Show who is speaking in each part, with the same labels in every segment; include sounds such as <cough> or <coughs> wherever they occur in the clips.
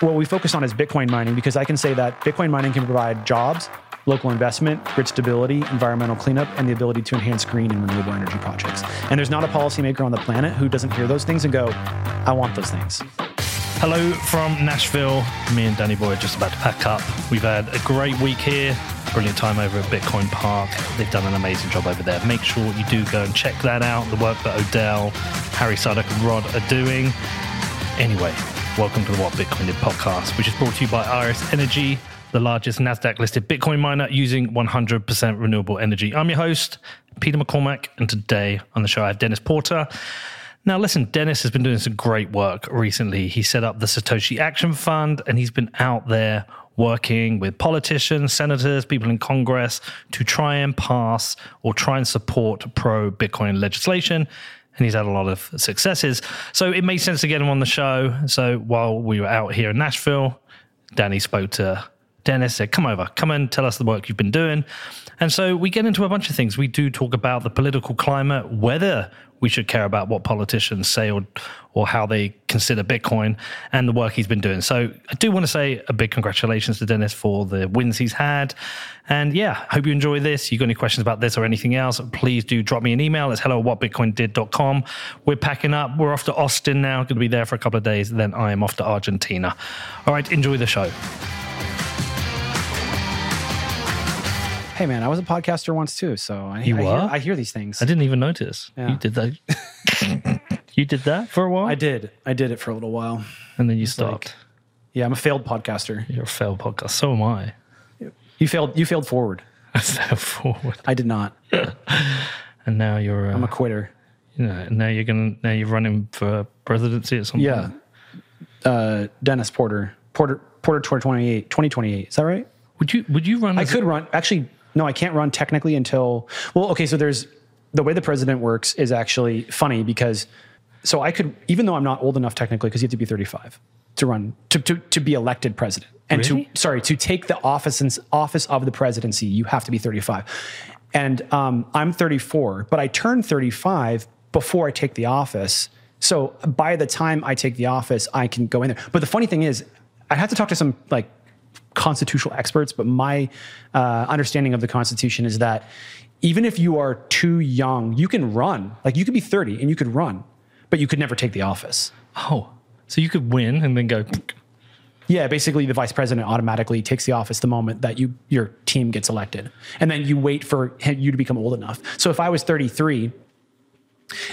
Speaker 1: what we focus on is Bitcoin mining because I can say that Bitcoin mining can provide jobs, local investment, grid stability, environmental cleanup, and the ability to enhance green and renewable energy projects. And there's not a policymaker on the planet who doesn't hear those things and go, I want those things.
Speaker 2: Hello from Nashville. Me and Danny Boy are just about to pack up. We've had a great week here. Brilliant time over at Bitcoin Park. They've done an amazing job over there. Make sure you do go and check that out. The work that Odell, Harry Sudock, and Rod are doing. Anyway, welcome to the What Bitcoin Did podcast, which is brought to you by Iris Energy, the largest Nasdaq listed Bitcoin miner using 100% renewable energy. I'm your host, Peter McCormack, and today on the show I have Dennis Porter. Now, listen, Dennis has been doing some great work recently. He set up the Satoshi Action Fund and he's been out there working with politicians, senators, people in Congress to try and pass or try and support pro Bitcoin legislation. And he's had a lot of successes. So it made sense to get him on the show. So while we were out here in Nashville, Danny spoke to Dennis, said, Come over, come and tell us the work you've been doing. And so we get into a bunch of things. We do talk about the political climate, whether we should care about what politicians say or or how they consider Bitcoin and the work he's been doing. So I do want to say a big congratulations to Dennis for the wins he's had. And yeah, hope you enjoy this. You got any questions about this or anything else, please do drop me an email. It's hello at whatbitcoindid.com. We're packing up. We're off to Austin now. Going to be there for a couple of days. Then I am off to Argentina. All right, enjoy the show.
Speaker 1: Hey man, I was a podcaster once too, so I,
Speaker 2: You
Speaker 1: I,
Speaker 2: were?
Speaker 1: Hear, I hear these things.
Speaker 2: I didn't even notice.
Speaker 1: Yeah.
Speaker 2: You did that. <laughs> you did that for a while?
Speaker 1: I did. I did it for a little while.
Speaker 2: And then you
Speaker 1: like-
Speaker 2: stopped.
Speaker 1: Yeah, I'm a failed podcaster.
Speaker 2: You're a failed podcaster. So am I.
Speaker 1: You failed. You failed forward. <laughs>
Speaker 2: I fell forward.
Speaker 1: I did not. <laughs>
Speaker 2: And now you're, uh,
Speaker 1: I'm a quitter.
Speaker 2: you know, now you're gonna, now you're running for presidency at some
Speaker 1: Yeah.
Speaker 2: point.
Speaker 1: Uh, Dennis Porter. Porter. Porter 2028. 2028. Is that right?
Speaker 2: Would you, would you run?
Speaker 1: I could run. Actually, no, I can't run technically until. Well, okay. So there's the way the president works is actually funny because so I could even though I'm not old enough technically because you have to be 35 to run to to, to be elected president and
Speaker 2: Really?
Speaker 1: to sorry to take the office and office of the presidency you have to be 35 and um, I'm 34 but I turn 35 before I take the office so by the time I take the office I can go in there but the funny thing is I have to talk to some like constitutional experts, but my uh, understanding of the Constitution is that even if you are too young, you can run. Like you could be 30 and you could run, but you could never take the office.
Speaker 2: Oh, so you could win and then go.
Speaker 1: Yeah, basically, the vice president automatically takes the office the moment that you your team gets elected, and then you wait for you to become old enough. So if I was 33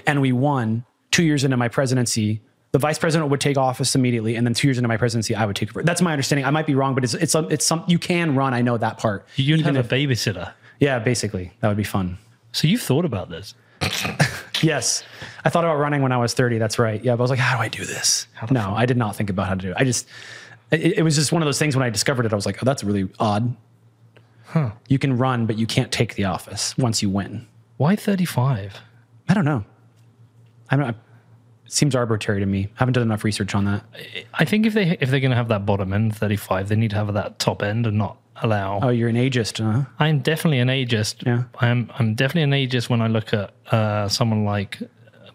Speaker 1: and we won two years into my presidency, the vice president would take office immediately, and then two years into my presidency, I would take over. That's my understanding. I might be wrong, but it's it's it's some you can run. I know that part.
Speaker 2: You'd
Speaker 1: Even
Speaker 2: have
Speaker 1: if-
Speaker 2: a babysitter.
Speaker 1: Yeah, basically, that would be fun.
Speaker 2: So you've thought about this. <laughs>
Speaker 1: Yes, I thought about running when I was 30. That's right. Yeah, but I was like, how do I do this? No, I did not think about how to do it. I just, it, it was just one of those things when I discovered it, I was like, oh, that's really odd. Huh. You can run, but you can't take the office once you win.
Speaker 2: Why 35?
Speaker 1: I don't know. I don't. It seems arbitrary to me. haven't done enough research on that.
Speaker 2: I think if they if they're going to have that bottom end 35, they need to have that top end and not allow.
Speaker 1: Oh, you're an ageist, huh?
Speaker 2: I'm definitely an ageist.
Speaker 1: Yeah.
Speaker 2: I'm I'm definitely an ageist when I look at uh, someone like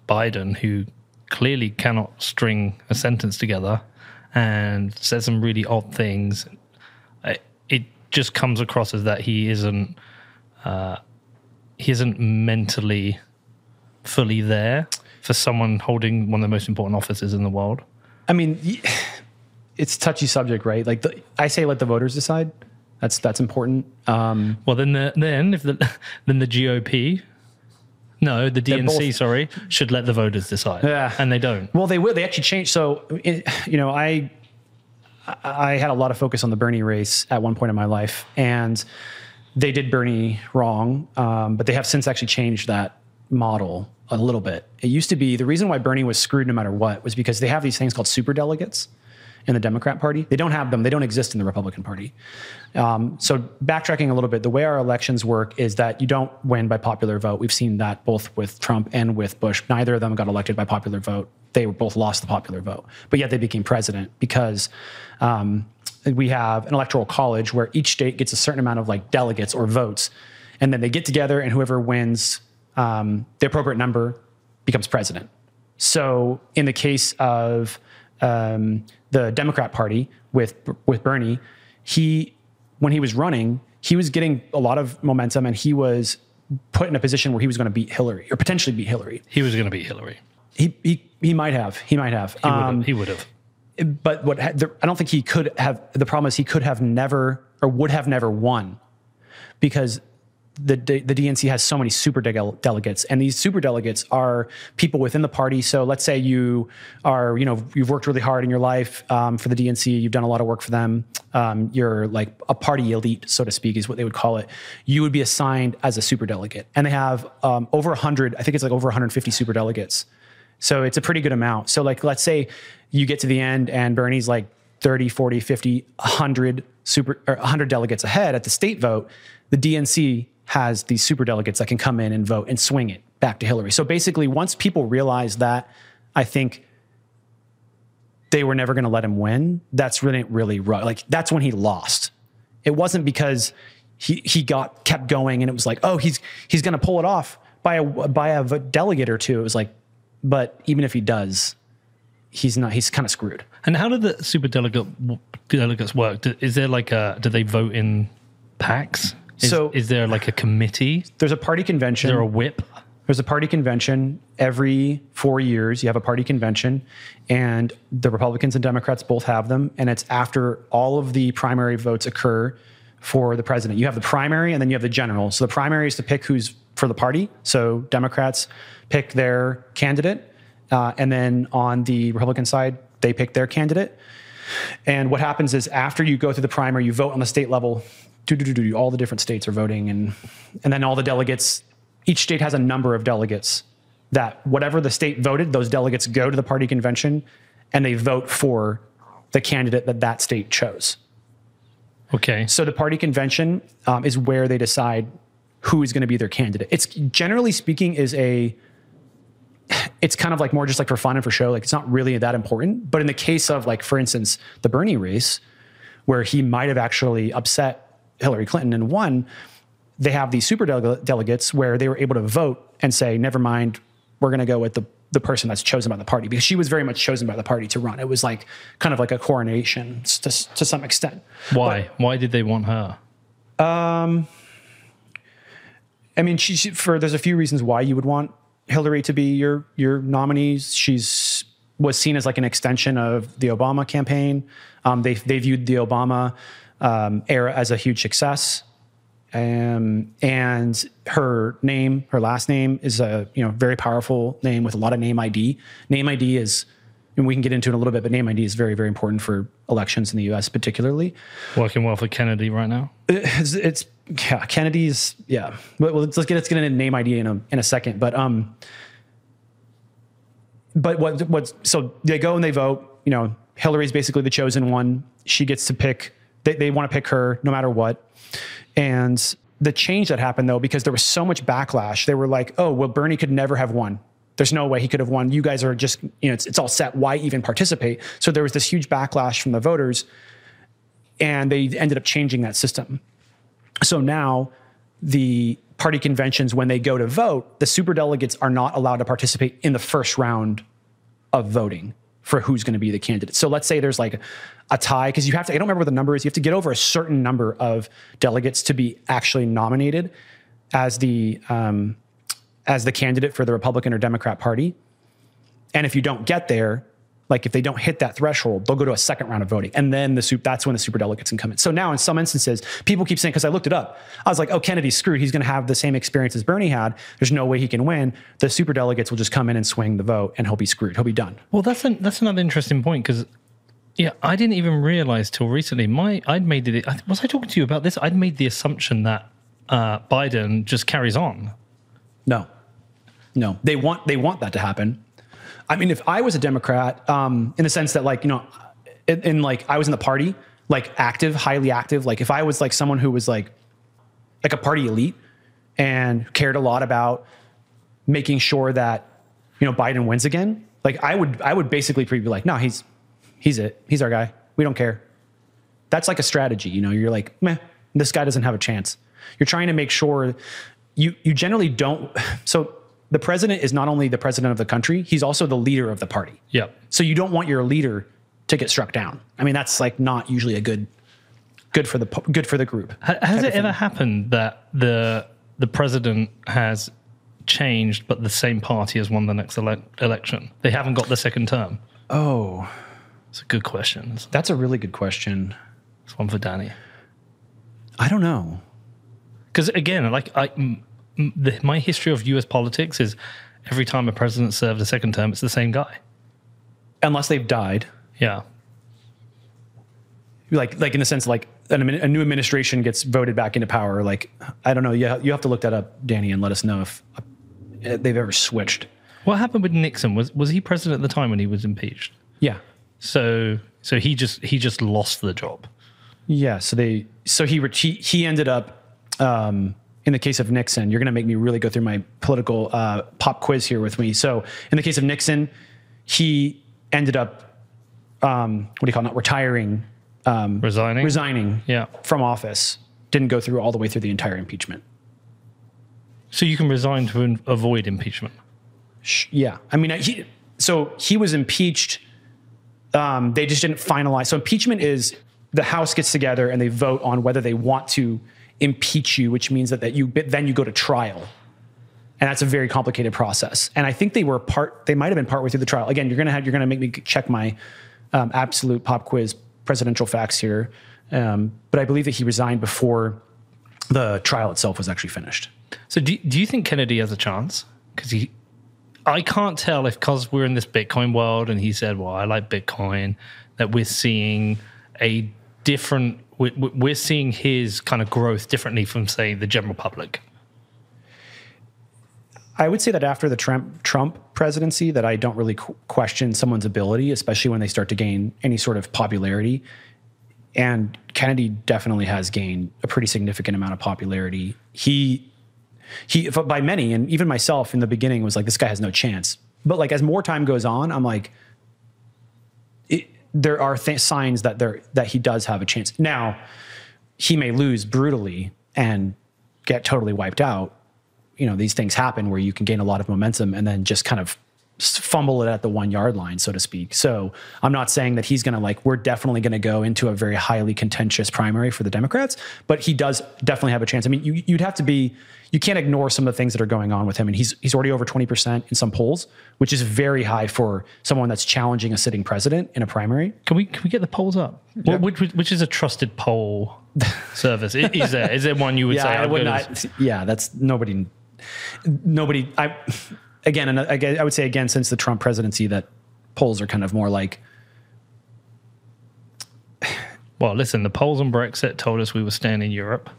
Speaker 2: Biden who clearly cannot string a sentence together and says some really odd things. I- It just comes across as that he isn't uh, he isn't mentally fully there for someone holding one of the most important offices in the world.
Speaker 1: I mean, <sighs> it's a touchy subject, right? Like the, I say, let the voters decide. That's that's important. Um,
Speaker 2: Well, then, the, then if the <laughs> then the GOP, no, the DNC,
Speaker 1: both-
Speaker 2: sorry, should let the voters decide.
Speaker 1: Yeah.
Speaker 2: and they don't.
Speaker 1: Well, they will. They actually changed. So, it, you know, I I had a lot of focus on the Bernie race at one point in my life, and they did Bernie wrong, um, but they have since actually changed that model a little bit. It used to be the reason why Bernie was screwed no matter what was because they have these things called super delegates in the Democrat Party. They don't have them. They don't exist in the Republican Party. Um, so backtracking a little bit, the way our elections work is that you don't win by popular vote. We've seen that both with Trump and with Bush. Neither of them got elected by popular vote. They both lost the popular vote, but yet they became president because um, we have an electoral college where each state gets a certain amount of like delegates or votes, and then they get together, and whoever wins um, the appropriate number becomes president. So in the case of um, the Democrat Party with with Bernie, he when he was running, he was getting a lot of momentum, and he was put in a position where he was going to beat Hillary or potentially beat Hillary.
Speaker 2: He was going to beat Hillary.
Speaker 1: He he he might have. He might have.
Speaker 2: He would
Speaker 1: Um,
Speaker 2: have. He would have.
Speaker 1: but what the, I don't think he could have. The problem is he could have never or would have never won because the the DNC has so many super dele- delegates, and these super delegates are people within the party. So let's say you are, you know, you've worked really hard in your life um, for the DNC. You've done a lot of work for them. Um, you're like a party elite, so to speak, is what they would call it. You would be assigned as a super delegate, and they have um, over hundred. I think it's like over 150 super delegates. So it's a pretty good amount. So like let's say you get to the end and Bernie's like 30, 40, 50, 100 super or 100 delegates ahead at the state vote, the DNC has these super delegates that can come in and vote and swing it back to Hillary. So basically once people realized that, I think they were never going to let him win. That's really really rough. Like that's when he lost. It wasn't because he he got kept going and it was like, "Oh, he's he's going to pull it off by a by a delegate or two. It was like but even if he does, he's not. He's kind of screwed.
Speaker 2: And how do the super delegate delegates work? Is there like a? Do they vote in packs? Is,
Speaker 1: So-
Speaker 2: is there like a committee?
Speaker 1: There's a party convention.
Speaker 2: there a whip?
Speaker 1: There's a party convention every four years. You have a party convention, and the Republicans and Democrats both have them. And it's after all of the primary votes occur for the president. You have the primary, and then you have the general. So the primary is to pick who's for the party. So Democrats pick their candidate, uh, and then on the Republican side, they pick their candidate. And what happens is after you go through the primary, you vote on the state level. All the different states are voting, and and then all the delegates. Each state has a number of delegates that whatever the state voted, those delegates go to the party convention, and they vote for the candidate that that state chose.
Speaker 2: Okay.
Speaker 1: So the party convention um, is where they decide who is going to be their candidate. It's generally speaking is a it's kind of like more just like for fun and for show. Like it's not really that important. But in the case of like, for instance, the Bernie race, where he might have actually upset Hillary Clinton and won, they have these super delega- delegates where they were able to vote and say, never mind, we're going to go with the the person that's chosen by the party because she was very much chosen by the party to run. It was like kind of like a coronation to, to some extent.
Speaker 2: Why? Why did they want her?
Speaker 1: I mean, she, she- for there's a few reasons why you would want Hillary to be your your nominee. She's was seen as like an extension of the Obama campaign. Um, they they viewed the Obama um, era as a huge success, um, and her name, her last name, is a you know very powerful name with a lot of name ID. Name ID is, and we can get into it in a little bit, but name ID is very very important for elections in the U.S. particularly.
Speaker 2: Working well for Kennedy right now.
Speaker 1: It's, it's yeah, Kennedy's yeah. But well, let's, let's get let's get into name ID in a in a second. But um, but what what so they go and they vote. You know, Hillary's basically the chosen one. She gets to pick. They they want to pick her no matter what. And the change that happened though, because there was so much backlash, they were like, oh well, Bernie could never have won. There's no way he could have won. You guys are just you know it's it's all set. Why even participate? So there was this huge backlash from the voters, and they ended up changing that system. So now the party conventions, when they go to vote, the super delegates are not allowed to participate in the first round of voting for who's going to be the candidate. So let's say there's like a tie, because you have to, I don't remember what the number is, you have to get over a certain number of delegates to be actually nominated as the um, as the candidate for the Republican or Democrat Party. And if you don't get there, like if they don't hit that threshold, they'll go to a second round of voting, and then the super, that's when the super delegates can come in. So now, in some instances, people keep saying because I looked it up, I was like, oh, Kennedy's screwed. He's going to have the same experience as Bernie had. There's no way he can win. The super delegates will just come in and swing the vote, and he'll be screwed. He'll be done.
Speaker 2: Well, that's an, that's another interesting point because yeah, I didn't even realize till recently. My I'd made. I- Was I talking to you about this? I'd made the assumption that uh, Biden just carries on.
Speaker 1: No, no, they want they want that to happen. I mean, if I was a Democrat, um, in the sense that like you know, in, in like I was in the party, like active, highly active. Like if I was like someone who was like like a party elite and cared a lot about making sure that you know Biden wins again, like I would I would basically be like, no, he's he's it, he's our guy. We don't care. That's like a strategy, you know. You're like, meh, this guy doesn't have a chance. You're trying to make sure you you generally don't. So the president is not only the president of the country, he's also the leader of the party.
Speaker 2: Yep.
Speaker 1: So you don't want your leader to get struck down. I mean, that's like not usually a good good for the good for the group.
Speaker 2: Has it ever happened that the the president has changed, but the same party has won the next ele- election? They haven't got the second term.
Speaker 1: Oh,
Speaker 2: It's a good question.
Speaker 1: That's a really good question.
Speaker 2: it's one for Danny.
Speaker 1: I don't know.
Speaker 2: Because again, like I, m- m- the, my history of U.S. politics is every time a president served a second term, it's the same guy.
Speaker 1: Unless they've died.
Speaker 2: Yeah.
Speaker 1: Like like in the sense like an, admin- a new administration gets voted back into power. Like I don't know. You you have to look that up, Danny, and let us know if uh, they've ever switched.
Speaker 2: What happened with Nixon? Was was he president at the time when he was impeached?
Speaker 1: Yeah.
Speaker 2: So so he just he just lost the job.
Speaker 1: Yeah, so they so he he, he ended up um, in the case of Nixon. You're going to make me really go through my political uh, pop quiz here with me. So in the case of Nixon, he ended up um, what do you call it? Not retiring,
Speaker 2: Resigning.
Speaker 1: resigning
Speaker 2: Yeah.
Speaker 1: from office. Didn't go through all the way through the entire impeachment.
Speaker 2: So you can resign to avoid impeachment.
Speaker 1: Yeah, I mean, he, so he was impeached. Um, they just didn't finalize. So impeachment is the House gets together and they vote on whether they want to impeach you, which means that, that you then you go to trial, and that's a very complicated process. And I think they were part. They might have been partway through the trial. Again, you're gonna have you're gonna make me check my um, absolute pop quiz presidential facts here, um, but I believe that he resigned before the trial itself was actually finished.
Speaker 2: So do, do you think Kennedy has a chance? Because he, I can't tell if because we're in this Bitcoin world and he said, "Well, I like Bitcoin," that we're seeing a different. we- we- We're seeing his kind of growth differently from, say, the general public.
Speaker 1: I would say that after the Trump Trump presidency, that I don't really question someone's ability, especially when they start to gain any sort of popularity. And Kennedy definitely has gained a pretty significant amount of popularity. He he by many, and even myself in the beginning was like, this guy has no chance. But like as more time goes on, I'm like, it, there are th- signs that there that he does have a chance. Now, he may lose brutally and get totally wiped out you know these things happen where you can gain a lot of momentum and then just kind of fumble it at the one yard line so to speak so i'm not saying that he's going to like we're definitely going to go into a very highly contentious primary for the democrats but he does definitely have a chance i mean you, you'd have to be you can't ignore some of the things that are going on with him and he's he's already over 20% in some polls which is very high for someone that's challenging a sitting president in a primary
Speaker 2: Can we can we get the polls up? Well, which, which- which is a trusted poll <laughs> service? Is there is there one you would say?
Speaker 1: I would not. Yeah, that's nobody. Nobody. I again, and again, I would say again since the Trump presidency that polls are kind of more like
Speaker 2: Well, listen, the polls on Brexit told us we were staying in Europe,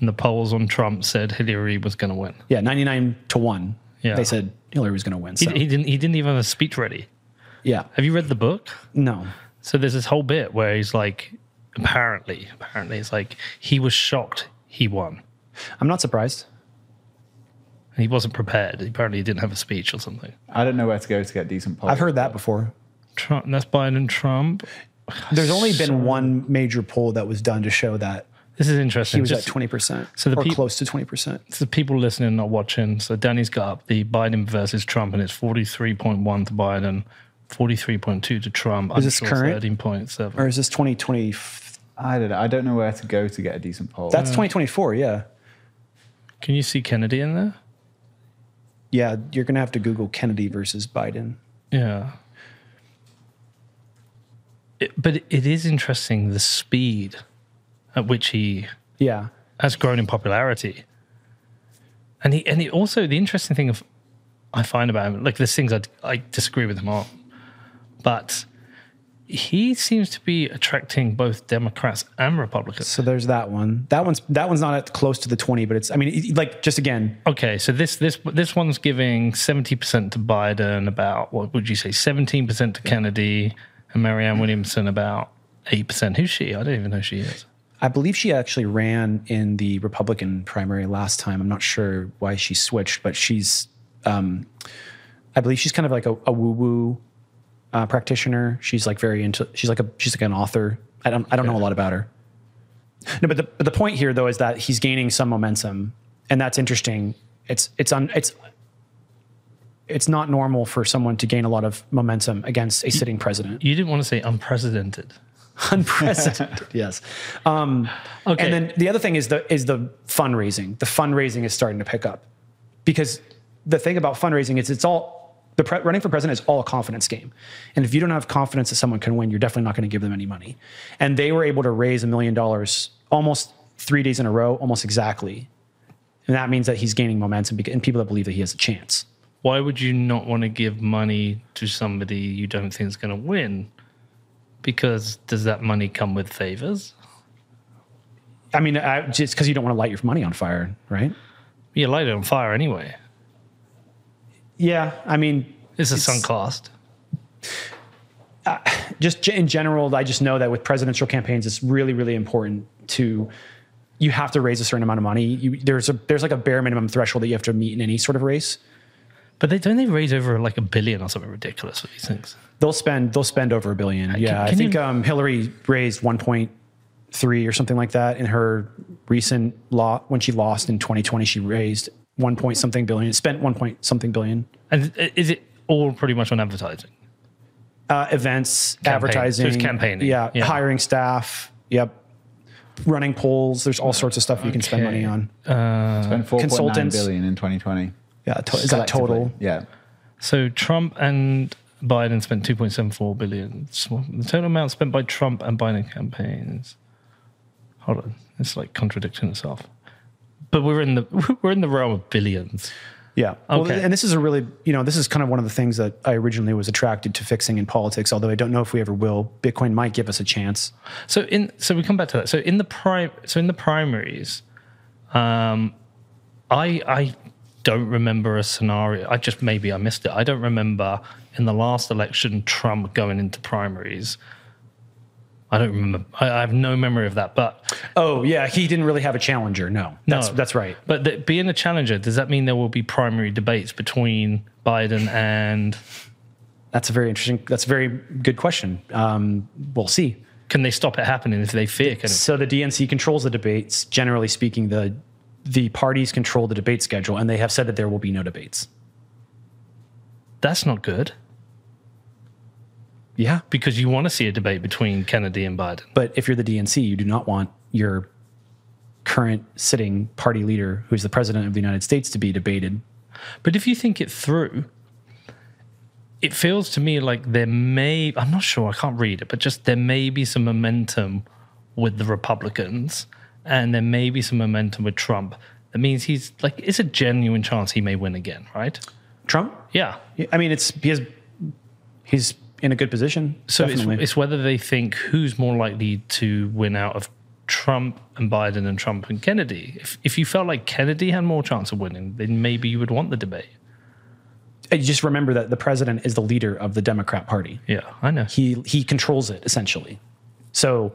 Speaker 2: and the polls on Trump said Hillary was going to win.
Speaker 1: yeah, ninety nine to one.
Speaker 2: Yeah.
Speaker 1: they said Hillary was going to win.
Speaker 2: He, he didn't. He didn't even have a speech ready.
Speaker 1: yeah,
Speaker 2: Have you read the book?
Speaker 1: no,
Speaker 2: So there's this whole bit where he's like, apparently, apparently, it's like he was shocked he won,
Speaker 1: I'm not surprised.
Speaker 2: And he wasn't prepared. Apparently, he didn't have a speech or something.
Speaker 3: I don't know where to go to get decent polls.
Speaker 1: I've heard that before.
Speaker 2: Trump. That's Biden. And Trump.
Speaker 1: There's only been one major poll that was done to show that
Speaker 2: This is interesting.
Speaker 1: he was
Speaker 2: Just-
Speaker 1: at twenty percent,
Speaker 2: so the
Speaker 1: or
Speaker 2: peop-
Speaker 1: close to twenty percent.
Speaker 2: to the people listening not watching, so Danny's got up the Biden versus Trump, and it's forty three point one to Biden, forty three point two to Trump.
Speaker 1: Is this current?
Speaker 2: Thirteen point seven.
Speaker 1: Or is this twenty twenty?
Speaker 3: I don't know. I don't know where to go to get a decent poll.
Speaker 1: That's twenty twenty four. Yeah,
Speaker 2: Can you see Kennedy in there?
Speaker 1: Yeah. You're gonna have to Google Kennedy versus Biden.
Speaker 2: Yeah. It, but it is interesting the speed at which he
Speaker 1: Yeah,
Speaker 2: has grown in popularity. And he and he also the interesting thing of I find about him, like there's things I I disagree with him on, but he seems to be attracting both Democrats and Republicans.
Speaker 1: So there's that one. That one's that one's not at close to the 20, but it's I mean like just again,
Speaker 2: Okay, so this this this one's giving seventy percent to Biden, about what would you say, seventeen percent to Kennedy, and Marianne Williamson about eight percent. Who's she? I don't even know who she is.
Speaker 1: I believe she actually ran in the Republican primary last time. I'm not sure why she switched, but she's um I believe she's kind of like a, a woo-woo uh, practitioner. She's like very into she's like a she's like an author. I don't I don't know a lot about her. No, but the but the point here though is that he's gaining some momentum and that's interesting. It's it's on it's it's not normal for someone to gain a lot of momentum against a sitting president.
Speaker 2: You didn't want to say unprecedented. <laughs>
Speaker 1: Unprecedented, yes. Um,
Speaker 2: Okay.
Speaker 1: And then the other thing is the is the fundraising. The fundraising is starting to pick up because the thing about fundraising is it's all the pre- running for president is all a confidence game. And if you don't have confidence that someone can win, you're definitely not going to give them any money. And they were able to raise a million dollars almost three days in a row, almost exactly. And that means that he's gaining momentum and people that believe that he has a chance.
Speaker 2: Why would you not want to give money to somebody you don't think is going to win? Because does that money come with favors?
Speaker 1: I mean, I, just because you don't want to light your money on fire, right?
Speaker 2: You light it on fire anyway.
Speaker 1: Yeah, I mean,
Speaker 2: It's a sunk cost.
Speaker 1: just in general, I just know that with presidential campaigns, it's really, really important to you have to raise a certain amount of money. You, there's a there's like a bare minimum threshold that you have to meet in any sort of race.
Speaker 2: But they don't they raise over like a billion or something ridiculous for these things.
Speaker 1: They'll spend they'll spend over a billion. yeah, I
Speaker 2: can
Speaker 1: think
Speaker 2: you-
Speaker 1: um, Hillary raised 1.3 or something like that in her recent law when she lost in 2020. She raised one point something billion, spent one point something billion.
Speaker 2: And is it all pretty much on advertising?
Speaker 1: Uh, events,
Speaker 2: Campaign.
Speaker 1: advertising,
Speaker 2: So campaigning.
Speaker 1: Yeah,
Speaker 2: Yeah.
Speaker 1: hiring staff. Yep, running polls. There's all sorts of stuff you can spend money
Speaker 2: Okay.
Speaker 1: on.
Speaker 3: Spent 4.9
Speaker 1: Consultants.
Speaker 3: billion in 2020.
Speaker 1: Yeah, to- is that total?
Speaker 3: Yeah.
Speaker 2: So Trump and Biden spent 2.74 billion. The total amount spent by Trump and Biden campaigns. Hold on, it's like contradicting itself. But we're in the <laughs> we're in the realm of billions.
Speaker 1: Yeah. Well, and this is a really, you know, this is kind of one of the things that I originally was attracted to fixing in politics, although I don't know if we ever will. Bitcoin might give us a chance.
Speaker 2: So in so we come back to that. So in the prime so in the primaries, um, I I don't remember a scenario. I just maybe I missed it. I don't remember in the last election Trump going into primaries. I don't remember. I, I have no memory of that. But
Speaker 1: Oh, yeah. He didn't really have a challenger. No. That's,
Speaker 2: No.
Speaker 1: that's right.
Speaker 2: but the, being a challenger, does that mean there will be primary debates between Biden and?
Speaker 1: That's a very interesting, that's a very good question. Um, we'll see.
Speaker 2: Can they stop it happening if they fear? Can it,
Speaker 1: So the DNC controls the debates. Generally speaking, the the parties control the debate schedule, and they have said that there will be no debates.
Speaker 2: that's not good
Speaker 1: Yeah.
Speaker 2: because you want to see a debate between Kennedy and Biden.
Speaker 1: But if you're the DNC, you do not want your current sitting party leader, who's the president of the United States, to be debated
Speaker 2: But if you think it through, it feels to me like there may, I'm not sure, I can't read it, but just there may be some momentum with the Republicans and there may be some momentum with Trump. That means he's like, it's a genuine chance he may win again, right?
Speaker 1: Trump.
Speaker 2: Yeah.
Speaker 1: I mean, it's he has, he's in a good position.
Speaker 2: So it's, it's whether they think who's more likely to win out of Trump and Biden and Trump and Kennedy. If, if you felt like Kennedy had more chance of winning, then maybe you would want the debate.
Speaker 1: And just remember that the president is the leader of the Democrat Party.
Speaker 2: Yeah, I know.
Speaker 1: He he controls it essentially. So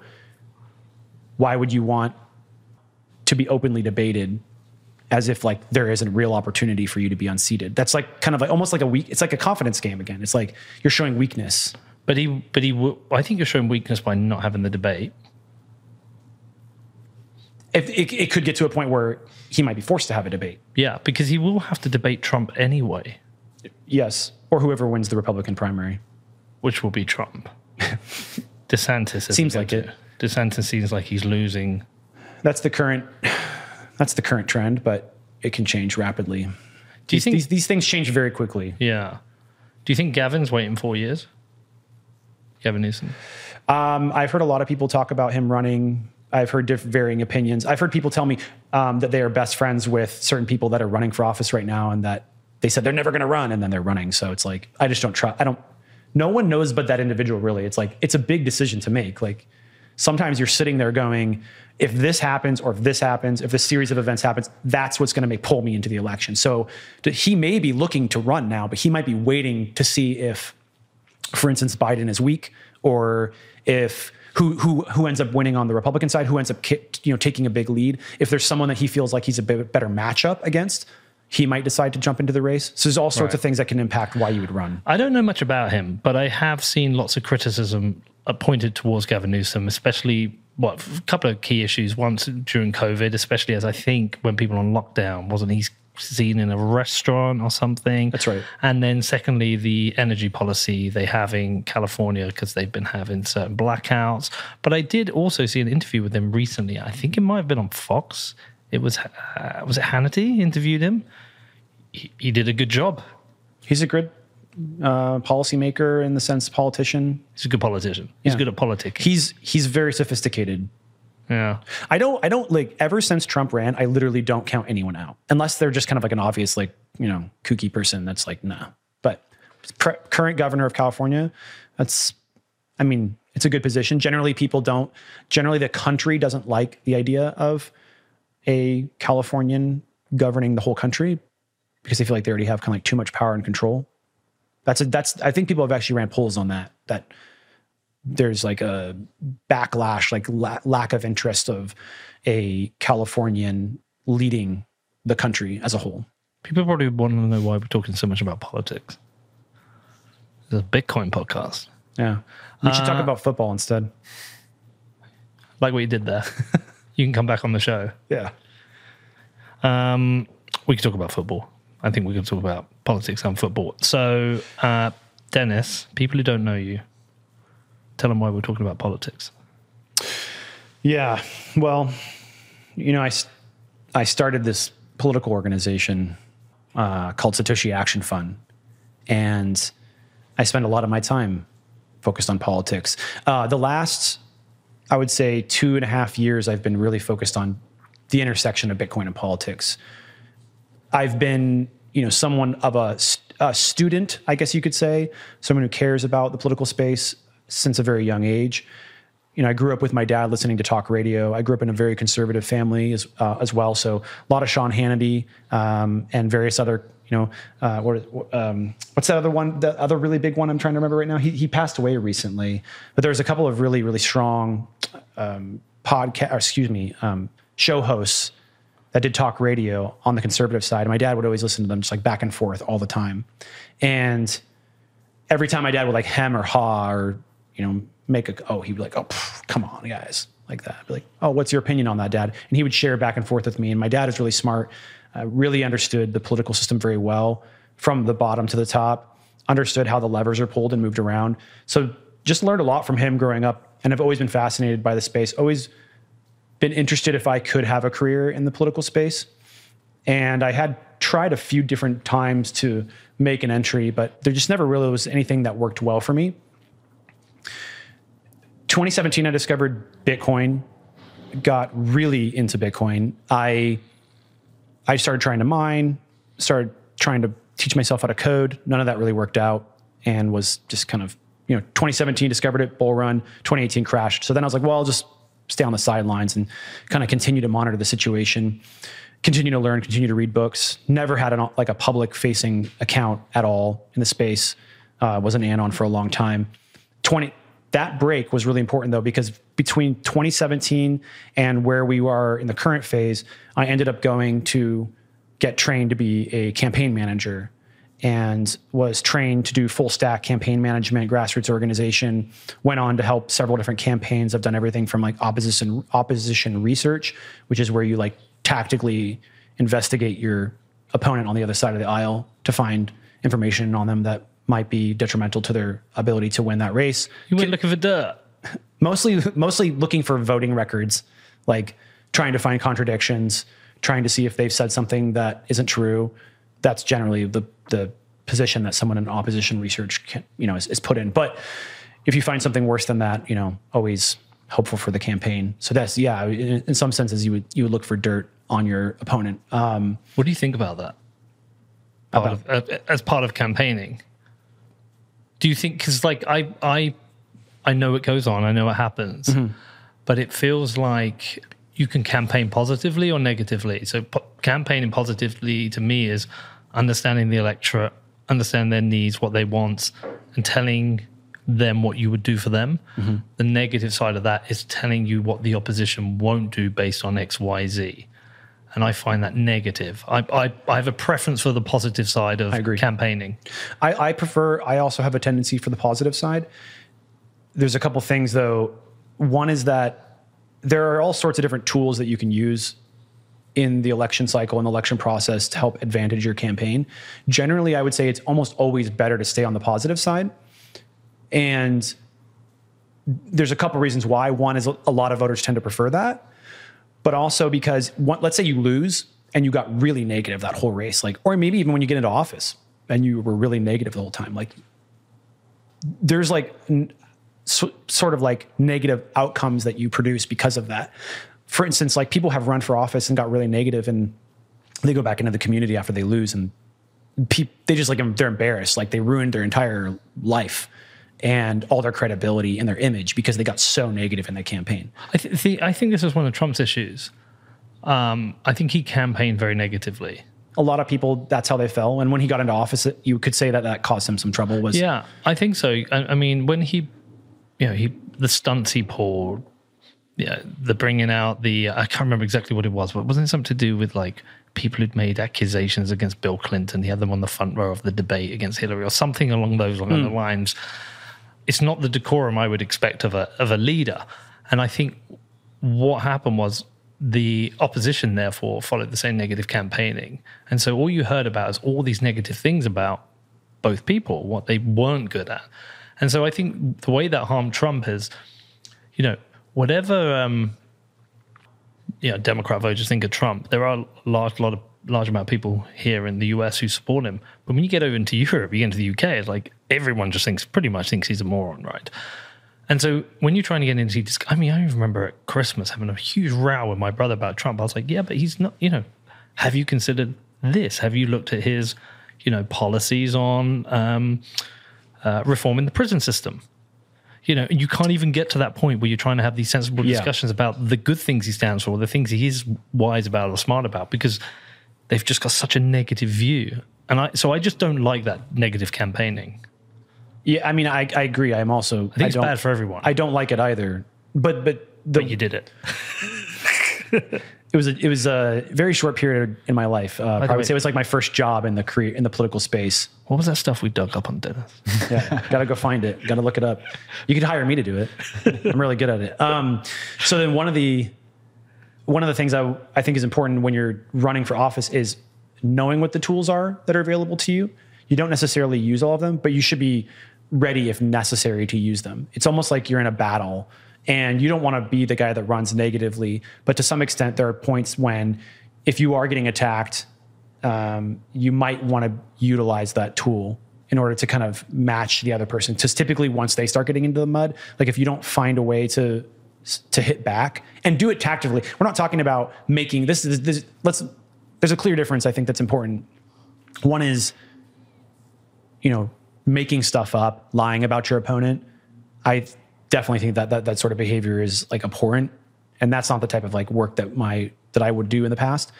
Speaker 1: why would you want to be openly debated as if like there is a real opportunity for you to be unseated? That's like kind of like almost like a weak. It's like a confidence game again. It's like you're showing weakness.
Speaker 2: But he, but he, will, I think you're showing weakness by not having the debate.
Speaker 1: If it, it could get to a point where he might be forced to have a debate.
Speaker 2: Yeah, because he will have to debate Trump anyway,
Speaker 1: Yes, or whoever wins the Republican primary.
Speaker 2: which will be Trump. <laughs> DeSantis
Speaker 1: Seems like it.
Speaker 2: DeSantis seems like he's losing.
Speaker 1: That's the current. That's the current trend, but it can change rapidly.
Speaker 2: Do you
Speaker 1: These,
Speaker 2: think?
Speaker 1: these, these things change very quickly?
Speaker 2: yeah. Do you think Gavin's waiting four years? Gavin Newsom.
Speaker 1: Um, I've heard a lot of people talk about him running. I've heard diff- varying opinions. I've heard people tell me um, that they are best friends with certain people that are running for office right now, and that they said they're never going to run, and then they're running. So it's like I just don't trust. I don't. No one knows but that individual. Really, it's like it's a big decision to make. Like sometimes you're sitting there going, if this happens, or if this happens, if this series of events happens, that's what's going to make pull me into the election. So he may be looking to run now, but he might be waiting to see if for instance, Biden is weak, or if who who who ends up winning on the Republican side, who ends up ki- you know taking a big lead. If there's someone that he feels like he's a bit better matchup against, he might decide to jump into the race. So there's all sorts of things that can impact why you would run.
Speaker 2: I don't know much about him, but I have seen lots of criticism pointed towards Gavin Newsom, especially what a couple of key issues. Once during COVID, especially as I think when people on lockdown, wasn't he seen in a restaurant or something.
Speaker 1: That's right.
Speaker 2: And then, secondly, the energy policy they have in California because they've been having certain blackouts. But I did also see an interview with him recently. I think it might have been on Fox. It was uh, was it Hannity interviewed him. He, he did a good job.
Speaker 1: He's a good uh, policymaker in the sense politician.
Speaker 2: He's a good politician. He's
Speaker 1: Yeah.
Speaker 2: good at politics.
Speaker 1: He's he's very sophisticated.
Speaker 2: yeah.
Speaker 1: I don't I don't like ever since Trump ran, I literally don't count anyone out unless they're just kind of like an obvious like you know kooky person that's like nah. But pre- current governor of California, that's I mean it's a good position. Generally, people don't. Generally, the country doesn't like the idea of a Californian governing the whole country because they feel like they already have kind of like too much power and control. That's a, that's I think people have actually ran polls on that that there's like a backlash, like la- lack of interest of a Californian leading the country as a whole.
Speaker 2: People probably want to know why we're talking so much about politics. It's a Bitcoin podcast.
Speaker 1: Yeah, we should talk about football instead.
Speaker 2: Like what you did there. <laughs> you can come back on the show.
Speaker 1: Yeah,
Speaker 2: Um, we could talk about football. I think we could talk about politics and football. So, uh, Dennis, people who don't know you, tell them why we're talking about politics.
Speaker 1: yeah. Well, you know, I, I started this political organization uh, called Satoshi Action Fund, and I spend a lot of my time focused on politics. Uh, the last, I would say, two and a half years, I've been really focused on the intersection of Bitcoin and politics. I've been, you know, someone of a, a student, I guess you could say, someone who cares about the political space since a very young age. You know, I grew up with my dad listening to talk radio. I grew up in a very conservative family as uh, as well. So a lot of Sean Hannity um, and various other, you know, uh, what, um, what's that other one? The other really big one I'm trying to remember right now. He he passed away recently, but there's a couple of really really strong um, podcast, excuse me, um, show hosts that did talk radio on the conservative side. My dad would always listen to them just like back and forth all the time. And every time my dad would like hem or haw or, you know, make a, oh, he'd be like, oh, pff, come on, guys, like that. I'd be like, oh, what's your opinion on that, dad? And he would share back and forth with me. And my dad is really smart, uh, really understood the political system very well from the bottom to the top, understood how the levers are pulled and moved around. So just learned a lot from him growing up. And I've always been fascinated by the space, always been interested if I could have a career in the political space. And I had tried a few different times to make an entry, but there just never really was anything that worked well for me. 2017, I discovered Bitcoin, got really into Bitcoin. I I started trying to mine, started trying to teach myself how to code. None of that really worked out and was just kind of, you know, 2017 discovered it, bull run, 2018 crashed. So then I was like, well, I'll just stay on the sidelines and kind of continue to monitor the situation, continue to learn, continue to read books. Never had an, like a public facing account at all in the space. Uh, was an anon for a long time. 20 that break was really important though because between 2017 and where we are in the current phase, I ended up going to get trained to be a campaign manager and was trained to do full stack campaign management, grassroots organization. Went on to help several different campaigns. I've done everything from like opposition opposition research, which is where you like tactically investigate your opponent on the other side of the aisle to find information on them that might be detrimental to their ability to win that race
Speaker 2: You went looking for dirt. <laughs>
Speaker 1: mostly mostly looking for voting records like trying to find contradictions trying to see if they've said something that isn't true that's generally the the position that someone in opposition research can, you know is, is put in but if you find something worse than that you know always hopeful for the campaign so that's yeah in, in some senses you would you would look for dirt on your opponent um
Speaker 2: What do you think about that? Part of, uh, as part of campaigning, do you think? Because like I, I, I know it goes on. I know it happens,
Speaker 1: Mm-hmm.
Speaker 2: but it feels like you can campaign positively or negatively. So po- campaigning positively to me is understanding the electorate, understand their needs, what they want, and telling them what you would do for them.
Speaker 1: Mm-hmm.
Speaker 2: The negative side of that is telling you what the opposition won't do based on X, Y, Z. And I find that negative. I, I, I have a preference for the positive side of
Speaker 1: agree.
Speaker 2: campaigning.
Speaker 1: I, I prefer. I also have a tendency for the positive side. There's a couple things though. One is that there are all sorts of different tools that you can use in the election cycle and the election process to help advantage your campaign. Generally, I would say it's almost always better to stay on the positive side. And there's a couple reasons why. One is a lot of voters tend to prefer that, but also because let's say you lose and you got really negative that whole race, like, or maybe even when you get into office and you were really negative the whole time, like, there's like n- so, sort of like negative outcomes that you produce because of that. For instance, like people have run for office and got really negative and they go back into the community after they lose and pe- they just like they're embarrassed, like they ruined their entire life and all their credibility and their image because they got so negative in the campaign.
Speaker 2: I, th- I think this is one of Trump's issues. Um, I think he campaigned very negatively.
Speaker 1: A lot of people, that's how they fell. And when he got into office, you could say that that caused him some trouble. Was
Speaker 2: Yeah, I think so. I, I mean, when he, you know, he the stunts he pulled, yeah, the bringing out the I can't remember exactly what it was, but wasn't it something to do with like people who'd made accusations against Bill Clinton? He had them on the front row of the debate against Hillary, or something along those mm. lines. It's not the decorum I would expect of a of a leader, and I think what happened was the opposition therefore followed the same negative campaigning, and so all you heard about is all these negative things about both people, what they weren't good at, and so I think the way that harmed Trump is, you know whatever um, you know, Democrat voters think of Trump, there are a large lot of large amount of people here in the US who support him. But when you get over into Europe, you get into the UK, it's like everyone just thinks pretty much thinks he's a moron, right? And so when you're trying to get into this, I mean, I remember at Christmas having a huge row with my brother about Trump. I was like, yeah, but he's not, you know, have you considered this? Have you looked at his, you know, policies on um, uh, reforming the prison system? You know, you can't even get to that point where you're trying to have these sensible yeah. discussions about the good things he stands for, the things he is wise about or smart about, because they've just got such a negative view. And I, so I just don't like that negative campaigning.
Speaker 1: Yeah, I mean, I, I agree. I'm also.
Speaker 2: I think I it's bad for everyone.
Speaker 1: I don't like it either. But but the,
Speaker 2: but you did it. <laughs>
Speaker 1: it was a, it was a very short period in my life. Uh, I would say it was like my first job in the career in the political space.
Speaker 2: What was that stuff we dug up on Dennis? <laughs>
Speaker 1: yeah, gotta go find it. Gotta look it up. You could hire me to do it. I'm really good at it. Um, so then one of the one of the things I I think is important when you're running for office is knowing what the tools are that are available to you. You don't necessarily use all of them, but you should be ready if necessary to use them. It's almost like you're in a battle and you don't want to be the guy that runs negatively. But to some extent, there are points when if you are getting attacked, um, you might want to utilize that tool in order to kind of match the other person. Because typically, once they start getting into the mud, like if you don't find a way to to hit back and do it tactically, we're not talking about making this. Is this let's. There's a clear difference. I think that's important. One is, you know, making stuff up, lying about your opponent. I definitely think that, that that sort of behavior is like abhorrent. And that's not the type of like work that my that I would do in the past.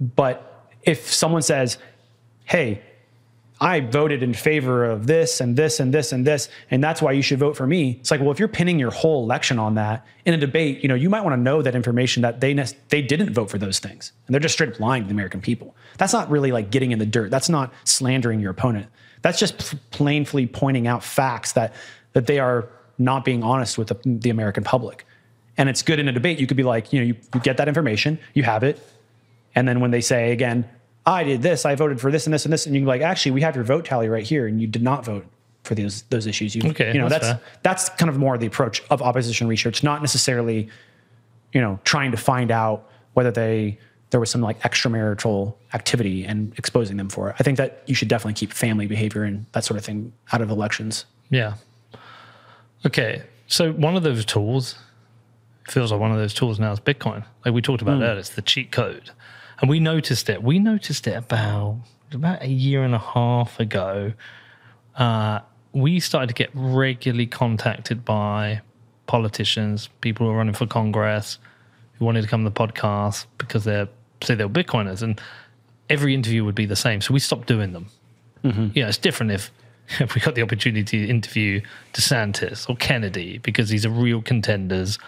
Speaker 1: But if someone says hey I voted in favor of this and this and this and this and that's why you should vote for me it's like well if you're pinning your whole election on that in a debate you know you might want to know that information that they they didn't vote for those things. And they're just straight up lying to the American people. That's not really like getting in the dirt. That's not slandering your opponent. That's just plainly pointing out facts that that they are not being honest with the, the American public. And it's good in a debate. You could be like, you know, you, you get that information, you have it. And then when they say again, I did this, I voted for this and this and this, and you can be like, actually, we have your vote tally right here, and you did not vote for those those issues. You,
Speaker 2: okay,
Speaker 1: you know,
Speaker 2: that's
Speaker 1: that's, that's kind of more the approach of opposition research, not necessarily, you know, trying to find out whether they there was some like extramarital activity and exposing them for it. I think that you should definitely keep family behavior and that sort of thing out of elections.
Speaker 2: Yeah, Okay, so one of those tools feels like one of those tools now is Bitcoin. Like we talked about mm. earlier, it's the cheat code, and we noticed it. We noticed it about about a year and a half ago. Uh, we started to get regularly contacted by politicians, people who are running for Congress, who wanted to come to the podcast because they're say they were Bitcoiners, and every interview would be the same. So we stopped doing them. Mm-hmm. You know, it's different if if <laughs> we got the opportunity to interview DeSantis or Kennedy because these are real contenders,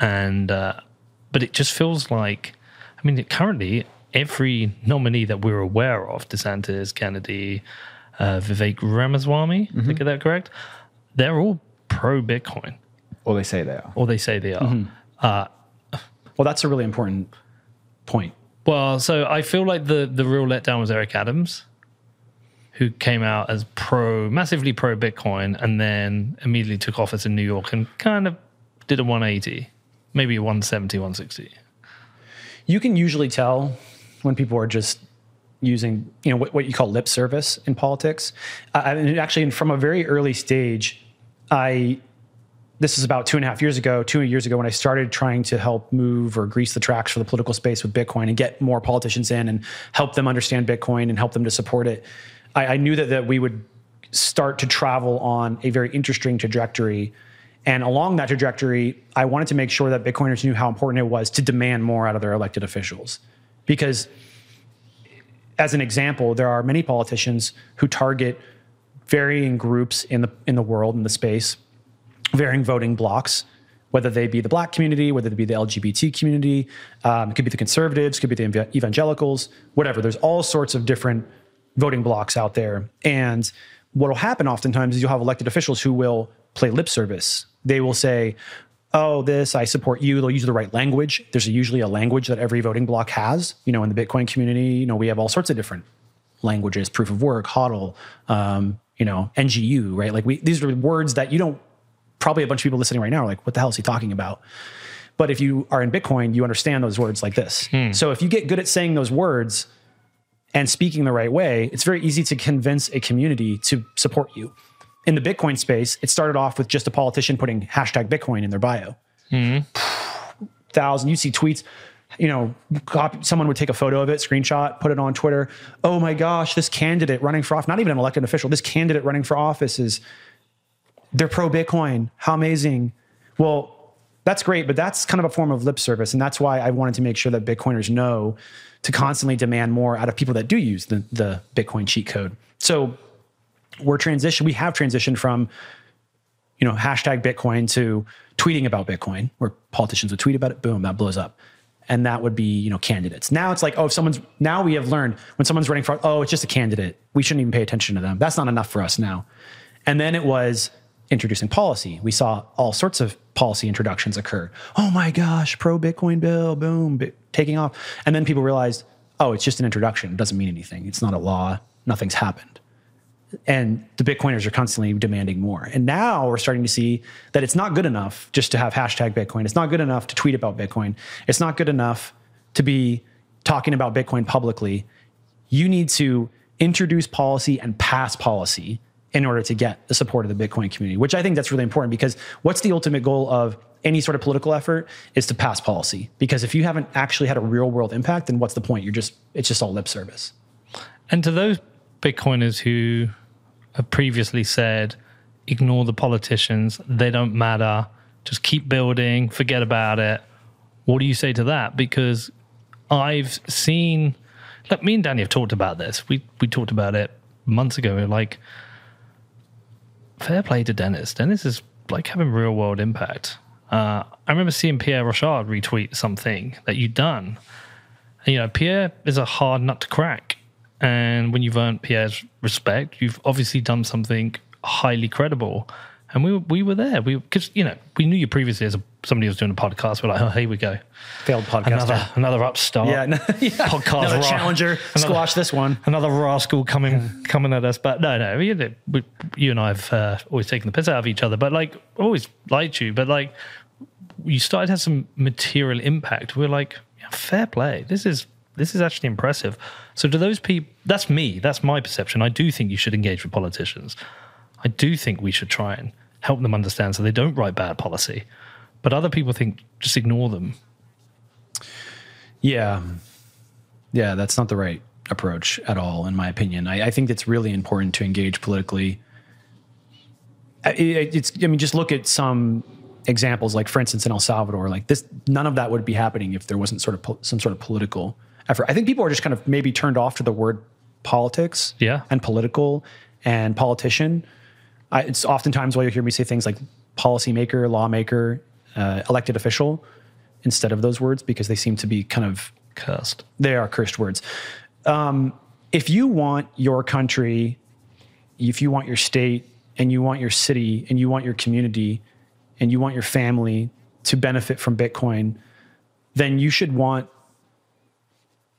Speaker 2: and uh, but it just feels like, I mean, currently every nominee that we're aware of, DeSantis, Kennedy, uh, Vivek Ramaswamy, mm-hmm. I get that correct? They're all pro Bitcoin.
Speaker 3: Or they say they are.
Speaker 2: Or they say they are. Mm-hmm. Uh,
Speaker 1: well, that's a really important point?
Speaker 2: Well, so I feel like the the real letdown was Eric Adams, who came out as pro, massively pro Bitcoin, and then immediately took office in New York and kind of did a 180, maybe a 170, 160.
Speaker 1: You can usually tell when people are just using, you know, what, what you call lip service in politics. Uh, and actually, from a very early stage, I this is about two and a half years ago, two years ago, when I started trying to help move or grease the tracks for the political space with Bitcoin and get more politicians in and help them understand Bitcoin and help them to support it. I, I knew that, that we would start to travel on a very interesting trajectory. And along that trajectory, I wanted to make sure that Bitcoiners knew how important it was to demand more out of their elected officials. Because, as an example, there are many politicians who target varying groups in the in the world in the space varying voting blocks, whether they be the black community, whether they be the LGBT community, um, it could be the conservatives, could be the evangelicals, whatever. There's all sorts of different voting blocks out there. And what will happen oftentimes is you'll have elected officials who will play lip service. They will say, oh, this, I support you. They'll use the right language. There's usually a language that every voting block has. You know, in the Bitcoin community, you know, we have all sorts of different languages, proof of work, HODL, um, you know, NGU, right? Like we, these are words that you don't probably a bunch of people listening right now are like, what the hell is he talking about? But if you are in Bitcoin, you understand those words like this. Hmm. So if you get good at saying those words and speaking the right way, it's very easy to convince a community to support you. In the Bitcoin space, it started off with just a politician putting hashtag Bitcoin in their bio. Hmm. Thousand, you see tweets, you know, copy, someone would take a photo of it, screenshot, put it on Twitter. Oh my gosh, this candidate running for office, not even an elected official, this candidate running for office is they're pro Bitcoin. How amazing. Well, that's great, but that's kind of a form of lip service. And that's why I wanted to make sure that Bitcoiners know to constantly demand more out of people that do use the, the Bitcoin cheat code. So we're transition, we have transitioned from, you know, hashtag Bitcoin to tweeting about Bitcoin, where politicians would tweet about it, boom, that blows up. And that would be, you know, candidates. Now it's like, oh, if someone's now we have learned when someone's running for, oh, it's just a candidate. We shouldn't even pay attention to them. That's not enough for us now. And then it was introducing policy. We saw all sorts of policy introductions occur. Oh my gosh, pro Bitcoin bill, boom, taking off. And then people realized, oh, it's just an introduction. It doesn't mean anything. It's not a law. Nothing's happened. And the Bitcoiners are constantly demanding more. And now we're starting to see that it's not good enough just to have hashtag Bitcoin. It's not good enough to tweet about Bitcoin. It's not good enough to be talking about Bitcoin publicly. You need to introduce policy and pass policy in order to get the support of the Bitcoin community, which I think that's really important because what's the ultimate goal of any sort of political effort is to pass policy. Because if you haven't actually had a real world impact, then what's the point? You're just, it's just all lip service.
Speaker 2: And to those Bitcoiners who have previously said, ignore the politicians, they don't matter, just keep building, forget about it. What do you say to that? Because I've seen, like me and Danny have talked about this. We we talked about it months ago. Like fair play to Dennis. Dennis is like having real world impact. Uh, I remember seeing Pierre Rochard retweet something that you'd done. And, you know, Pierre is a hard nut to crack. And when you've earned Pierre's respect, you've obviously done something highly credible and we were, we were there. We because you know we knew you previously as a, somebody who was doing a podcast. We're like, oh, here we go,
Speaker 1: failed podcast,
Speaker 2: another another upstart,
Speaker 1: yeah, no, <laughs> yeah.
Speaker 2: podcast,
Speaker 1: another ra- challenger, another, squash this one,
Speaker 2: another rascal coming yeah. coming at us. But no, no, we, we, you and I have uh, always taken the piss out of each other, but like always liked you. But like you started to have some material impact. We're like, yeah, fair play. This is this is actually impressive. So to those people, that's me. That's my perception. I do think you should engage with politicians. I do think we should try and help them understand so they don't write bad policy. But other people think just ignore them.
Speaker 1: Yeah. Yeah, that's not the right approach at all, in my opinion. I, I think it's really important to engage politically. It, it's, I mean, just look at some examples, like for instance, in El Salvador, like this, none of that would be happening if there wasn't sort of po- some sort of political effort. I think people are just kind of maybe turned off to the word politics
Speaker 2: yeah.
Speaker 1: and political and politician I, it's oftentimes why you hear me say things like policymaker, lawmaker, uh, elected official instead of those words because they seem to be kind of
Speaker 2: cursed.
Speaker 1: They are cursed words. Um, if you want your country, if you want your state, and you want your city, and you want your community, and you want your family to benefit from Bitcoin, then you should want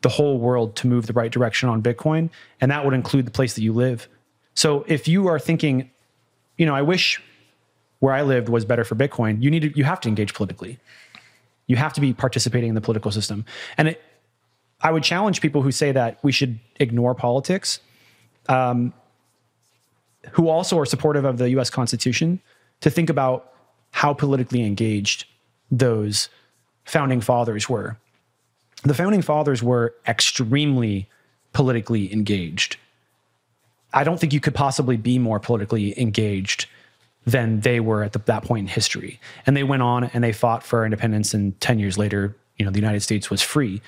Speaker 1: the whole world to move the right direction on Bitcoin, and that would include the place that you live. So if you are thinking, you know, I wish where I lived was better for Bitcoin, you need to, you have to engage politically. You have to be participating in the political system. And it, I would challenge people who say that we should ignore politics, um, who also are supportive of the US Constitution, to think about how politically engaged those founding fathers were. The founding fathers were extremely politically engaged. I don't think you could possibly be more politically engaged than they were at the, that point in history. And they went on and they fought for independence, and 10 years later, you know, the United States was free.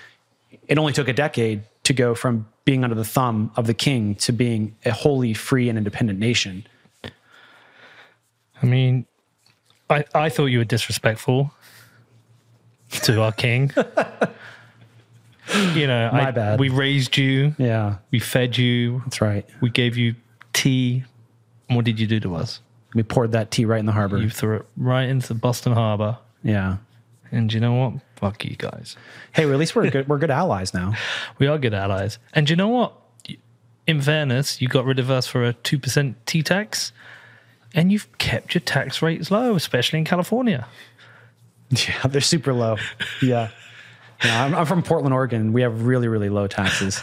Speaker 1: It only took a decade to go from being under the thumb of the king to being a wholly free and independent nation.
Speaker 2: I mean, I, I thought you were disrespectful to our king. <laughs> you know,
Speaker 1: My
Speaker 2: I,
Speaker 1: bad.
Speaker 2: we raised you,
Speaker 1: Yeah,
Speaker 2: we fed you,
Speaker 1: that's right.
Speaker 2: we gave you tea. What did you do to us?
Speaker 1: We poured that tea right in the harbor.
Speaker 2: You threw it right into Boston Harbor.
Speaker 1: yeah.
Speaker 2: And you know what? Fuck you guys.
Speaker 1: Hey, well, at least we're good. We're good allies now. <laughs>
Speaker 2: We are good allies. And you know what? In fairness, you got rid of us for a 2% tea tax, and you've kept your tax rates low, especially in California. <laughs>
Speaker 1: Yeah, they're super low. Yeah. Yeah I'm, I'm from Portland, Oregon. We have really, really low taxes.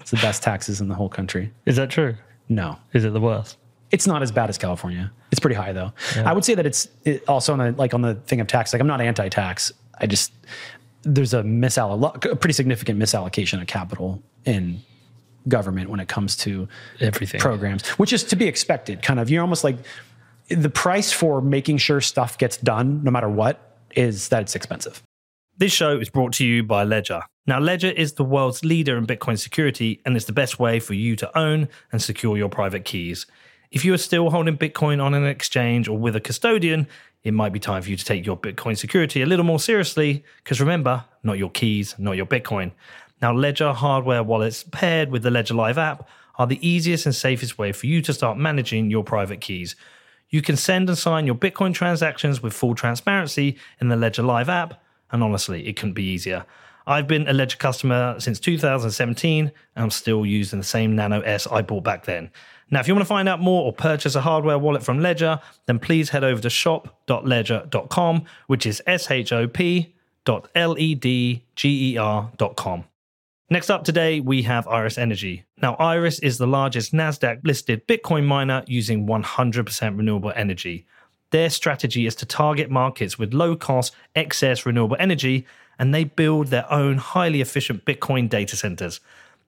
Speaker 1: It's the best taxes in the whole country.
Speaker 2: Is that true?
Speaker 1: No,
Speaker 2: Is it the worst?
Speaker 1: it's not as bad as California. It's pretty high though. I would say that it's it also on the like on the thing of tax. Like I'm not anti-tax. I just there's a misalloc a pretty significant misallocation of capital in government when it comes to
Speaker 2: Everything.
Speaker 1: programs, which is to be expected. Kind of, you're almost like the price for making sure stuff gets done, no matter what, is that it's expensive.
Speaker 2: This show is brought to you by Ledger. Now, Ledger is the world's leader in Bitcoin security and is the best way for you to own and secure your private keys. If you are still holding Bitcoin on an exchange or with a custodian, it might be time for you to take your Bitcoin security a little more seriously because remember, not your keys, not your Bitcoin. Now, Ledger hardware wallets paired with the Ledger Live app are the easiest and safest way for you to start managing your private keys. You can send and sign your Bitcoin transactions with full transparency in the Ledger Live app, and honestly, it couldn't be easier. I've been a Ledger customer since 2017, and I'm still using the same Nano S I bought back then. Now, if you want to find out more or purchase a hardware wallet from Ledger, then please head over to shop.ledger.com, which is S H O P dot L E D G E R dot com. Next up today, we have Iris Energy. Now, Iris is the largest NASDAQ listed Bitcoin miner using 100% renewable energy. Their strategy is to target markets with low cost, excess renewable energy, and they build their own highly efficient Bitcoin data centers.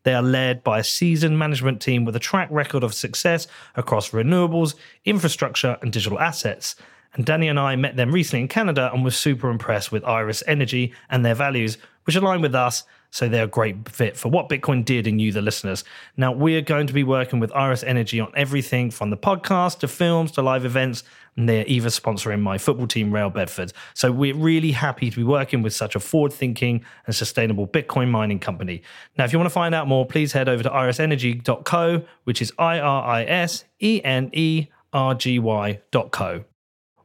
Speaker 2: They are led by a seasoned management team with a track record of success across renewables, infrastructure, and digital assets. And Danny and I met them recently in Canada and were super impressed with Iris Energy and their values, which align with us. So they're a great fit for what Bitcoin did and you, the listeners. Now, we are going to be working with Iris Energy on everything from the podcast to films to live events. And they're even sponsoring my football team, Real Bedford. So we're really happy to be working with such a forward thinking and sustainable Bitcoin mining company. Now, if you want to find out more, please head over to irisenergy.co, which is I R I S E N E R G Y.co.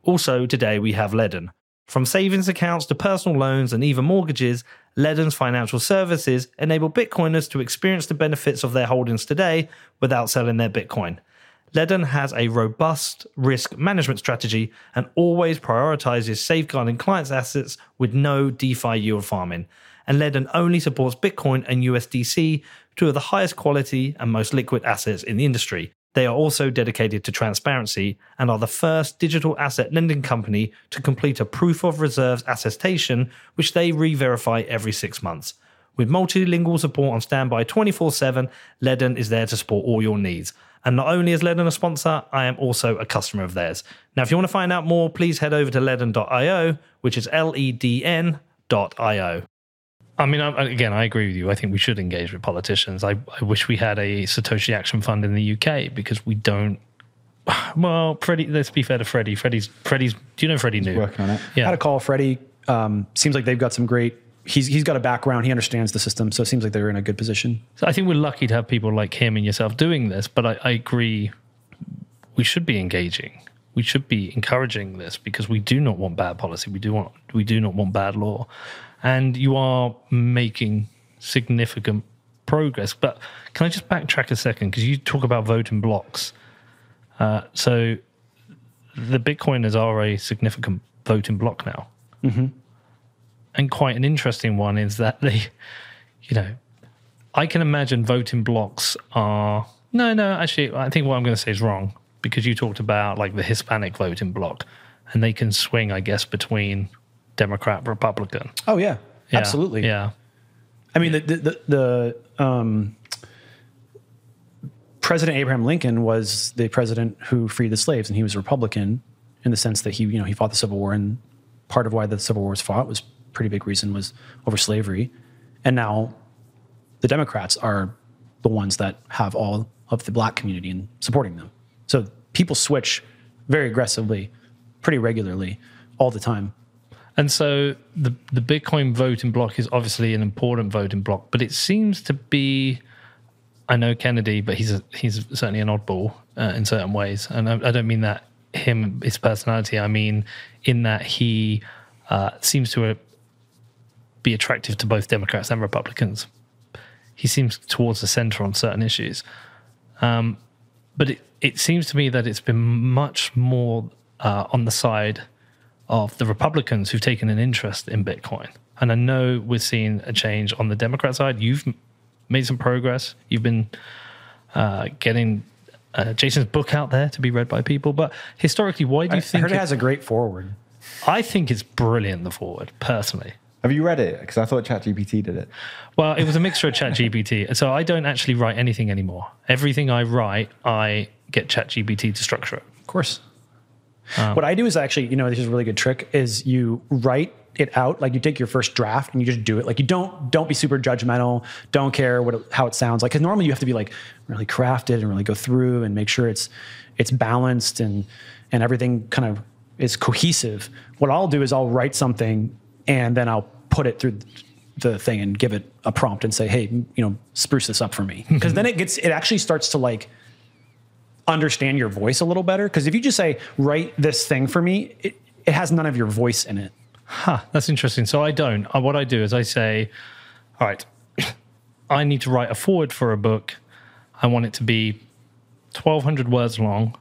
Speaker 2: Also, today we have Ledn. From savings accounts to personal loans and even mortgages, Ledn's financial services enable Bitcoiners to experience the benefits of their holdings today without selling their Bitcoin. Ledn has a robust risk management strategy and always prioritizes safeguarding clients' assets with no DeFi yield farming. And Ledn only supports Bitcoin and USDC, two of the highest quality and most liquid assets in the industry. They are also dedicated to transparency and are the first digital asset lending company to complete a proof of reserves attestation, which they re verify every six months. With multilingual support on standby 24 7, Ledn is there to support all your needs. And not only is Ledn a sponsor, I am also a customer of theirs. Now, if you want to find out more, please head over to ledn.io, which is L E D N.io. I mean, I, again, I agree with you. I think we should engage with politicians. I, I wish we had a Satoshi Action Fund in the UK because we don't. <sighs> Well, Freddie, let's be fair to Freddie. Freddie's, Freddie's, do you know Freddie New?
Speaker 3: Working on it.
Speaker 1: I had
Speaker 2: Yeah.
Speaker 1: a call Freddie. Um, seems like they've got some great. He's he's got a background. He understands the system, so it seems like they're in a good position.
Speaker 2: So I think we're lucky to have people like him and yourself doing this, but I, I agree we should be engaging. We should be encouraging this because we do not want bad policy. We do want we do not want bad law. And you are making significant progress. But can I just backtrack a second? Because you talk about voting blocks. Uh, so the Bitcoiners are a significant voting block now. Mm-hmm. And quite an interesting one is that they, you know, I can imagine voting blocks are. No, no, actually, I think what I'm going to say is wrong because you talked about like the Hispanic voting block and they can swing, I guess, between Democrat, Republican.
Speaker 1: Oh yeah,
Speaker 2: Yeah,
Speaker 1: absolutely.
Speaker 2: Yeah.
Speaker 1: I mean, the the, the, the um, President Abraham Lincoln was the president who freed the slaves, and he was a Republican in the sense that he, you know, he fought the Civil War, and part of why the Civil War was fought was pretty big reason was over slavery, and now the Democrats are the ones that have all of the black community and supporting them. So people switch very aggressively, pretty regularly, all the time.
Speaker 2: And so the the Bitcoin voting block is obviously an important voting block, but it seems to be. I know Kennedy, but he's a, he's certainly an oddball uh, in certain ways, and I, I don't mean that him his personality. I mean in that he uh, seems to uh, be attractive to both Democrats and Republicans. He seems towards the center on certain issues, um, but it, it seems to me that it's been much more uh, on the side of the Republicans who've taken an interest in Bitcoin. And I know we're seeing a change on the Democrat side. You've made some progress. You've been uh, getting uh, Jason's book out there to be read by people. But historically, why do you
Speaker 1: I
Speaker 2: think?
Speaker 1: heard it
Speaker 2: it-
Speaker 1: has a great foreword.
Speaker 2: I think it's brilliant. The foreword, personally.
Speaker 3: Have you read it? Because I thought ChatGPT did it.
Speaker 2: Well, it was a mixture of ChatGPT. <laughs> So I don't actually write anything anymore. Everything I write, I get ChatGPT to structure it.
Speaker 1: Of course. Um, what I do is actually, you know, this is a really good trick is you write it out. Like you take your first draft and you just do it. Like you don't don't be super judgmental. Don't care what it, how it sounds. Like because normally you have to be like really crafted and really go through and make sure it's it's balanced and and everything kind of is cohesive. What i'll do is i'll write something and then i'll put it through the thing and give it a prompt and say hey you know spruce this up for me. <laughs> Because then it gets it actually starts to like understand your voice a little better. Because if you just say, write this thing for me, it, it has none of your voice in it.
Speaker 2: Huh, that's interesting. So I don't. Uh, What I do is I say, all right, <coughs> I need to write a foreword for a book. I want it to be 1,200 words long.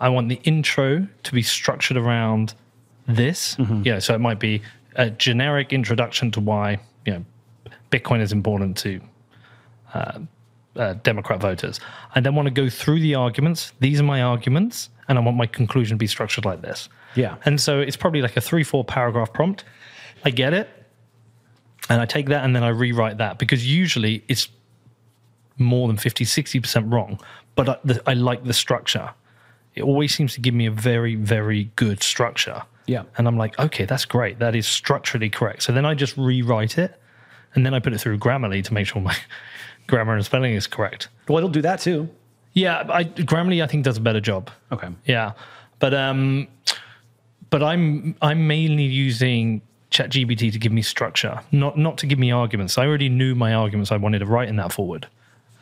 Speaker 2: I want the intro to be structured around this. Yeah, so it might be a generic introduction to why you know Bitcoin is important to uh, uh, Democrat voters. I then want to go through the arguments. These are my arguments, and I want my conclusion to be structured like this.
Speaker 1: Yeah.
Speaker 2: And so it's probably like a three, four paragraph prompt. I get it. And I take that and then I rewrite that because usually it's more than 50, 60% wrong. But I, the, I like the structure. It always seems to give me a very, very good structure.
Speaker 1: Yeah.
Speaker 2: And I'm like, okay, that's great. That is structurally correct. So then I just rewrite it and then I put it through Grammarly to make sure my grammar and spelling is correct.
Speaker 1: Well, it'll do that too.
Speaker 2: Yeah, I, Grammarly, I think, does a better job.
Speaker 1: Okay.
Speaker 2: Yeah, but um, but I'm I'm mainly using ChatGPT to give me structure, not not to give me arguments. I already knew my arguments I wanted to write in that foreword.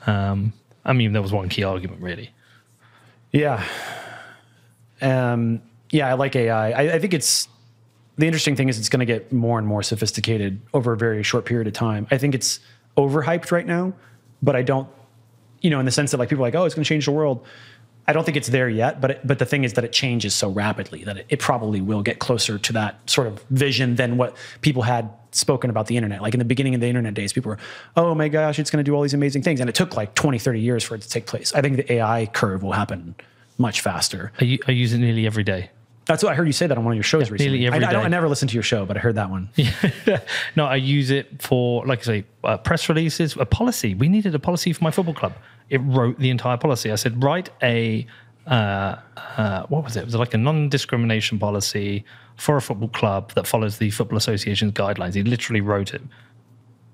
Speaker 2: Um, I mean, there was one key argument really.
Speaker 1: Yeah. Um, yeah, I like AI. I, I think it's the interesting thing is it's going to get more and more sophisticated over a very short period of time. I think it's overhyped right now, but I don't, you know, in the sense that like people are like, oh, it's going to change the world. I don't think it's there yet, but it, but the thing is that it changes so rapidly that it, it probably will get closer to that sort of vision than what people had spoken about the internet. Like in the beginning of the internet days, people were, oh my gosh, it's going to do all these amazing things. And it took like 20, 30 years for it to take place. I think the AI curve will happen much faster.
Speaker 2: I use it nearly every day.
Speaker 1: That's what I heard you say that on one of your shows recently.
Speaker 2: every
Speaker 1: I, I, don't. I never listened to your show, but I heard that one. <laughs>
Speaker 2: no, I use it for, like I say, uh, press releases, a policy. We needed a policy for my football club. It wrote the entire policy. I said, write a, uh, uh, what was it? It was like a non discrimination policy for a football club that follows the Football Association's guidelines. He literally wrote it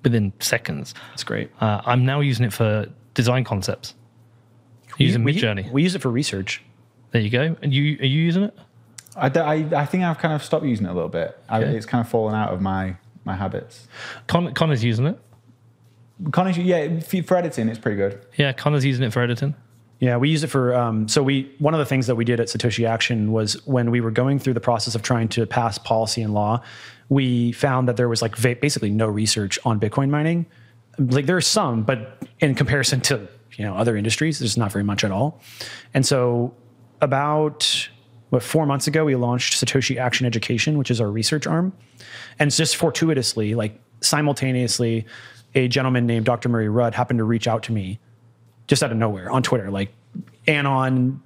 Speaker 2: within seconds.
Speaker 1: That's great.
Speaker 2: Uh, I'm now using it for design concepts. Using
Speaker 1: we,
Speaker 2: Midjourney.
Speaker 1: We use it for research.
Speaker 2: There you go. And you are you using it?
Speaker 3: I, d- I, I think I've kind of stopped using it a little bit. I, it's kind of fallen out of my my habits.
Speaker 2: Con- Connor's using it.
Speaker 3: Connor's, yeah, for for editing, it's pretty good.
Speaker 2: Yeah, Connor's using it for editing.
Speaker 1: Yeah, we use it for. Um, so we one of the things that we did at Satoshi Action was when we were going through the process of trying to pass policy and law, we found that there was like va- basically no research on Bitcoin mining. like there's some, but in comparison to you know other industries, there's not very much at all. And so about what four months ago, we launched Satoshi Action Education, which is our research arm, and just fortuitously, like simultaneously, a gentleman named Dr. Murray Rudd happened to reach out to me just out of nowhere on Twitter, like Anon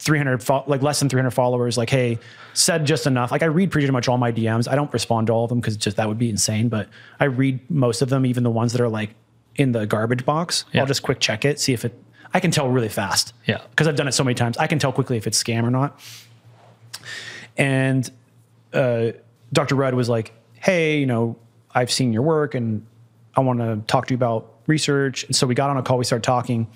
Speaker 1: 300 fo- like less than 300 followers like hey said just enough like i read pretty much all my dms i don't respond to all of them because just that would be insane but i read most of them even the ones that are like in the garbage box
Speaker 2: Yeah.
Speaker 1: i'll just quick check it see if it i can tell really fast
Speaker 2: Yeah.
Speaker 1: because i've done it so many times i can tell quickly if it's scam or not and uh, dr rudd was like hey you know i've seen your work and i want to talk to you about research. And so we got on a call we started talking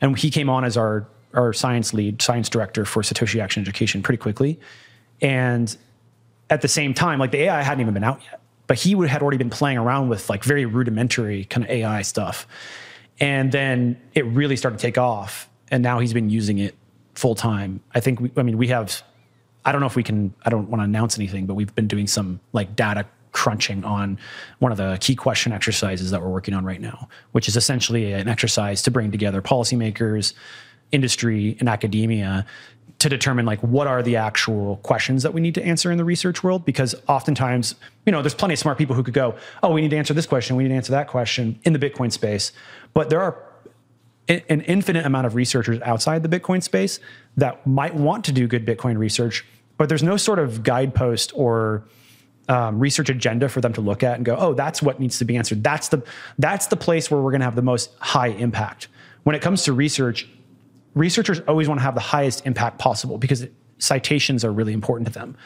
Speaker 1: and he came on as our our science lead science director for satoshi action education pretty quickly. And at the same time like the ai hadn't even been out yet but he would, had already been playing around with like very rudimentary kind of ai stuff. And then it really started to take off and now he's been using it full time. I think we, i mean we have i don't know if we can i don't want to announce anything but we've been doing some like data crunching on one of the key question exercises that we're working on right now which is essentially an exercise to bring together policymakers industry and academia to determine like what are the actual questions that we need to answer in the research world? Because oftentimes you know there's plenty of smart people who could go oh we need to answer this question we need to answer that question in the bitcoin space. But there are an infinite amount of researchers outside the bitcoin space that might want to do good bitcoin research but there's no sort of guidepost or um, research agenda for them to look at and go, oh, that's what needs to be answered. That's the that's the place where we're going to have the most high impact. When it comes to research, researchers always want to have the highest impact possible because citations are really important to them.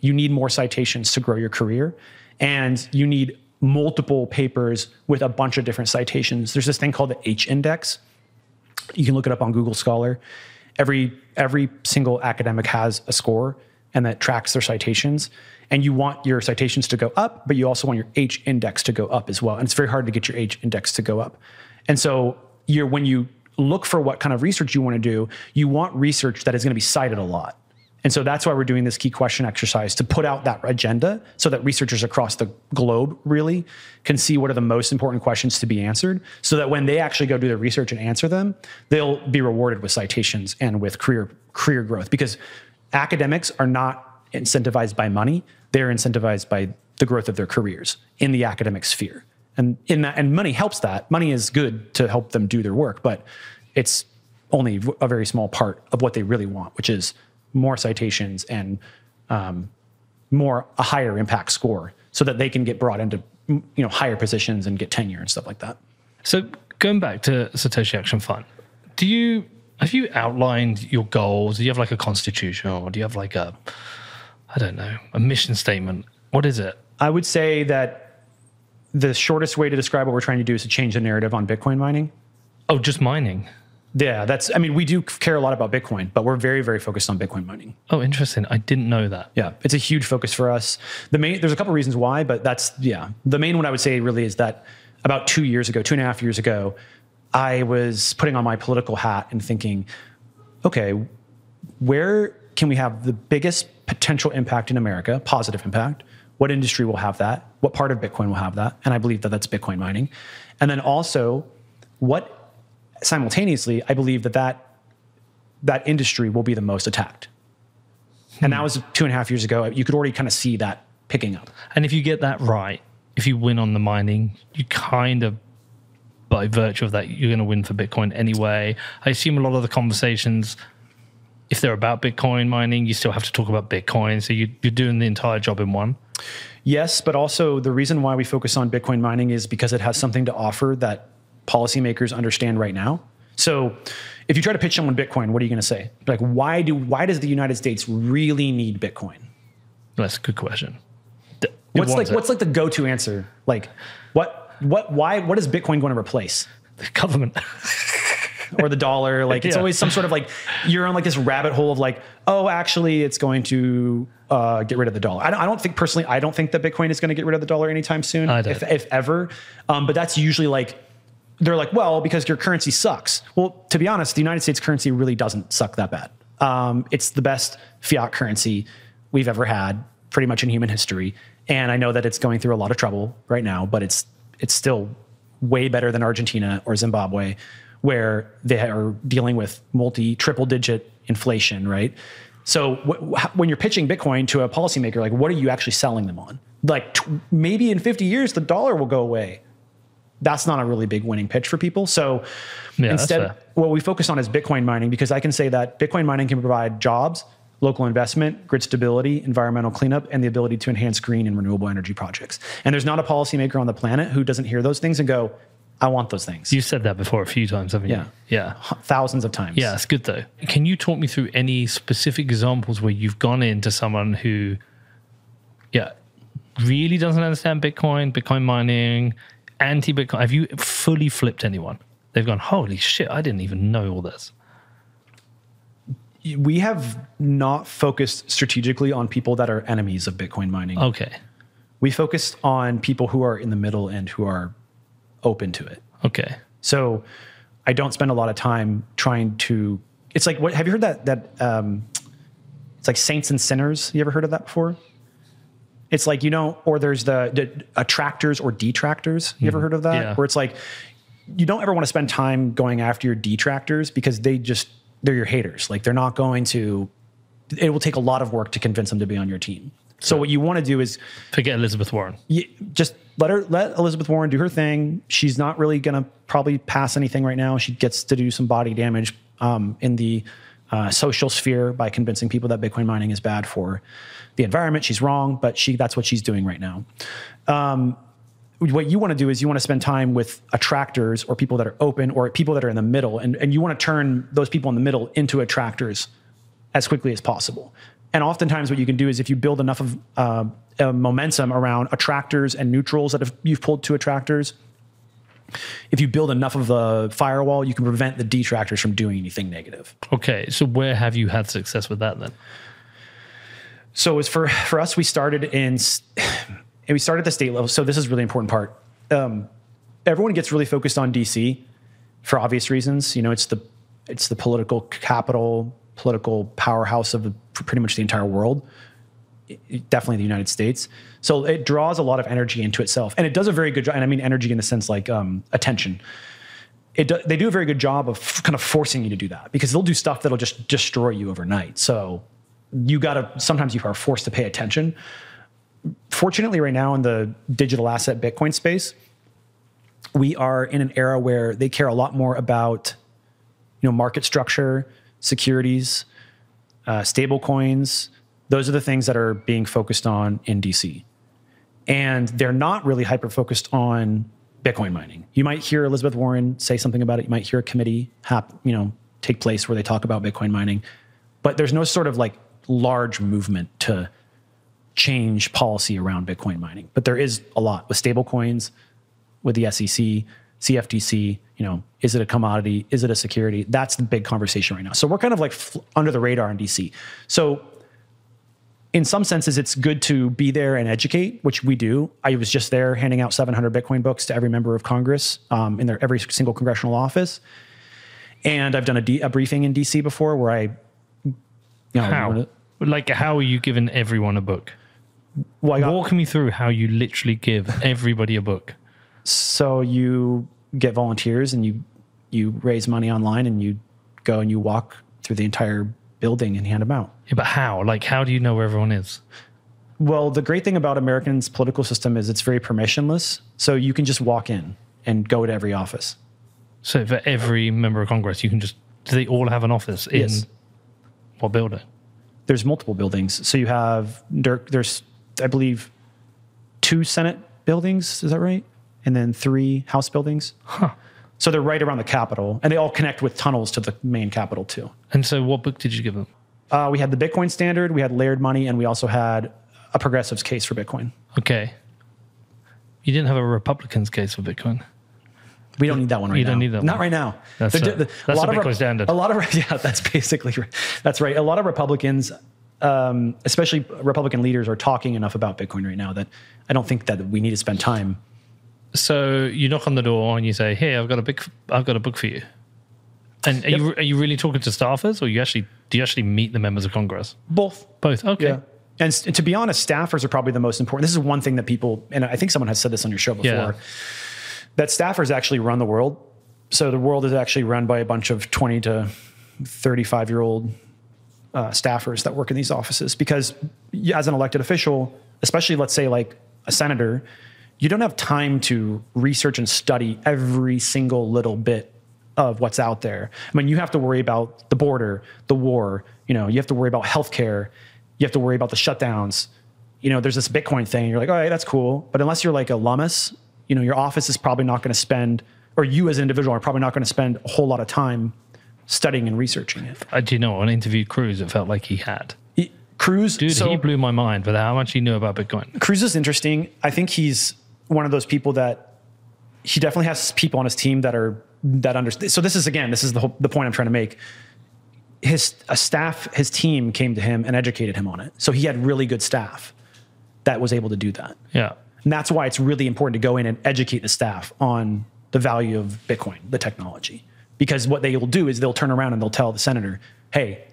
Speaker 1: You need more citations to grow your career, and you need multiple papers with a bunch of different citations. There's this thing called the H index. You can look it up on Google Scholar. Every every single academic has a score and that tracks their citations. And you want your citations to go up, but you also want your H index to go up as well. And it's very hard to get your H index to go up. And so you're when you look for what kind of research you want to do, you want research that is going to be cited a lot. And so that's why we're doing this key question exercise to put out that agenda so that researchers across the globe really can see what are the most important questions to be answered so that when they actually go do their research and answer them, they'll be rewarded with citations and with career career growth because academics are not incentivized by money, they're incentivized by the growth of their careers in the academic sphere. And in that and money helps that. Money is good to help them do their work, but it's only a very small part of what they really want, which is more citations and um, more a higher impact score, so that they can get brought into you know higher positions and get tenure and stuff like that.
Speaker 2: So going back to Satoshi Action Fund, do you have you outlined your goals? Do you have like a constitution or do you have like a I don't know, a mission statement? What is it?
Speaker 1: I would say that the shortest way to describe what we're trying to do is to change the narrative on Bitcoin mining.
Speaker 2: Oh, just mining.
Speaker 1: Yeah, that's. I mean, we do care a lot about Bitcoin, but we're very, very focused on Bitcoin mining.
Speaker 2: Oh, interesting. I didn't know that.
Speaker 1: Yeah, it's a huge focus for us. The main there's a couple reasons why, but that's yeah. The main one I would say really is that about two years ago, two and a half years ago, I was putting on my political hat and thinking, okay, where can we have the biggest potential impact in America, positive impact? What industry will have that? What part of Bitcoin will have that? And I believe that that's Bitcoin mining. And then also, what simultaneously, I believe that that, that industry will be the most attacked. And that hmm. was two and a half years ago. You could already kind of see that picking up.
Speaker 2: And if you get that right, if you win on the mining, you kind of by virtue of that, you're going to win for Bitcoin anyway. I assume a lot of the conversations, if they're about Bitcoin mining, you still have to talk about Bitcoin. So you, you're doing the entire job in one.
Speaker 1: Yes, but also the reason why we focus on Bitcoin mining is because it has something to offer that policymakers understand right now. So, if you try to pitch someone Bitcoin, what are you going to say? Like, why do why does the United States really need Bitcoin?
Speaker 2: That's a good question.
Speaker 1: What's like
Speaker 2: it.
Speaker 1: what's like the go to answer? Like, what what why what is Bitcoin going to replace?
Speaker 2: the government?
Speaker 1: or the dollar. Like it's
Speaker 2: Yeah.
Speaker 1: always some sort of like you're on like this rabbit hole of like, oh, actually, it's going to uh, get rid of the dollar. I don't, I don't think personally, I don't think that Bitcoin is going to get rid of the dollar anytime soon, if, if ever. Um, but that's usually like they're like, well, because your currency sucks. Well, to be honest, the United States currency really doesn't suck that bad. Um, it's the best fiat currency we've ever had, pretty much in human history. And I know that it's going through a lot of trouble right now, but it's it's still way better than Argentina or Zimbabwe, where they are dealing with multi triple digit inflation, right? So wh- when you're pitching Bitcoin to a policymaker, like what are you actually selling them on? Like t- maybe in 50 years the dollar will go away. That's not a really big winning pitch for people. So
Speaker 2: Yeah,
Speaker 1: instead, what we focus on is Bitcoin mining because I can say that Bitcoin mining can provide jobs, local investment, grid stability, environmental cleanup, and the ability to enhance green and renewable energy projects. And there's not a policymaker on the planet who doesn't hear those things and go, I want those things.
Speaker 2: You said that before a few times, haven't you?
Speaker 1: Yeah.
Speaker 2: Yeah.
Speaker 1: Thousands of times.
Speaker 2: Yeah, it's good though. Can you talk me through any specific examples where you've gone into someone who, yeah, really doesn't understand Bitcoin, Bitcoin mining, anti Bitcoin? Have you fully flipped anyone? They've gone, holy shit, I didn't even know all this.
Speaker 1: We have not focused strategically on people that are enemies of Bitcoin mining.
Speaker 2: Okay.
Speaker 1: We focused on people who are in the middle and who are open to it.
Speaker 2: Okay.
Speaker 1: So I don't spend a lot of time trying to. It's like what have you heard that that um, it's like saints and sinners. You ever heard of that before? It's like you know, or there's the, the attractors or detractors. You ever heard of that?
Speaker 2: Yeah.
Speaker 1: Where it's like you don't ever want to spend time going after your detractors because they just they're your haters. Like they're not going to. It will take a lot of work to convince them to be on your team. So what you want to do is
Speaker 2: Forget Elizabeth Warren.
Speaker 1: you, just let her let Elizabeth Warren do her thing. She's not really going to probably pass anything right now. She gets to do some body damage um, in the uh, social sphere by convincing people that Bitcoin mining is bad for the environment. She's wrong, but she that's what she's doing right now. Um, what you want to do is you want to spend time with attractors or people that are open or people that are in the middle, and, and you want to turn those people in the middle into attractors as quickly as possible. And oftentimes, what you can do is if you build enough of uh, uh, momentum around attractors and neutrals that have, you've pulled to attractors, if you build enough of the firewall, you can prevent the detractors from doing anything negative.
Speaker 2: Okay. So where have you had success with that then?
Speaker 1: So as for for us, we started in and we start at the state level. So this is really important part. Um, everyone gets really focused on DC for obvious reasons. You know, it's the it's the political capital, political powerhouse of pretty much the entire world. I- Definitely the United States. So it draws a lot of energy into itself, and it does a very good job. And I mean energy in the sense like um, attention. It do, they do a very good job of f- kind of forcing you to do that because they'll do stuff that'll just destroy you overnight. So you got to sometimes you are forced to pay attention. Fortunately, right now in the digital asset Bitcoin space, we are in an era where they care a lot more about you know market structure, securities, uh, stable coins. Those are the things that are being focused on in DC, and they're not really hyper focused on Bitcoin mining. You might hear Elizabeth Warren say something about it. You might hear a committee hap, you know take place where they talk about Bitcoin mining, but there's no sort of like large movement to change policy around Bitcoin mining. But there is a lot with stable coins, with the SEC, CFTC. You know, is it a commodity? Is it a security? That's the big conversation right now. So we're kind of like under the radar in DC. So in some senses, it's good to be there and educate, which we do. I was just there handing out 700 Bitcoin books to every member of Congress um, in their every single congressional office. And I've done a, D, a briefing in DC before where I, you know,
Speaker 2: How? Like, how are you giving everyone a book?
Speaker 1: Well, got-
Speaker 2: Walk me through how you literally give everybody a book.
Speaker 1: so you get volunteers and you you raise money online and you go and you walk through the entire building and hand them out.
Speaker 2: Yeah, but how? Like, how do you know where everyone is?
Speaker 1: Well, the great thing about Americans' political system is it's very permissionless. So you can just walk in and go to every office.
Speaker 2: So for every member of Congress, you can just do they all have an office in
Speaker 1: Yes.
Speaker 2: what building?
Speaker 1: There's multiple buildings. So you have there, there's I believe two Senate buildings. Is that right? And then three House buildings.
Speaker 2: Huh.
Speaker 1: So they're right around the Capitol, and they all connect with tunnels to the main Capitol too.
Speaker 2: And so, what book did you give them?
Speaker 1: Uh, we had the Bitcoin standard, we had layered money, and we also had a progressives case for Bitcoin.
Speaker 2: Okay. You didn't have a Republicans case for Bitcoin.
Speaker 1: We don't need that one right
Speaker 2: You
Speaker 1: now.
Speaker 2: don't need that
Speaker 1: Not
Speaker 2: one.
Speaker 1: right now.
Speaker 2: That's
Speaker 1: The-
Speaker 2: a-
Speaker 1: the-
Speaker 2: that's
Speaker 1: lot
Speaker 2: the
Speaker 1: of
Speaker 2: Bitcoin standard.
Speaker 1: A lot of <laughs> yeah, that's basically that's right. A lot of Republicans, um, especially Republican leaders, are talking enough about Bitcoin right now that I don't think that we need to spend time.
Speaker 2: So you knock on the door and you say, "Hey, I've got a big, I've got a book for you." And are you are you really talking to staffers, or you actually do you actually meet the members of Congress?
Speaker 1: Both.
Speaker 2: Both. Okay.
Speaker 1: Yeah. And, and to be honest, staffers are probably the most important. This is one thing that people, and I think someone has said this on your show before.
Speaker 2: Yeah.
Speaker 1: that staffers actually run the world. So the world is actually run by a bunch of 20 to 35 year old uh, staffers that work in these offices. Because as an elected official, especially let's say like a senator, you don't have time to research and study every single little bit of what's out there. I mean, you have to worry about the border, the war, you know, you have to worry about healthcare, you have to worry about the shutdowns. You know, there's this Bitcoin thing. You're like, all right, that's cool. But unless you're like a Lummis, you know, your office is probably not going to spend, or you as an individual are probably not going to spend a whole lot of time studying and researching it.
Speaker 2: I do you know, when I interviewed Cruz, it felt like he had.
Speaker 1: He- Cruz,
Speaker 2: Dude,
Speaker 1: so
Speaker 2: he blew my mind with how much he knew about Bitcoin.
Speaker 1: Cruz is interesting. I think he's one of those people that he definitely has people on his team that are that understand. So this is again, this is the whole, the point I'm trying to make. His a staff, his team came to him and educated him on it. So he had really good staff that was able to do that.
Speaker 2: Yeah.
Speaker 1: And that's why it's really important to go in and educate the staff on the value of Bitcoin, the technology. Because what they will do is they'll turn around and they'll tell the senator, "Hey,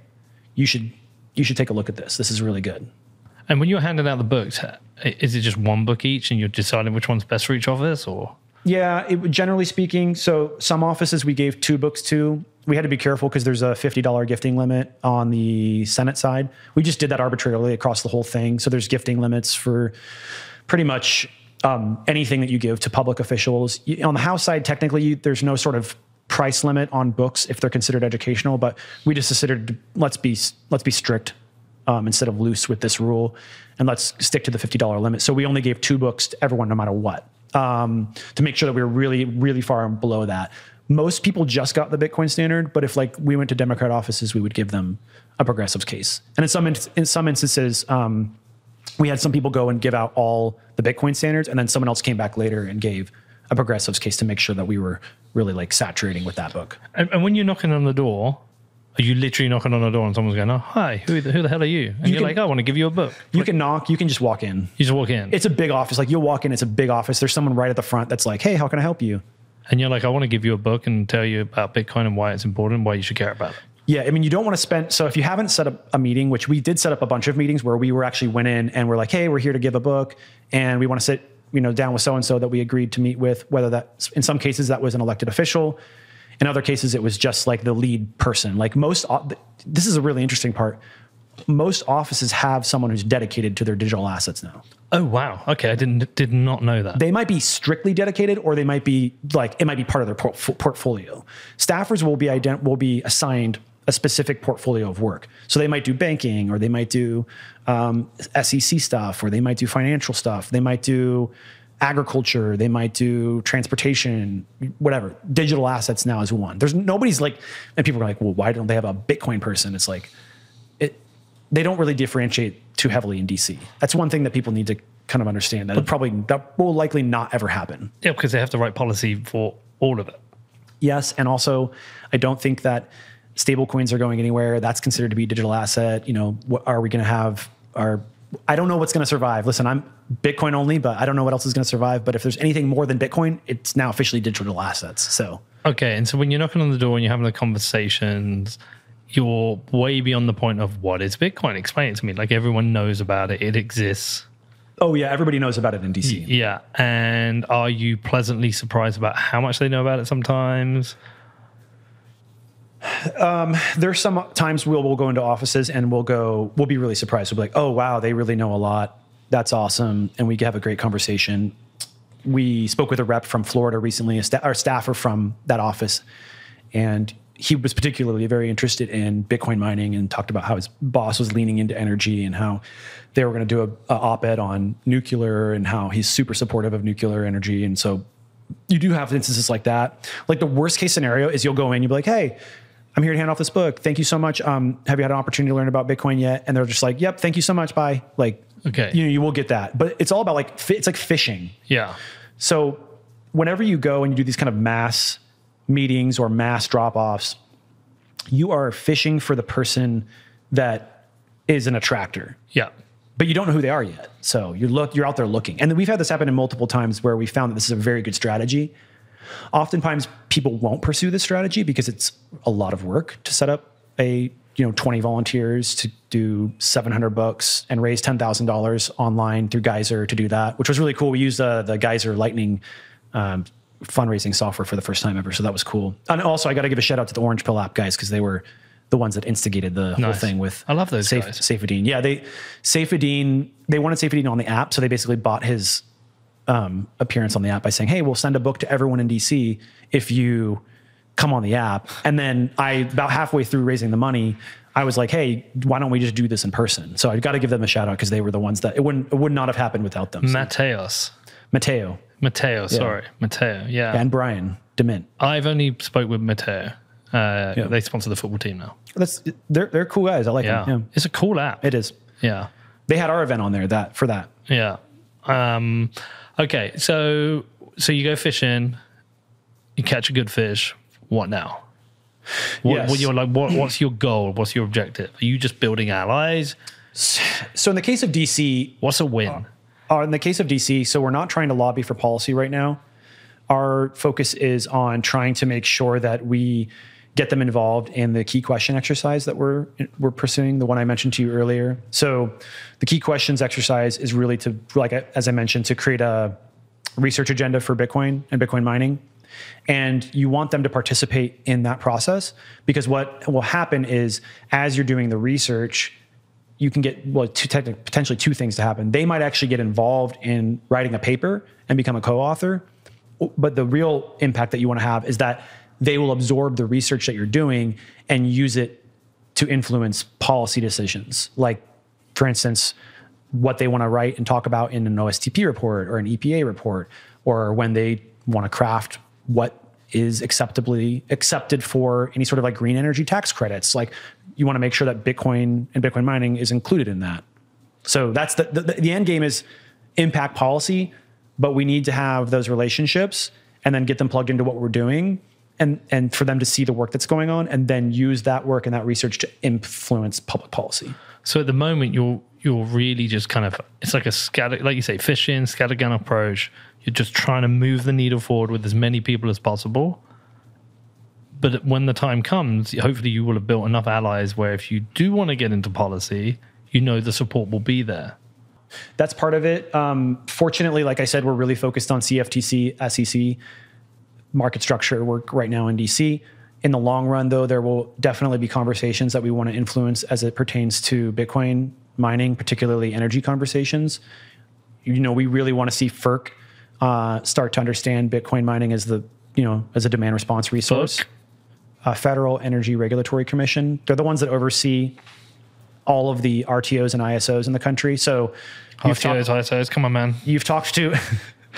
Speaker 1: you should you should take a look at this. This is really good."
Speaker 2: And when you're handing out the books, is it just one book each and you're deciding which one's best for each office or?
Speaker 1: Yeah, it, generally speaking, so some offices we gave two books to. We had to be careful because there's a $50 gifting limit on the Senate side. We just did that arbitrarily across the whole thing. So there's gifting limits for pretty much um, anything that you give to public officials. On the House side, technically, there's no sort of price limit on books if they're considered educational, but we just decided let's be let's be strict um, instead of loose with this rule, and let's stick to the fifty dollar limit. So we only gave two books to everyone, no matter what, um, to make sure that we were really, really far below that. Most people just got the Bitcoin standard, but if like we went to Democrat offices, we would give them a progressives case. And in some in, in some instances, um, we had some people go and give out all the Bitcoin standards, and then someone else came back later and gave a progressives case to make sure that we were really like saturating with that book.
Speaker 2: And, and when you're knocking on the door, are you literally knocking on the door and someone's going, "Oh, hi, who the, who the hell are you?" And you are like, "I want to give you a book."
Speaker 1: You can knock, you can just walk in.
Speaker 2: You just walk in,
Speaker 1: It's a big office. Like you'll walk in, it's a big office. There's someone right at the front that's like, "Hey, how can I help you?"
Speaker 2: and you're like, "I want to give you a book and tell you about Bitcoin and why it's important, why you should care about it."
Speaker 1: Yeah, I mean, you don't want to spend. So if you haven't set up a meeting, which we did set up a bunch of meetings where we were actually went in and we're like, "Hey, we're here to give a book, and we want to sit, you know, down with so and so that we agreed to meet with." Whether that, in some cases, that was an elected official. In other cases, it was just like the lead person. Like most, this is a really interesting part. Most offices have someone who's dedicated to their digital assets now.
Speaker 2: Oh wow, okay, I didn't did not know that.
Speaker 1: they might be strictly dedicated or they might be like it might be part of their port- portfolio staffers will be ident- will be assigned a specific portfolio of work so they might do banking or they might do um, sec stuff or they might do financial stuff they might do agriculture they might do transportation whatever digital assets now is one there's nobody's like and people are like well why don't they have a bitcoin person it's like it they don't really differentiate too heavily in DC. That's one thing that people need to kind of understand. That probably that will likely not ever happen.
Speaker 2: yeah, because they have the right policy for all of it.
Speaker 1: Yes, and also I don't think that stable coins are going anywhere. That's considered to be a digital asset. You know, what are we going to have our I don't know what's going to survive. Listen, I'm Bitcoin only, but I don't know what else is going to survive. But if there's anything more than Bitcoin, it's now officially digital assets. So
Speaker 2: Okay, and so when you're knocking on the door and you're having the conversations, you're way beyond the point of what is Bitcoin. Explain it to me. Like everyone knows about it, it exists.
Speaker 1: Oh yeah, everybody knows about it in DC.
Speaker 2: Yeah, and are you pleasantly surprised about how much they know about it? Sometimes.
Speaker 1: Um, there's some times we'll we'll go into offices and we'll go we'll be really surprised. We'll be like, oh wow, they really know a lot. That's awesome, and we have a great conversation. We spoke with a rep from Florida recently, a sta- our staffer from that office, and he was particularly very interested in Bitcoin mining and talked about how his boss was leaning into energy and how they were going to do a, a op-ed on nuclear and how he's super supportive of nuclear energy. And so you do have instances like that. Like the worst case scenario is you'll go in, you'll be like, hey, I'm here to hand off this book. Thank you so much. Um, have you had an opportunity to learn about Bitcoin yet? And they're just like, yep, thank you so much. Bye. Like,
Speaker 2: Okay.
Speaker 1: you know, you will get that. But it's all about like, it's like fishing.
Speaker 2: Yeah.
Speaker 1: So whenever you go and you do these kind of mass meetings or mass drop offs, you are fishing for the person that is an attractor
Speaker 2: Yeah.
Speaker 1: but you don't know who they are yet. So you're look you're out there looking. And then we've had this happen in multiple times where we found that this is a very good strategy. Oftentimes people won't pursue this strategy because it's a lot of work to set up a you know 20 volunteers to do 700 books and raise $10,000 online through Geyser to do that, which was really cool. We used uh, the Geyser Lightning um, fundraising software for the first time ever. So that was cool. And also, I got to give a shout out to the Orange Pill app guys because they were the ones that instigated the whole thing with.
Speaker 2: I love those
Speaker 1: Saif,
Speaker 2: guys.
Speaker 1: Saifedean. Yeah, they Saifedean. They wanted Saifedean on the app, so they basically bought his um, appearance on the app by saying, "Hey, we'll send a book to everyone in DC if you come on the app." And then I, about halfway through raising the money, I was like, "Hey, why don't we just do this in person?" So I've got to give them a shout out because they were the ones that it wouldn't it would not have happened without them. So,
Speaker 2: Mateos.
Speaker 1: Mateo
Speaker 2: Mateo, sorry. Mateo. Yeah.
Speaker 1: and Brian Dement.
Speaker 2: I've only spoke with Mateo. Uh, They sponsor the football team now.
Speaker 1: That's they're they're cool guys. I like
Speaker 2: Yeah.
Speaker 1: them.
Speaker 2: It's a cool app.
Speaker 1: It is.
Speaker 2: yeah.
Speaker 1: They had our event on there that for that.
Speaker 2: Yeah. Um, okay. So so you go fishing, you catch a good fish. What now? What,
Speaker 1: Yes.
Speaker 2: what you're like? What, what's your goal? What's your objective? Are you just building allies?
Speaker 1: So in the case of DC,
Speaker 2: What's a win?
Speaker 1: Uh, in the case of DC, so we're not trying to lobby for policy right now. Our focus is on trying to make sure that we get them involved in the key question exercise that we're we're pursuing, the one I mentioned to you earlier. So the key questions exercise is really to like as I mentioned to create a research agenda for Bitcoin and Bitcoin mining. And you want them to participate in that process because what will happen is as you're doing the research, you can get well two potentially two things to happen they might actually get involved in writing a paper and become a co-author but the real impact that you want to have is that they will absorb the research that you're doing and use it to influence policy decisions like for instance what they want to write and talk about in an OSTP report or an EPA report or when they want to craft what is acceptably accepted for any sort of like green energy tax credits. Like you want to make sure that Bitcoin and Bitcoin mining is included in that. So that's the, the the end game is impact policy, but we need to have those relationships and then get them plugged into what we're doing and and for them to see the work that's going on and then use that work and that research to influence public policy.
Speaker 2: So at the moment, you're you're really just kind of it's like a scatter, like you say, fishing scattergun approach. You're just trying to move the needle forward with as many people as possible. But when the time comes, hopefully you will have built enough allies where if you do want to get into policy, you know the support will be there.
Speaker 1: that's part of it. Um, fortunately, like I said, we're really focused on CFTC, SEC market structure work right now in DC. In the long run, though, there will definitely be conversations that we want to influence as it pertains to Bitcoin mining, particularly energy conversations. You know, we really want to see FERC uh, start to understand Bitcoin mining as the you know as a demand response resource. Uh, Federal Energy Regulatory Commission. They're the ones that oversee all of the RTOs and ISOs in the country. So talked-
Speaker 2: ISOs, come on, man.
Speaker 1: you've talked to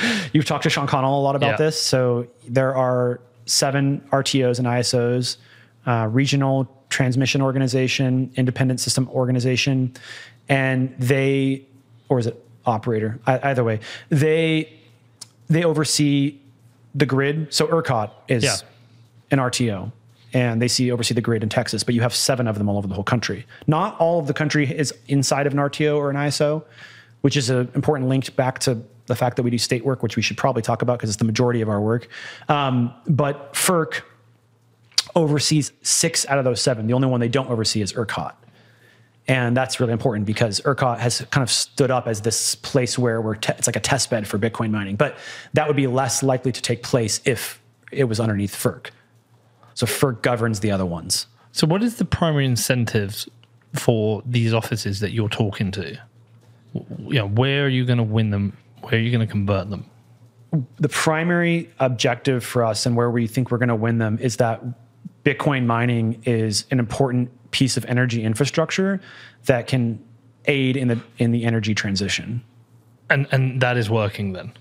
Speaker 1: <laughs> you've talked to Sean Connell a lot about
Speaker 2: Yeah.
Speaker 1: this. So there are seven RTOs and ISOs, uh, regional transmission organization, independent system organization, and they, or is it operator? I, either way, they they oversee the grid. So ERCOT is
Speaker 2: Yeah.
Speaker 1: an RTO. And they see oversee the grid in Texas, but you have seven of them all over the whole country. Not all of the country is inside of an RTO or an ISO, which is an important link back to the fact that we do state work, which we should probably talk about because it's the majority of our work. Um, but FERC oversees six out of those seven. The only one they don't oversee is ERCOT. And that's really important because ERCOT has kind of stood up as this place where we're te- it's like a test bed for Bitcoin mining. But that would be less likely to take place if it was underneath FERC. So FERC governs the other ones.
Speaker 2: So, what is the primary incentives for these offices that you're talking to? You know, where are you going to win them? Where are you going to convert them?
Speaker 1: the primary objective for us and where we think we're going to win them is that Bitcoin mining is an important piece of energy infrastructure that can aid in the in the energy transition.
Speaker 2: And and that is working then.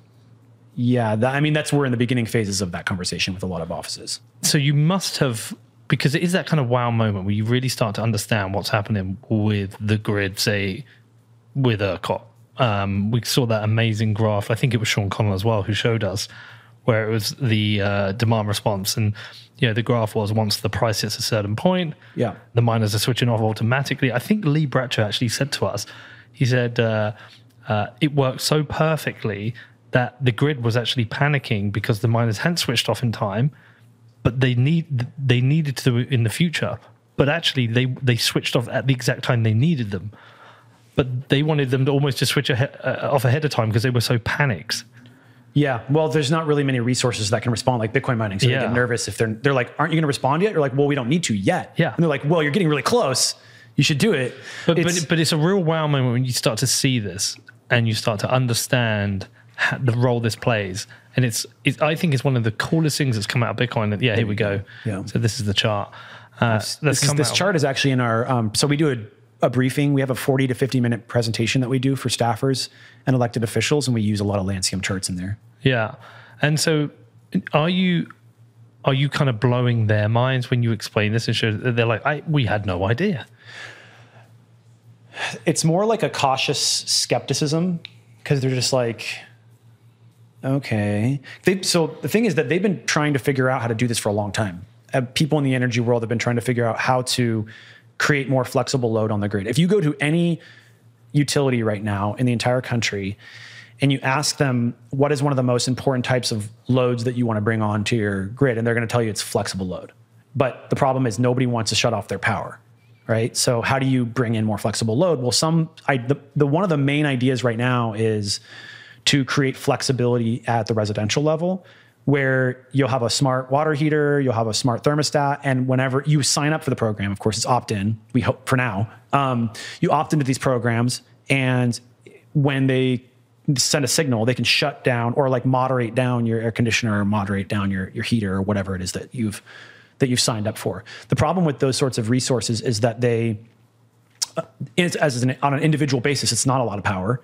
Speaker 1: Yeah, that, I mean that's we're in the beginning phases of that conversation with a lot of offices.
Speaker 2: So you must have because it is that kind of wow moment where you really start to understand what's happening with the grid, say with ERCOT. Um, we saw that amazing graph. I think it was Sean Connell as well who showed us where it was the uh, demand response, and you know the graph was once the price hits a certain point,
Speaker 1: Yeah.
Speaker 2: the miners are switching off automatically. I think Lee Bratcher actually said to us, he said uh, uh, it worked so perfectly that the grid was actually panicking because the miners hadn't switched off in time, but they need they needed to in the future. But actually, they they switched off at the exact time they needed them. But they wanted them to almost just switch uh, off ahead of time because they were so panicked.
Speaker 1: Yeah. Well, there's not really many resources that can respond like Bitcoin mining. So they get nervous if they're they're like, aren't you going to respond yet? You're like, well, we don't need to yet.
Speaker 2: Yeah.
Speaker 1: And they're like, well, you're getting really close. You should do it.
Speaker 2: But
Speaker 1: It's-
Speaker 2: but but it's a real wow moment when you start to see this and you start to understand how, the role this plays. And it's, it's I think it's one of the coolest things that's come out of Bitcoin. That, yeah, here we go.
Speaker 1: Yeah.
Speaker 2: So this is the chart. Uh,
Speaker 1: this, is, this chart is actually in our um, so we do a, a briefing we have a 40 to 50 minute presentation that we do for staffers and elected officials and we use a lot of lancium charts in there
Speaker 2: Yeah. And so are you are you kind of blowing their minds when you explain this and show they're like, I we had no idea.
Speaker 1: it's more like a cautious skepticism because they're just like okay they, so the thing is that they've been trying to figure out how to do this for a long time uh, people in the energy world have been trying to figure out how to create more flexible load on the grid. If you go to any utility right now in the entire country and you ask them what is one of the most important types of loads that you want to bring onto your grid and they're going to tell you it's flexible load. But the problem is nobody wants to shut off their power right? So how do you bring in more flexible load? Well some I, the, the one of the main ideas right now is to create flexibility at the residential level where you'll have a smart water heater, you'll have a smart thermostat, and whenever you sign up for the program, of course, it's opt in. We hope for now. Um, you opt into these programs, and when they send a signal, they can shut down or like moderate down your air conditioner or moderate down your, your heater or whatever it is that you've that you've signed up for. The problem with those sorts of resources is that they it's, as an, on an individual basis, it's not a lot of power.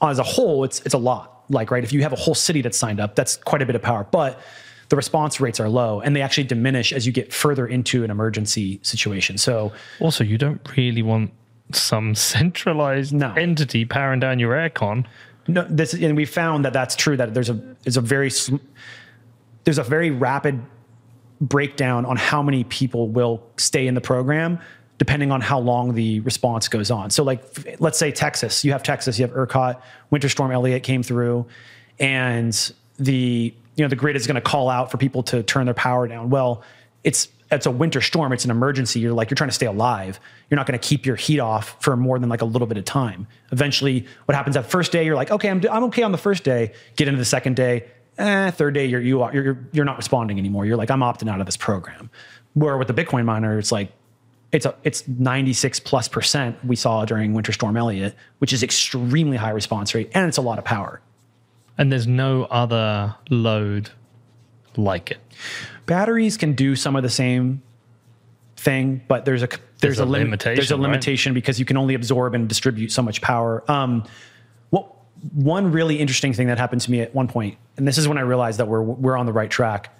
Speaker 1: As a whole, it's it's a lot. Like right, if you have a whole city that's signed up, that's quite a bit of power. But the response rates are low, and they actually diminish as you get further into an emergency situation. So
Speaker 2: Also, you don't really want some <laughs> centralized
Speaker 1: No.
Speaker 2: entity powering down your aircon.
Speaker 1: no, this and we found that that's true. That there's a there's a very there's a very rapid breakdown on how many people will stay in the program depending on how long the response goes on. So like let's say Texas, you have Texas, you have ERCOT, Winter Storm Elliott came through and the you know the grid is going to call out for people to turn their power down. Well, it's it's a winter storm, it's an emergency. You're like you're trying to stay alive. You're not going to keep your heat off for more than like a little bit of time. Eventually, what happens that first day, you're like, okay, I'm, I'm okay on the first day. Get into the second day, eh, third day, you're you are you're you're not responding anymore. You're like, I'm opting out of this program. Where with the Bitcoin miner, it's like it's a it's 96 plus percent we saw during Winter Storm Elliott, which is extremely high response rate, and it's a lot of power.
Speaker 2: And there's no other load like it.
Speaker 1: Batteries can do some of the same thing, but there's a there's,
Speaker 2: There's
Speaker 1: a,
Speaker 2: a
Speaker 1: lim-
Speaker 2: limitation,
Speaker 1: There's a
Speaker 2: right?
Speaker 1: limitation because you can only absorb and distribute so much power. Um, what one really interesting thing that happened to me at one point, and this is when I realized that we're we're on the right track,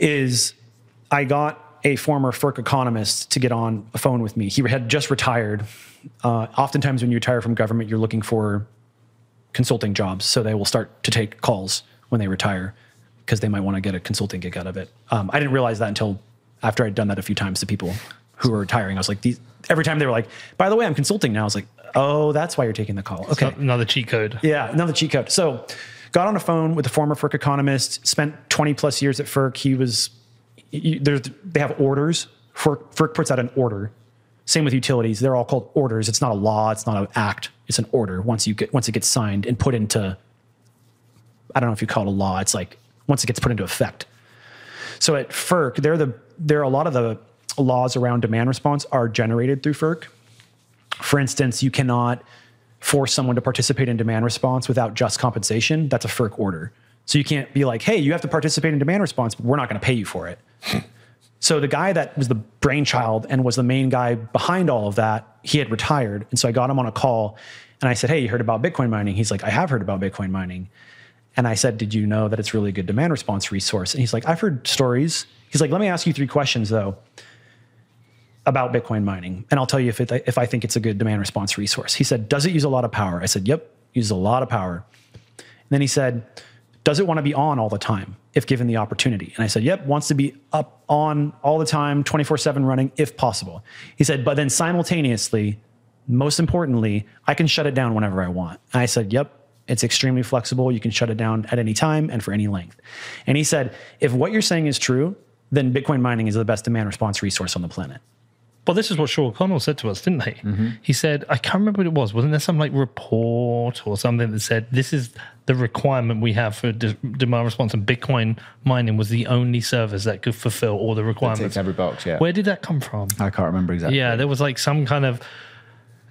Speaker 1: is I got a former FERC economist to get on a phone with me. He had just retired. Uh, oftentimes, when you retire from government, you're looking for consulting jobs, so they will start to take calls when they retire because they might want to get a consulting gig out of it. Um, I didn't realize that until after I'd done that a few times to people who were retiring. I was like, these, every time they were like, "By the way, I'm consulting now." I was like, "Oh, that's why you're taking the call." Okay,
Speaker 2: Another cheat code.
Speaker 1: yeah, another cheat code. So, got on a phone with a former FERC economist. Spent 20 plus years at FERC. He was you, they have orders. FERC, FERC puts out an order. Same with utilities. They're all called orders. It's not a law. It's not an act. It's an order. Once you get once it gets signed and put into, I don't know if you call it a law. It's like once it gets put into effect. So at FERC, they're the there are a lot of the laws around demand response are generated through FERC. For instance, you cannot force someone to participate in demand response without just compensation. That's a FERC order. So you can't be like, hey, you have to participate in demand response, but we're not going to pay you for it. So the guy that was the brainchild and was the main guy behind all of that, he had retired. And so I got him on a call and I said, hey, you heard about Bitcoin mining? He's like, I have heard about Bitcoin mining. And I said, Did you know that it's really a good demand response resource? And he's like, I've heard stories. He's like, Let me ask you three questions though about Bitcoin mining, and I'll tell you if it, if I think it's a good demand response resource. He said, Does it use a lot of power? I said, Yep, uses a lot of power. And then he said, Does it want to be on all the time if given the opportunity? And I said, Yep, wants to be up on all the time, 24 7 running if possible. He said, But then simultaneously, most importantly, I can shut it down whenever I want. And I said, Yep, it's extremely flexible. You can shut it down at any time and for any length. And he said, If what you're saying is true, then Bitcoin mining is the best demand response resource on the planet.
Speaker 2: Well, this is what Sean Connell said to us, didn't he? Mm-hmm. He said, I can't remember what it was. Wasn't there some like report or something that said this is the requirement we have for de- demand response and Bitcoin mining was the only service that could fulfill all the requirements?
Speaker 3: Every box. Yeah.
Speaker 2: Where did that come from?
Speaker 3: I can't remember exactly.
Speaker 2: Yeah, there was like some kind of,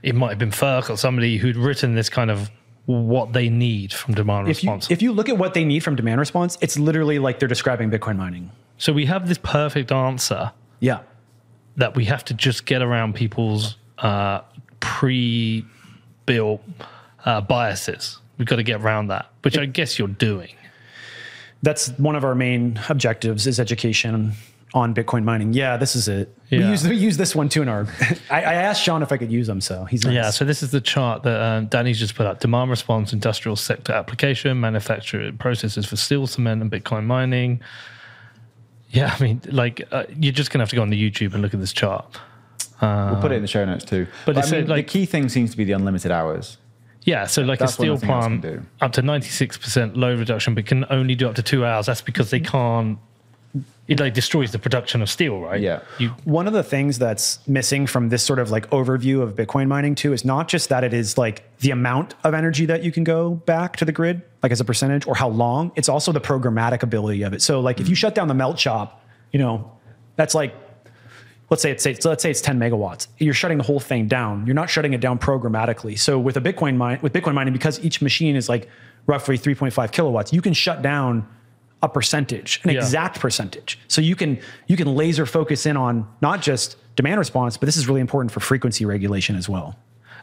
Speaker 2: it might have been FERC or somebody who'd written this kind of what they need from demand
Speaker 1: If you,
Speaker 2: response.
Speaker 1: if you look at what they need from demand response, it's literally like they're describing Bitcoin mining.
Speaker 2: so we have this perfect answer
Speaker 1: Yeah.
Speaker 2: That we have to just get around people's uh, pre-built uh, biases. We've got to get around that, which I guess you're doing.
Speaker 1: That's one of our main objectives is education on Bitcoin mining. Yeah, this is it. We use we use this one too in our. <laughs> I, I asked Sean if I could use them, so he's nice.
Speaker 2: Yeah, so this is the chart that um, Danny's just put up. Demand response, industrial sector application, manufacturing processes for steel, cement, and Bitcoin mining. Yeah, I mean, like, uh, you're just to have to go on the YouTube and look at this chart.
Speaker 3: We'll put it in the show notes too.
Speaker 2: But
Speaker 3: But, I mean,
Speaker 2: uh, like-
Speaker 3: the key thing seems to be the unlimited hours.
Speaker 2: Yeah, so like
Speaker 3: That's
Speaker 2: a steel
Speaker 3: what nothing else can
Speaker 2: plant up to 96% load reduction, but can only do up to two hours. That's because they can't, it like destroys the production of steel, right?
Speaker 3: Yeah.
Speaker 2: You,
Speaker 1: One of the things that's missing from this sort of like overview of Bitcoin mining too is not just that it is like the amount of energy that you can go back to the grid, like as a percentage, or how long. It's also the programmatic ability of it. So like if you shut down the melt shop, you know, that's like let's say it's say, let's say it's 10 megawatts. You're shutting the whole thing down. You're not shutting it down programmatically. So with a Bitcoin mine with Bitcoin mining, because each machine is like roughly 3.5 kilowatts, you can shut down a percentage, an
Speaker 2: Yeah.
Speaker 1: exact percentage. So you can you can laser focus in on not just demand response, but this is really important for frequency regulation as well.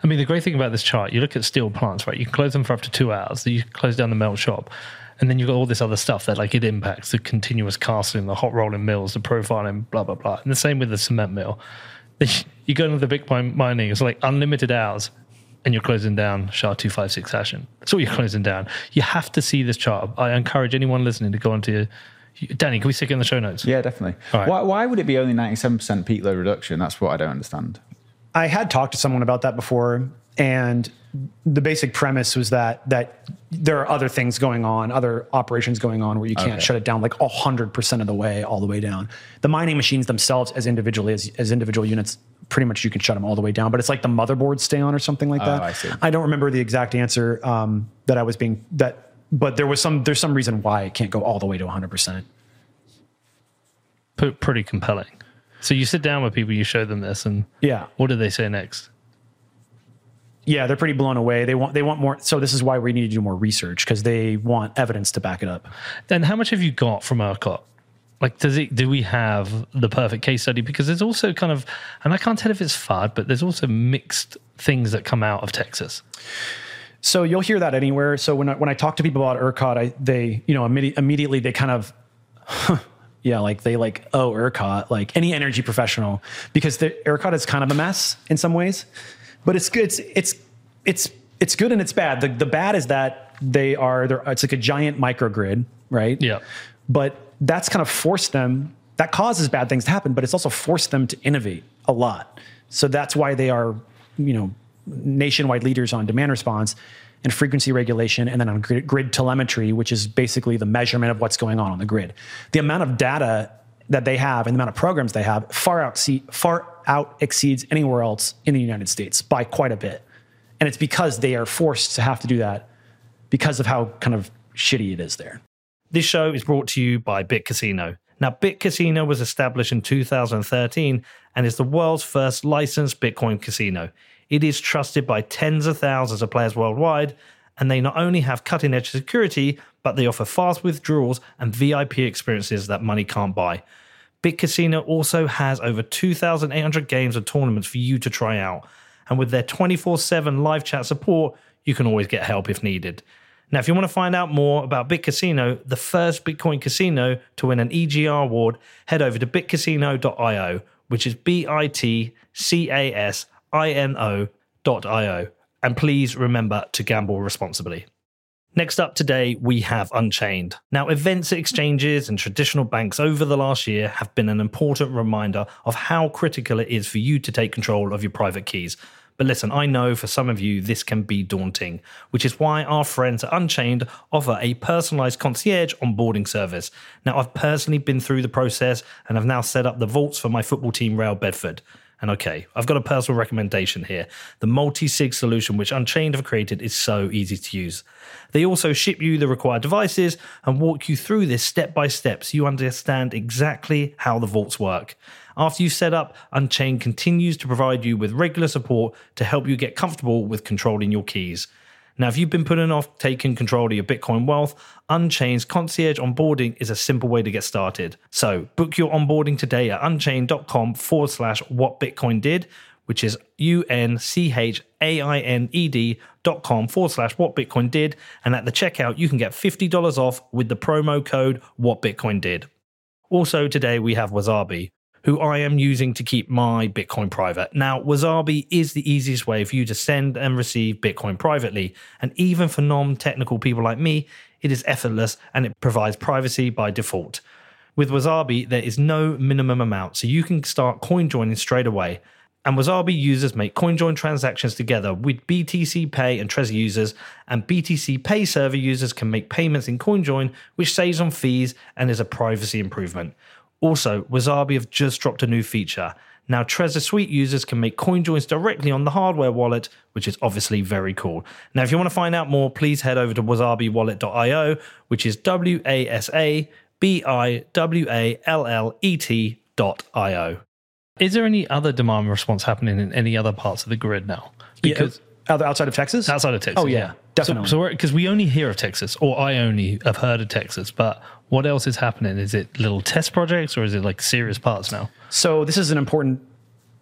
Speaker 2: I mean, the great thing about this chart, you look at steel plants, right? You can close them for up to two hours. You close down the melt shop. And then you've got all this other stuff that like it impacts the continuous casting, the hot rolling mills, the profiling, blah, blah, blah. And the same with the cement mill. <laughs> You go into the Bitcoin mining, it's like unlimited hours and you're closing down SHA 256 hashing. That's all you're closing down. You have to see this chart. I encourage anyone listening to go onto your, Danny, can we stick it in the show notes?
Speaker 3: Yeah, definitely.
Speaker 2: All right.
Speaker 3: Why, why would it be only 97% peak load reduction? That's what I don't understand.
Speaker 1: I had talked to someone about that before, and the basic premise was that that there are other things going on, other operations going on where you can't
Speaker 3: Okay.
Speaker 1: shut it down like hundred percent of the way, all the way down. The mining machines themselves, as individually as, as individual units, pretty much you can shut them all the way down. But it's like the motherboards stay on or something like that.
Speaker 3: Oh, I see.
Speaker 1: I don't remember the exact answer um, that I was being that, but there was some there's some reason why it can't go all the way to hundred percent.
Speaker 2: Pretty compelling. So you sit down with people, you show them this, and
Speaker 1: Yeah.
Speaker 2: what do they say next?
Speaker 1: Yeah, they're pretty blown away. They want they want more. So this is why we need to do more research because they want evidence to back it up.
Speaker 2: Then how much have you got from ERCOT? Like, does it? Do we have the perfect case study? Because there's also kind of, and I can't tell if it's FUD, but there's also mixed things that come out of Texas.
Speaker 1: So you'll hear that anywhere. So when I, when I talk to people about ERCOT, I, they you know immedi- immediately they kind of <laughs> yeah like they like oh ERCOT like any energy professional because the ERCOT is kind of a mess in some ways, but it's good. It's it's it's it's good and it's bad. The the bad is that they are they're, it's like a giant microgrid, right?
Speaker 2: Yeah.
Speaker 1: but that's kind of forced them that causes bad things to happen but it's also forced them to innovate a lot so that's why they are you know nationwide leaders on demand response and frequency regulation and then on grid, grid telemetry which is basically the measurement of what's going on on the grid the amount of data that they have and the amount of programs they have far out far out exceeds anywhere else in the united states by quite a bit and it's because they are forced to have to do that because of how kind of shitty it is there
Speaker 2: This show is brought to you by Bit Casino. Now, Bit Casino was established in 2013 and is the world's first licensed Bitcoin casino. It is trusted by tens of thousands of players worldwide, and they not only have cutting edge security, but they offer fast withdrawals and VIP experiences that money can't buy. Bit Casino also has over 2,800 games and tournaments for you to try out. And with their 24 7 live chat support, you can always get help if needed. Now, if you want to find out more about Bit Casino, the first Bitcoin casino to win an EGR award, head over to bitcasino.io, which is B I T C A S I N O.io. And please remember to gamble responsibly. Next up today, we have Unchained. Now, events at exchanges and traditional banks over the last year have been an important reminder of how critical it is for you to take control of your private keys. But listen, I know for some of you this can be daunting, which is why our friends at Unchained offer a personalized concierge onboarding service. Now, I've personally been through the process and have now set up the vaults for my football team, Real Bedford. And okay, I've got a personal recommendation here. The multi sig solution which Unchained have created is so easy to use. They also ship you the required devices and walk you through this step by step so you understand exactly how the vaults work. After you've set up, Unchained continues to provide you with regular support to help you get comfortable with controlling your keys. Now, if you've been putting off taking control of your Bitcoin wealth, Unchained's concierge onboarding is a simple way to get started. So book your onboarding today at unchained.com forward slash what Bitcoin did, which is U N C H A I N E D dot com forward slash what Bitcoin did. And at the checkout, you can get $50 off with the promo code what Bitcoin did. Also, today we have Wasabi who I am using to keep my Bitcoin private. Now, Wasabi is the easiest way for you to send and receive Bitcoin privately. And even for non technical people like me, it is effortless and it provides privacy by default. With Wasabi, there is no minimum amount, so you can start coin joining straight away. And Wasabi users make CoinJoin transactions together with BTC Pay and Trezor users, and BTC Pay server users can make payments in CoinJoin, which saves on fees and is a privacy improvement. Also, Wasabi have just dropped a new feature. Now, Trezor Suite users can make coin joins directly on the hardware wallet, which is obviously very cool. Now, if you want to find out more, please head over to wasabiwallet.io, which is W A S A B I W A L L E T.io.
Speaker 4: Is there any other demand response happening in any other parts of the grid now?
Speaker 1: Uh, because outside of Texas,
Speaker 4: outside of Texas,
Speaker 1: Oh, yeah, definitely.
Speaker 4: So, because we only hear of Texas, or I only have heard of Texas, but what else is happening? Is it little test projects, or is it like serious parts now?
Speaker 1: So this is an important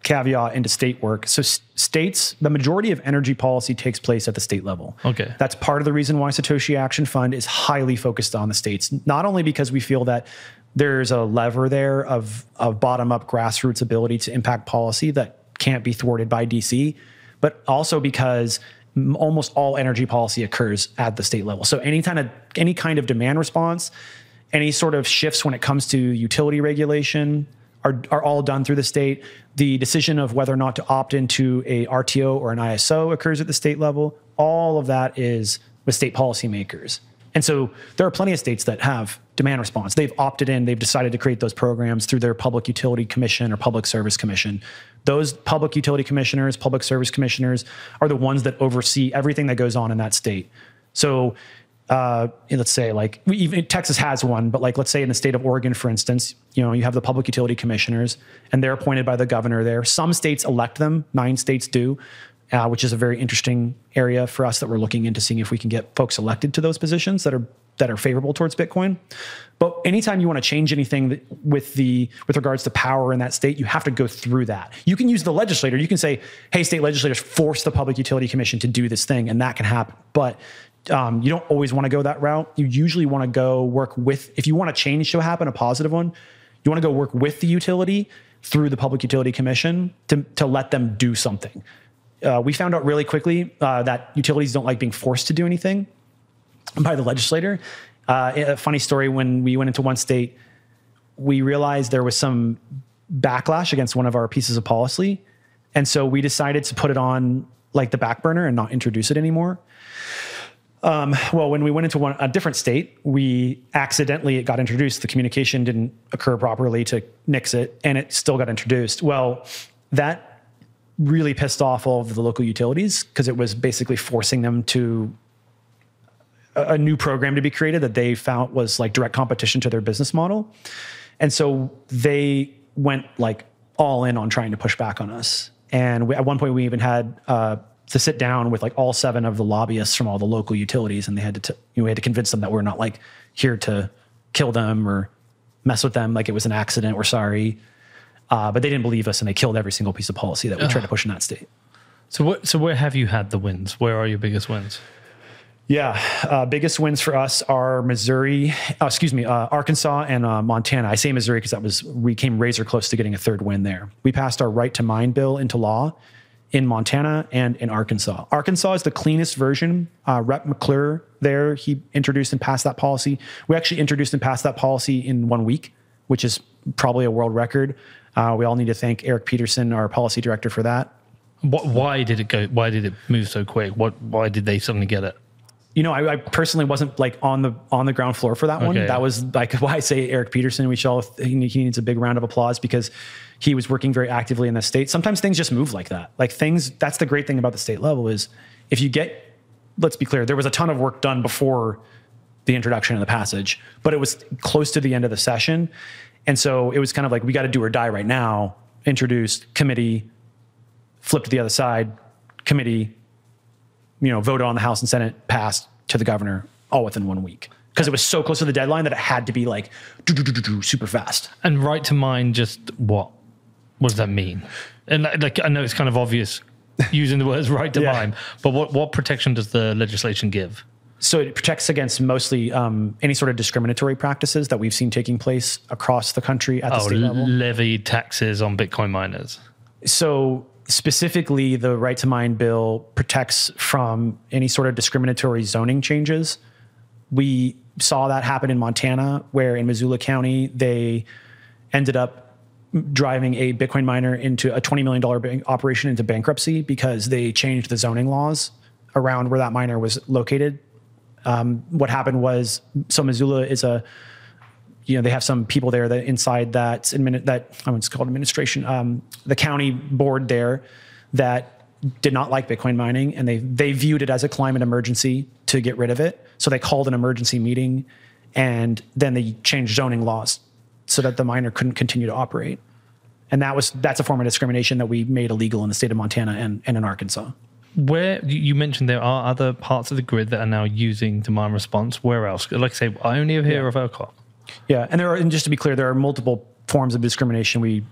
Speaker 1: caveat into state work. So states, the majority of energy policy takes place at the state level.
Speaker 4: Okay.
Speaker 1: That's part of the reason why Satoshi Action Fund is highly focused on the states. Not only because we feel that there's a lever there of, of bottom up grassroots ability to impact policy that can't be thwarted by DC, but also because almost all energy policy occurs at the state level. So any kind of any kind of demand response, any sort of shifts when it comes to utility regulation are, are all done through the state. The decision of whether or not to opt into a RTO or an ISO occurs at the state level. All of that is with state policymakers. And so there are plenty of states that have demand response. They've opted in, they've decided to create those programs through their public utility commission or public service commission. Those public utility commissioners, public service commissioners are the ones that oversee everything that goes on in that state. So uh, let's say like even Texas has one, but like let's say in the state of Oregon, for instance, you know you have the public utility commissioners, and they're appointed by the governor there. Some states elect them, nine states do, uh, which is a very interesting area for us that we're looking into seeing if we can get folks elected to those positions that are that are favorable towards Bitcoin. But anytime you want to change anything that, with the with regards to power in that state, you have to go through that. You can use the legislator. You can say, "Hey, state legislators, force the Public Utility Commission to do this thing," and that can happen. But um, you don't always want to go that route. You usually want to go work with. If you want a change to happen, a positive one, you want to go work with the utility through the Public Utility Commission to to let them do something. Uh, we found out really quickly uh, that utilities don't like being forced to do anything by the legislator. Uh, a funny story when we went into one state, we realized there was some backlash against one of our pieces of policy. And so we decided to put it on like the back burner and not introduce it anymore. Um, well, when we went into one, a different state, we accidentally it got introduced. The communication didn't occur properly to nix it, and it still got introduced. Well, that really pissed off all of the local utilities because it was basically forcing them to a, a new program to be created that they found was like direct competition to their business model. And so they went like all in on trying to push back on us. And we, at one point, we even had uh, to sit down with like all seven of the lobbyists from all the local utilities, and they had to, t- you know, we had to convince them that we're not like here to kill them or mess with them, like it was an accident. We're sorry, uh, but they didn't believe us, and they killed every single piece of policy that we tried to push in that state.
Speaker 4: So, what, so where have you had the wins? Where are your biggest wins?
Speaker 1: Yeah, uh, biggest wins for us are Missouri, oh, excuse me, uh, Arkansas and uh, Montana. I say Missouri because that was we came razor close to getting a third win there. We passed our right to mine bill into law in Montana and in Arkansas. Arkansas is the cleanest version. Uh, Rep McClure there, he introduced and passed that policy. We actually introduced and passed that policy in one week, which is probably a world record. Uh, we all need to thank Eric Peterson, our policy director, for that.
Speaker 4: Why did it go? Why did it move so quick? What? Why did they suddenly get it?
Speaker 1: You know, I, I personally wasn't like on the on the ground floor for that one.
Speaker 2: Okay.
Speaker 1: That was like <laughs> why I say Eric Peterson. We should all he needs a big round of applause because he was working very actively in the state. Sometimes things just move like that. Like things. That's the great thing about the state level is if you get. Let's be clear. There was a ton of work done before the introduction and the passage, but it was close to the end of the session, and so it was kind of like we got to do or die right now. Introduced committee, flip to the other side, committee, you know, voted on the House and Senate, passed to the governor all within one week because it was so close to the deadline that it had to be like super fast.
Speaker 2: And right to mine, just what? What does that mean? And like, I know it's kind of obvious <laughs> using the words right to
Speaker 1: Yeah.
Speaker 2: mine, but what, what protection does the legislation give?
Speaker 1: So it protects against mostly um, any sort of discriminatory practices that we've seen taking place across the country at the
Speaker 2: Oh,
Speaker 1: state level.
Speaker 2: levy taxes on Bitcoin miners.
Speaker 1: so specifically the right to mine bill protects from any sort of discriminatory zoning changes. We saw that happen in montana where in missoula county they ended up driving a bitcoin miner into a $20 million operation into bankruptcy because they changed the zoning laws around where that miner was located. Um, what happened was so missoula is a you know they have some people there that inside that admin, that I it's called administration um, the county board there that did not like Bitcoin mining and they they viewed it as a climate emergency to get rid of it so they called an emergency meeting and then they changed zoning laws so that the miner couldn't continue to operate and that was that's a form of discrimination that we made illegal in the state of Montana and, and in Arkansas
Speaker 2: Where you mentioned there are other parts of the grid that are now using demand response. Where else? Like I say, I only hear of ERCOT.
Speaker 1: Yeah, and there are, and just to be clear, there are multiple forms of discrimination we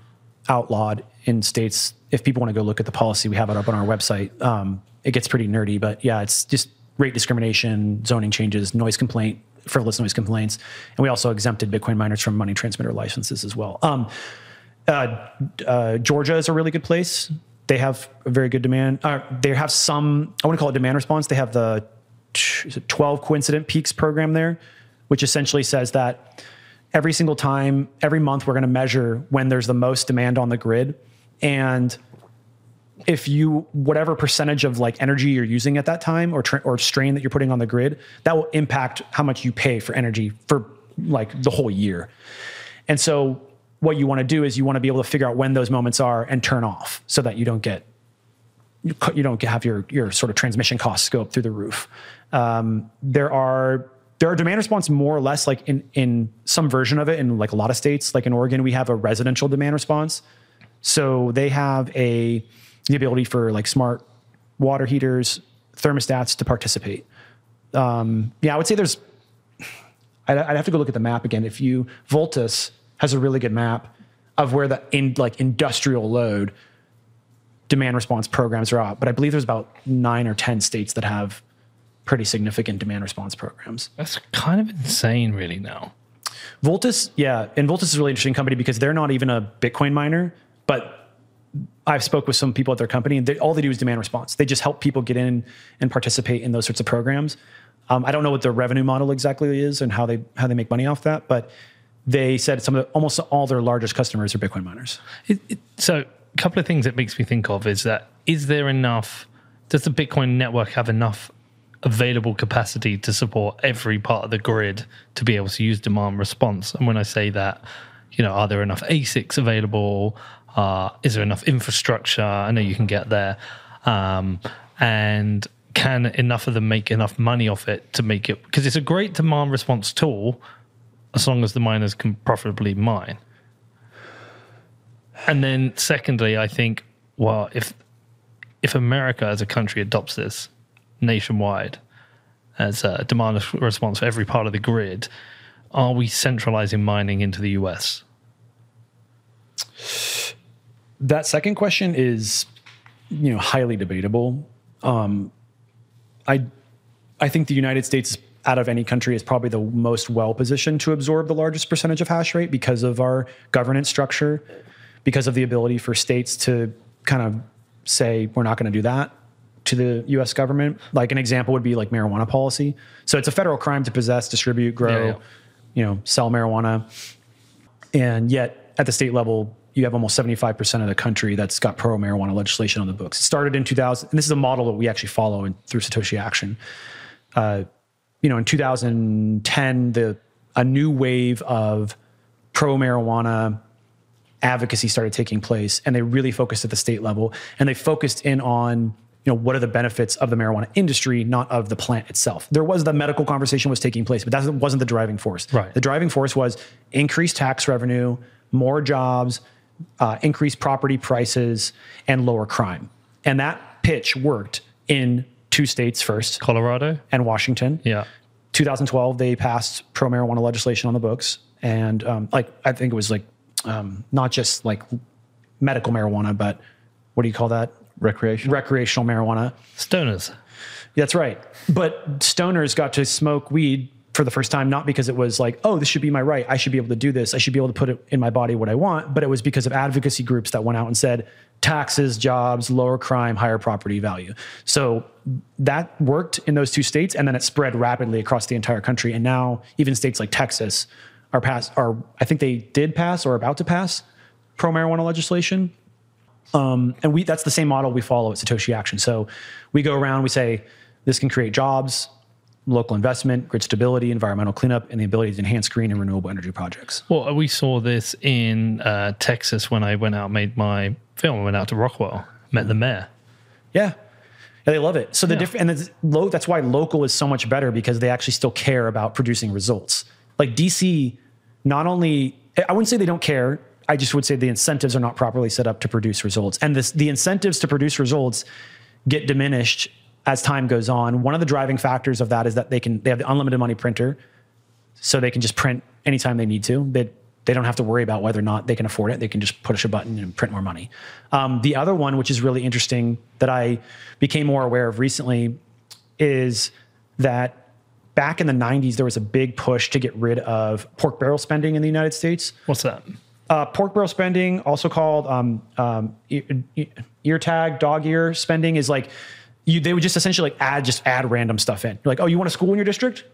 Speaker 1: outlawed in states. If people want to go look at the policy, we have it up on our website. Um, it gets pretty nerdy, but yeah, it's just rate discrimination, zoning changes, noise complaint, frivolous noise complaints, and we also exempted Bitcoin miners from money transmitter licenses as well. Um, uh, uh, Georgia is a really good place. They have a very good demand. Uh, they have some. I want to call it demand response. They have the t- 12 coincident peaks program there, which essentially says that every single time, every month, we're going to measure when there's the most demand on the grid, and if you whatever percentage of like energy you're using at that time or tr- or strain that you're putting on the grid, that will impact how much you pay for energy for like the whole year. And so what you want to do is you want to be able to figure out when those moments are and turn off so that you don't get you don't have your your sort of transmission costs go up through the roof. Um, there are there are demand response more or less like in in some version of it in like a lot of states. Like in Oregon, we have a residential demand response. So they have a the ability for like smart water heaters, thermostats to participate. Um, yeah, I would say there's. I'd, I'd have to go look at the map again. If you Voltus has a really good map of where the in like industrial load demand response programs are at, but I believe there's about nine or ten states that have pretty significant demand response programs.
Speaker 2: That's kind of insane, really. Now,
Speaker 1: Voltus, yeah, and Voltus is a really interesting company because they're not even a Bitcoin miner, but I've spoke with some people at their company, and they, all they do is demand response. They just help people get in and participate in those sorts of programs. Um, I don't know what their revenue model exactly is and how they how they make money off that, but they said some of the, almost all their largest customers are Bitcoin miners.
Speaker 2: It, it, so a couple of things it makes me think of is that is there enough? Does the Bitcoin network have enough available capacity to support every part of the grid to be able to use demand response? And when I say that, you know, are there enough ASICs available? Uh, is there enough infrastructure? I know you can get there, um, and can enough of them make enough money off it to make it? Because it's a great demand response tool, as long as the miners can profitably mine. And then, secondly, I think, well, if if America as a country adopts this nationwide as a demand response for every part of the grid, are we centralizing mining into the US?
Speaker 1: That second question is, you know, highly debatable. Um, I, I think the United States, out of any country, is probably the most well positioned to absorb the largest percentage of hash rate because of our governance structure, because of the ability for states to kind of say we're not going to do that to the U.S. government. Like an example would be like marijuana policy. So it's a federal crime to possess, distribute, grow,
Speaker 2: Yeah, yeah.
Speaker 1: you know, sell marijuana and yet at the state level you have almost 75% of the country that's got pro marijuana legislation on the books it started in 2000 and this is a model that we actually follow in, through satoshi action uh, you know, in 2010, the a new wave of pro marijuana advocacy started taking place, and they really focused at the state level, and they focused in on you know what are the benefits of the marijuana industry, not of the plant itself. There was the medical conversation was taking place, but that wasn't the driving force.
Speaker 2: Right.
Speaker 1: The driving force was increased tax revenue, more jobs, uh, increased property prices, and lower crime. And that pitch worked in two states first,
Speaker 2: Colorado.
Speaker 1: and Washington.
Speaker 2: Yeah.
Speaker 1: 2012, they passed pro marijuana legislation on the books, and um, like I think it was like um, not just like medical marijuana, but what do you call that?
Speaker 3: Recreation.
Speaker 1: Recreational marijuana.
Speaker 2: Stoners.
Speaker 1: That's right. But stoners got to smoke weed for the first time, not because it was like, oh, this should be my right. I should be able to do this. I should be able to put it in my body what I want. But it was because of advocacy groups that went out and said taxes, jobs, lower crime, higher property value. So that worked in those two states. And then it spread rapidly across the entire country. And now even states like Texas are passed, are, I think they did pass or are about to pass pro marijuana legislation and we that's the same model we follow at Satoshi Action. So we go around, we say this can create jobs, local investment, grid stability, environmental cleanup, and the ability to enhance green and renewable energy projects.
Speaker 2: Well, we saw this in uh, Texas when I went out made my film. I went out to Rockwell, met the mayor.
Speaker 1: Yeah. Yeah, they love it. So the
Speaker 2: Yeah.
Speaker 1: diff- and it's low, that's why local is so much better because they actually still care about producing results. Like DC, not only I wouldn't say they don't care. I just would say the incentives are not properly set up to produce results, and this, the incentives to produce results get diminished as time goes on. One of the driving factors of that is that they can they have the unlimited money printer, so they can just print anytime they need to. They they don't have to worry about whether or not they can afford it. They can just push a button and print more money. Um, the other one, which is really interesting, that I became more aware of recently, is that back in the '90s there was a big push to get rid of pork barrel spending in the United States.
Speaker 2: What's that?
Speaker 1: Uh, pork barrel spending, also called um, um, ear, ear tag, dog ear spending, is like you. They would just essentially like add just add random stuff in. You're like, oh, you want a school in your district?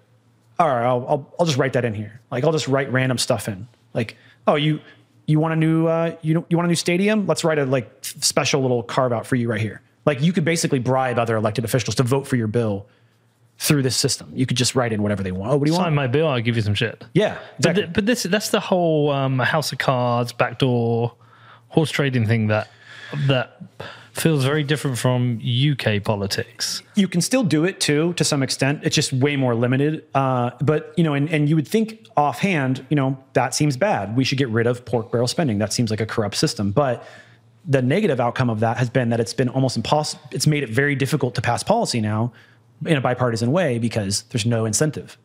Speaker 1: All right, I'll, I'll I'll just write that in here. Like I'll just write random stuff in. Like, oh, you you want a new uh, you you want a new stadium? Let's write a like special little carve out for you right here. Like you could basically bribe other elected officials to vote for your bill through this system. You could just write in whatever they want. Oh, what do you
Speaker 2: Sign
Speaker 1: want?
Speaker 2: my bill, I'll give you some shit.
Speaker 1: Yeah,
Speaker 2: But, th- but this that's the whole um, house of cards, backdoor horse trading thing that that feels very different from UK politics.
Speaker 1: you can still do it too to some extent it's just way more limited uh, but you know and, and you would think offhand you know that seems bad we should get rid of pork barrel spending that seems like a corrupt system but the negative outcome of that has been that it's been almost impossible it's made it very difficult to pass policy now in a bipartisan way because there's no incentive.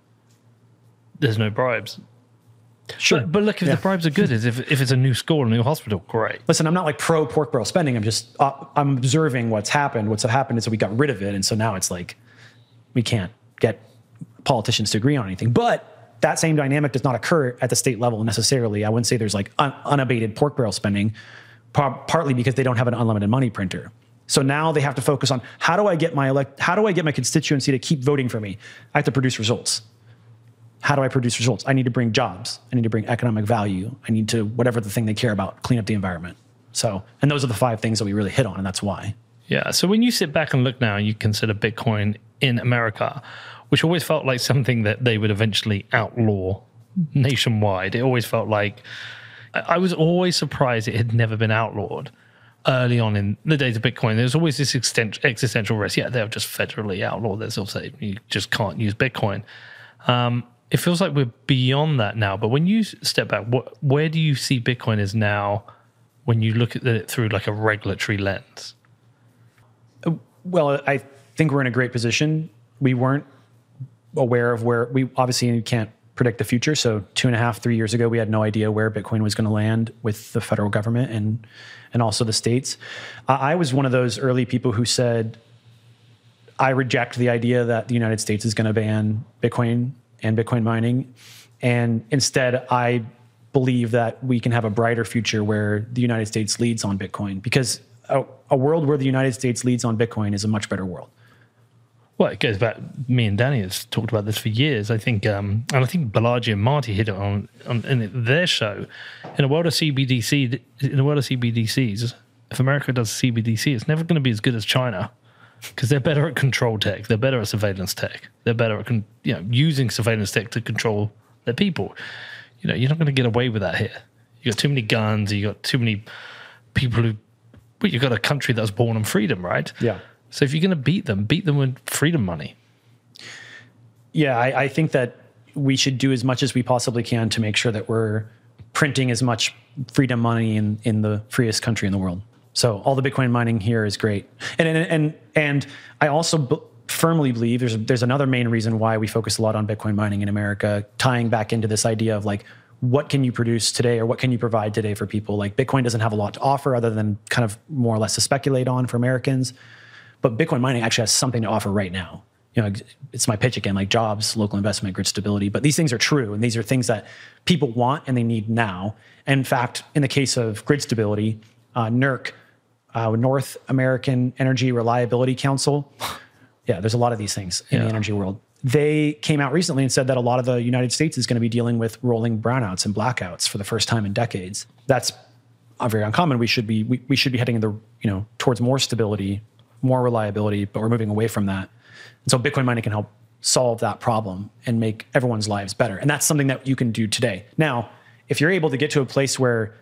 Speaker 2: There's no bribes.
Speaker 1: sure.
Speaker 2: But, but look, if
Speaker 1: Yeah.
Speaker 2: the bribes are good, is if, if it's a new school, a new hospital, great.
Speaker 1: listen i'm not like pro pork barrel spending. I'm just uh, i'm observing what's happened. What's happened is that we got rid of it. And so now it's like we can't get politicians to agree on anything. But that same dynamic does not occur at the state level necessarily. I wouldn't say there's like un- unabated pork barrel spending par- partly because they don't have an unlimited money printer so now they have to focus on how do i get my elect how do i get my constituency to keep voting for me i have to produce results how do I produce results? I need to bring jobs. I need to bring economic value. I need to whatever the thing they care about, clean up the environment. So, and those are the five things that we really hit on, and that's why.
Speaker 2: Yeah. So when you sit back and look now, you consider Bitcoin in America, which always felt like something that they would eventually outlaw nationwide. It always felt like I was always surprised it had never been outlawed early on in the days of Bitcoin. There was always this existential risk. Yeah, they'll just federally outlaw this. They'll say you just can't use Bitcoin. Um, it feels like we're beyond that now. But when you step back, what, where do you see Bitcoin is now when you look at it through like a regulatory lens?
Speaker 1: Well, I think we're in a great position. We weren't aware of where we obviously can't predict the future. So two and a half, three years ago, we had no idea where Bitcoin was going to land with the federal government and and also the states. I I was one of those early people who said, I reject the idea that the United States is going to ban Bitcoin and Bitcoin mining. And instead, I believe that we can have a brighter future where the United States leads on Bitcoin because a, a world where the United States leads on Bitcoin is a much better world.
Speaker 2: Well, it goes back. Me and Danny has talked about this for years. I think, um, and I think Balaji and Marty hit it on, on in their show. In a world of CBDC, in a world of CBDCs, if America does CBDC, it's never going to be as good as China. because they're better at control tech. They're better at surveillance tech. They're better at con- you know using surveillance tech to control their people. You know, you're not going to get away with that here. You got too many guns. You got too many people who. Well, you've got a country that's born on freedom, right?
Speaker 1: Yeah.
Speaker 2: So if you're going to beat them, beat them with freedom money.
Speaker 1: Yeah, I, I think that we should do as much as we possibly can to make sure that we're printing as much freedom money in, in the freest country in the world. So all the Bitcoin mining here is great, and and and, and I also b- firmly believe there's there's another main reason why we focus a lot on Bitcoin mining in America, tying back into this idea of like what can you produce today or what can you provide today for people. Like Bitcoin doesn't have a lot to offer other than kind of more or less to speculate on for Americans, but Bitcoin mining actually has something to offer right now. You know, it's my pitch again, like jobs, local investment, grid stability. But these things are true, and these are things that people want and they need now. And in fact, in the case of grid stability, uh, NERC uh, North American Energy Reliability Council. Yeah, there's a lot of these things in the energy world. They came out recently and said that a lot of the United States is going to be dealing with rolling brownouts and blackouts for the first time in decades. That's uh, very uncommon. We should be we, we should be heading in the you know towards more stability, more reliability, but we're moving away from that. And so Bitcoin mining can help solve that problem and make everyone's lives better. And that's something that you can do today. Now, if you're able to get to a place where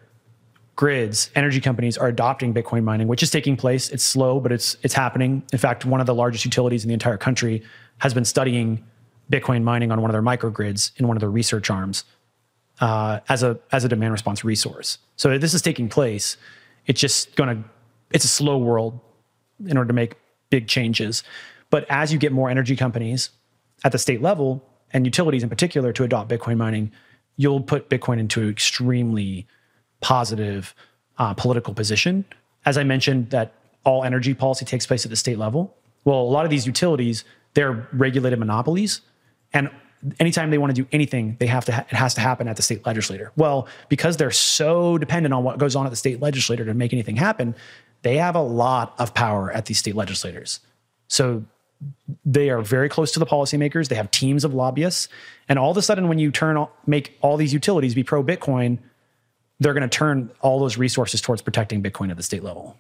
Speaker 1: grids, energy companies are adopting Bitcoin mining, which is taking place. It's slow, but it's it's happening. In fact, one of the largest utilities in the entire country has been studying Bitcoin mining on one of their microgrids in one of their research arms uh, as a as a demand response resource. So this is taking place. It's just going to it's a slow world in order to make big changes. But as you get more energy companies at the state level and utilities in particular to adopt Bitcoin mining, you'll put Bitcoin into an extremely positive uh, political position. As I mentioned, that all energy policy takes place at the state level. Well, a lot of these utilities, they're regulated monopolies. And anytime they want to do anything, they have to, ha- it has to happen at the state legislature. Well, because they're so dependent on what goes on at the state legislature to make anything happen, they have a lot of power at these state legislators. So they are very close to the policymakers. They have teams of lobbyists, and all of a sudden, when you turn make all these utilities be pro Bitcoin, they're going to turn all those resources towards protecting Bitcoin at the state level.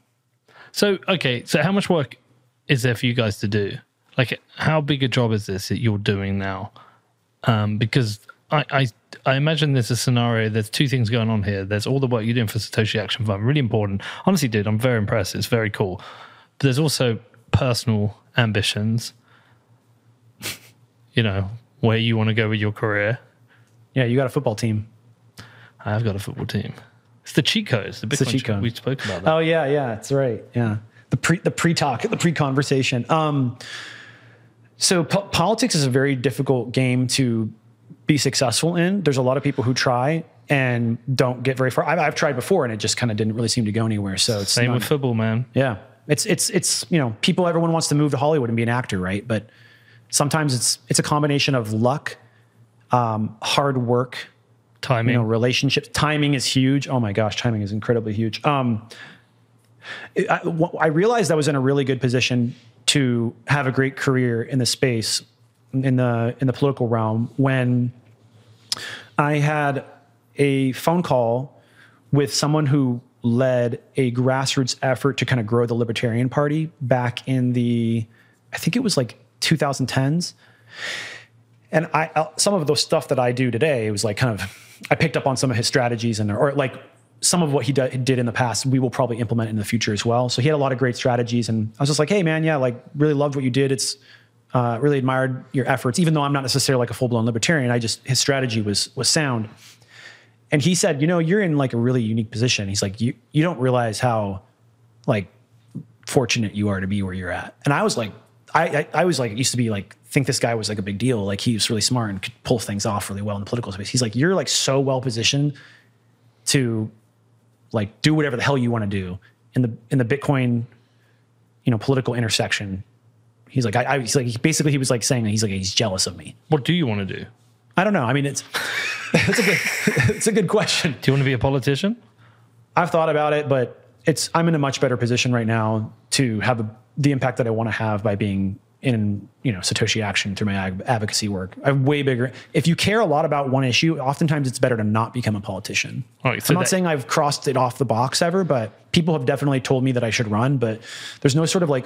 Speaker 2: So okay, so how much work is there for you guys to do? Like, how big a job is this that you're doing now? Um, because I, I I imagine there's a scenario. There's two things going on here. There's all the work you're doing for Satoshi Action Fund, really important. Honestly, dude, I'm very impressed. It's very cool. But there's also personal ambitions. you know where you want to go with your career.
Speaker 1: Yeah, you got a football team.
Speaker 2: I've got a football team. It's the cheat codes. The Bitcoin
Speaker 1: the cheat code.
Speaker 2: We spoke about that.
Speaker 1: Oh yeah, yeah, that's right. Yeah, the pre the pre talk, the pre conversation. Um, so po- politics is a very difficult game to be successful in. There's a lot of people who try and don't get very far. I've, I've tried before, and it just kind of didn't really seem to go anywhere. So it's
Speaker 2: Same
Speaker 1: not-
Speaker 2: with football, man.
Speaker 1: Yeah. It's it's it's you know, people everyone wants to move to Hollywood and be an actor, right? But sometimes it's it's a combination of luck, um, hard work,
Speaker 2: Timing.
Speaker 1: you know, relationships. Timing is huge. Oh my gosh, timing is incredibly huge. Um, I, I realized I was in a really good position to have a great career in the space in the in the political realm when I had a phone call with someone who led a grassroots effort to kind of grow the Libertarian Party back in the, I think it was like 2010s. And I, I- some of the stuff that I do today, was like kind of, I picked up on some of his strategies and, or like some of what he did in the past, we will probably implement in the future as well. So he had a lot of great strategies. And I was just like, hey, man, yeah, like really loved what you did. It's, uh, really admired your efforts, even though I'm not necessarily like a full blown libertarian. I just, his strategy was, was sound. And he said, you know, you're in like a really unique position. He's like, you, you don't realize how like fortunate you are to be where you're at. And I was like, I, I, I was like, it used to be like, think this guy was like a big deal. Like he was really smart and could pull things off really well in the political space. He's like, you're like so well positioned to like do whatever the hell you want to do in the, in the Bitcoin, you know, political intersection. He's like, I, I he's like, basically he was like saying, he's like, he's jealous of me.
Speaker 2: What do you want to do?
Speaker 1: I don't know. I mean, it's, <laughs> it's a good, it's a good question.
Speaker 2: Do you want to be a politician?
Speaker 1: I've thought about it, but it's I'm in a much better position right now to have the, the impact that I want to have by being in you know Satoshi Action through my advocacy work. I'm way bigger. If you care a lot about one issue, oftentimes it's better to not become a politician.
Speaker 2: Right, so
Speaker 1: I'm not
Speaker 2: that-
Speaker 1: saying I've crossed it off the box ever, but people have definitely told me that I should run. But there's no sort of like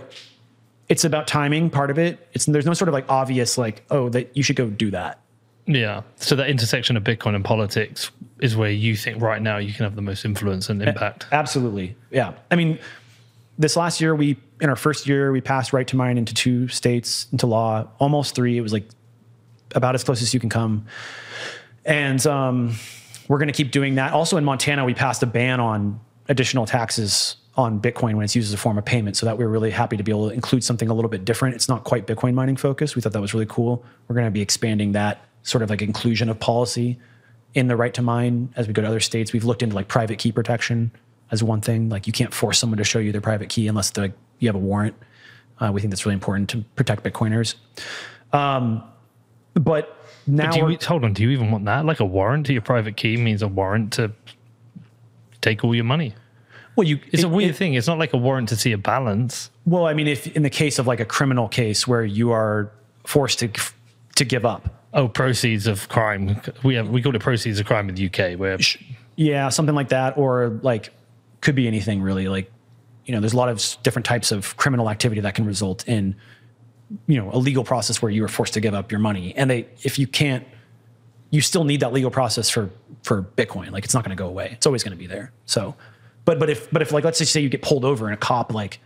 Speaker 1: it's about timing. Part of it. It's there's no sort of like obvious like oh that you should go do that.
Speaker 2: Yeah. So that intersection of Bitcoin and politics is where you think right now you can have the most influence and impact.
Speaker 1: Absolutely. Yeah. I mean, this last year we in our first year we passed right to mine into two states into law, almost three. It was like about as close as you can come. And um, we're going to keep doing that. Also in Montana, we passed a ban on additional taxes on Bitcoin when it's used as a form of payment. So that we are really happy to be able to include something a little bit different. It's not quite Bitcoin mining focused. We thought that was really cool. We're going to be expanding that sort of like inclusion of policy in the right to mine as we go to other states. We've looked into like private key protection as one thing. Like you can't force someone to show you their private key unless like you have a warrant. Uh, we think that's really important to protect Bitcoiners. Um, but now,
Speaker 2: do you, hold on, do you even want that? Like a warrant to your private key means a warrant to take all your money.
Speaker 1: Well, you
Speaker 2: it's it, a weird it, thing. It's not like a warrant to see a balance.
Speaker 1: Well, I mean, if in the case of like a criminal case where you are forced to to give up.
Speaker 2: Oh, proceeds of crime. We have we call it proceeds of crime in the UK. Where
Speaker 1: yeah, something like that, or like could be anything really. Like you know, there's a lot of different types of criminal activity that can result in you know a legal process where you are forced to give up your money, and they if you can't, you still need that legal process for for Bitcoin. Like it's not going to go away. It's always going to be there. So but but if but if like let's just say you get pulled over and a cop like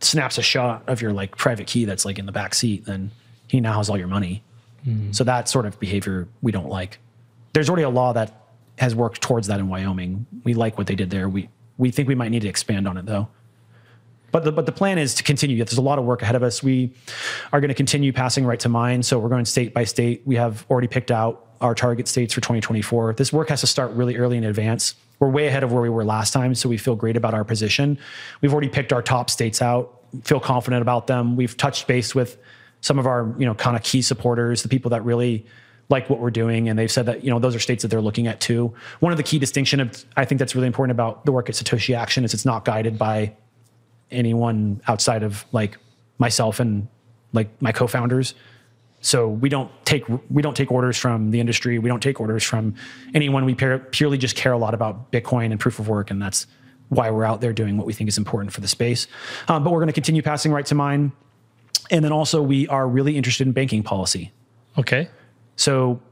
Speaker 1: snaps a shot of your like private key that's like in the back seat, then he now has all your money. Mm. So that sort of behavior we don't like. There's already a law that has worked towards that in Wyoming. We like what they did there. We we think we might need to expand on it though. But the, but the plan is to continue. There's a lot of work ahead of us. We are going to continue passing right to mine. So we're going state by state. We have already picked out our target states for 2024. This work has to start really early in advance we're way ahead of where we were last time, so we feel great about our position. We've already picked our top states out, feel confident about them. We've touched base with some of our, you know, kind of key supporters, the people that really like what we're doing, and they've said that you know those are states that they're looking at too. One of the key distinction of, I think that's really important about the work at Satoshi Action is it's not guided by anyone outside of like myself and like my co-founders. So we don't take we don't take orders from the industry. We don't take orders from anyone. We purely just care a lot about Bitcoin and proof of work, and that's why we're out there doing what we think is important for the space. Um, but we're going to continue passing right to mine, and then also we are really interested in banking policy.
Speaker 2: Okay.
Speaker 1: So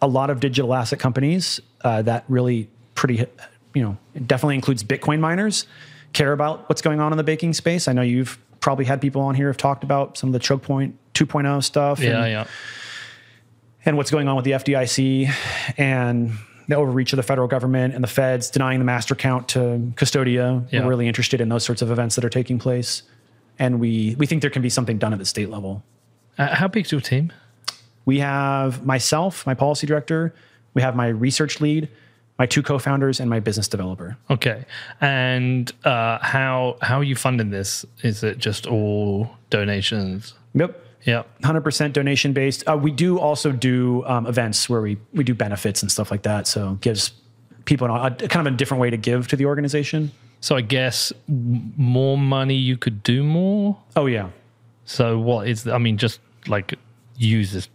Speaker 1: a lot of digital asset companies uh, that really pretty you know definitely includes Bitcoin miners care about what's going on in the banking space. I know you've probably had people on here have talked about some of the choke point 2.0 stuff.
Speaker 2: Yeah,
Speaker 1: and,
Speaker 2: yeah.
Speaker 1: And what's going on with the FDIC and the overreach of the federal government and the feds denying the master count to Custodia. Yeah. We're really interested in those sorts of events that are taking place. And we, we think there can be something done at the state level.
Speaker 2: Uh, how big is your team?
Speaker 1: We have myself, my policy director, we have my research lead, my two co-founders and my business developer.
Speaker 2: Okay, and uh, how how are you funding this? Is it just all donations?
Speaker 1: Yep.
Speaker 2: Yeah,
Speaker 1: hundred percent donation based. Uh, we do also do um, events where we we do benefits and stuff like that. So gives people a, a, kind of a different way to give to the organization.
Speaker 2: So I guess more money you could do more.
Speaker 1: Oh yeah.
Speaker 2: So what is? I mean, just like use this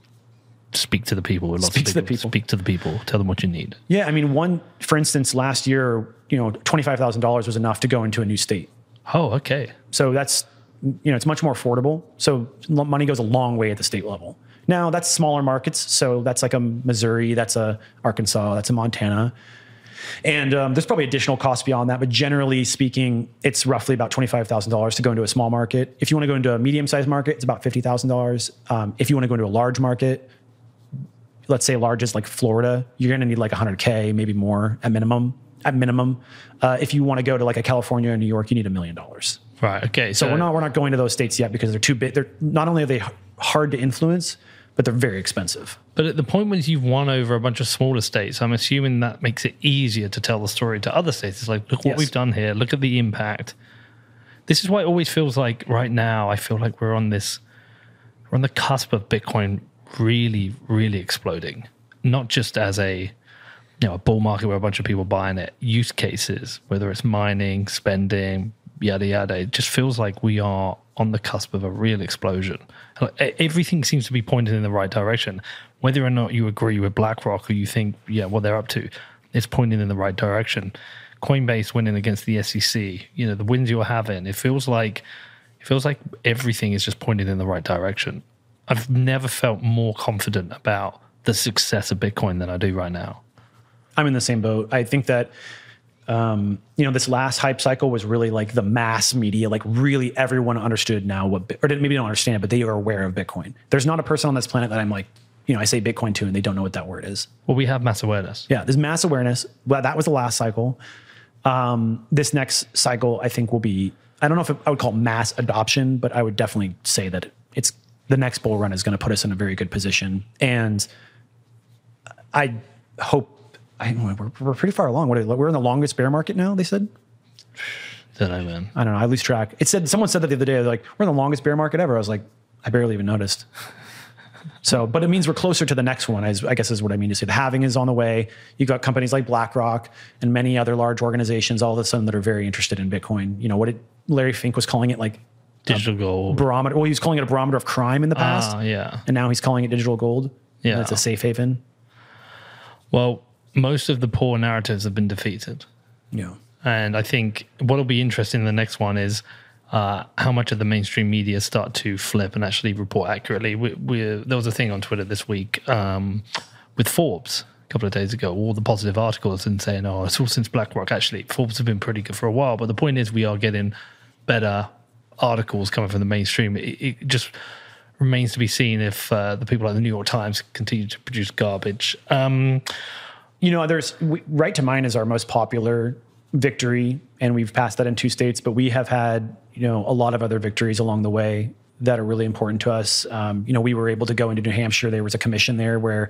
Speaker 2: speak to the people.
Speaker 1: Speak to the people.
Speaker 2: Speak to the people. Tell them what you need.
Speaker 1: Yeah, I mean, one for instance, last year, you know, twenty five thousand dollars was enough to go into a new state.
Speaker 2: Oh, okay.
Speaker 1: So that's you know, it's much more affordable. So money goes a long way at the state level. Now that's smaller markets. So that's like a Missouri, that's a Arkansas, that's a Montana. And um, there's probably additional costs beyond that, but generally speaking, it's roughly about twenty-five thousand dollars to go into a small market. If you want to go into a medium-sized market, it's about fifty thousand um, dollars. If you want to go into a large market, let's say large is like Florida, you're going to need like 100k, maybe more at minimum. At minimum, uh, if you want to go to like a California or New York, you need a million dollars.
Speaker 2: Right. Okay.
Speaker 1: So, so, we're not we're not going to those states yet because they're too big. They're not only are they hard to influence, but they're very expensive.
Speaker 2: But at the point when you've won over a bunch of smaller states, I'm assuming that makes it easier to tell the story to other states. It's like, look what yes. we've done here. Look at the impact. This is why it always feels like right now. I feel like we're on this, we're on the cusp of Bitcoin really, really exploding. Not just as a you know, a bull market where a bunch of people buying it, use cases, whether it's mining, spending, yada yada. It just feels like we are on the cusp of a real explosion. Everything seems to be pointing in the right direction. Whether or not you agree with BlackRock or you think, yeah, what they're up to, it's pointing in the right direction. Coinbase winning against the SEC, you know, the wins you're having, it feels like it It feels like everything is just pointed in the right direction. I've never felt more confident about the success of Bitcoin than I do right now.
Speaker 1: I'm in the same boat. I think that um, you know this last hype cycle was really like the mass media, like really everyone understood now what, or maybe don't understand it, but they are aware of Bitcoin. There's not a person on this planet that I'm like, you know, I say Bitcoin to and they don't know what that word is.
Speaker 2: Well, we have mass awareness.
Speaker 1: Yeah, there's mass awareness. Well, that was the last cycle. Um, this next cycle, I think, will be. I don't know if it, I would call it mass adoption, but I would definitely say that it's the next bull run is going to put us in a very good position. And I hope I, we're, we're pretty far along. What, we're in the longest bear market now. They said.
Speaker 2: Don't know, man.
Speaker 1: I don't know. I lose track. It said someone said that the other day. They're like we're in the longest bear market ever. I was like, I barely even noticed. So, but it means we're closer to the next one. I guess is what I mean to say. The halving is on the way. You've got companies like BlackRock and many other large organizations all of a sudden that are very interested in Bitcoin. You know what? It, Larry Fink was calling it like
Speaker 2: digital gold
Speaker 1: barometer. Well, he was calling it a barometer of crime in the past.
Speaker 2: Ah, yeah.
Speaker 1: And now he's calling it digital gold.
Speaker 2: Yeah.
Speaker 1: And it's a safe haven.
Speaker 2: Well, most of the poor narratives have been defeated.
Speaker 1: Yeah.
Speaker 2: And I think what will be interesting in the next one is uh, how much of the mainstream media start to flip and actually report accurately. We, we, there was a thing on Twitter this week um, with Forbes a couple of days ago, all the positive articles and saying, oh, it's all since BlackRock. Actually, Forbes have been pretty good for a while. But the point is, we are getting better articles coming from the mainstream. It, it just remains to be seen if uh, the people like the New York Times continue to produce garbage. Um,
Speaker 1: you know, there's we, right to mine is our most popular victory, and we've passed that in two states. But we have had you know a lot of other victories along the way that are really important to us. Um, you know, we were able to go into New Hampshire. There was a commission there where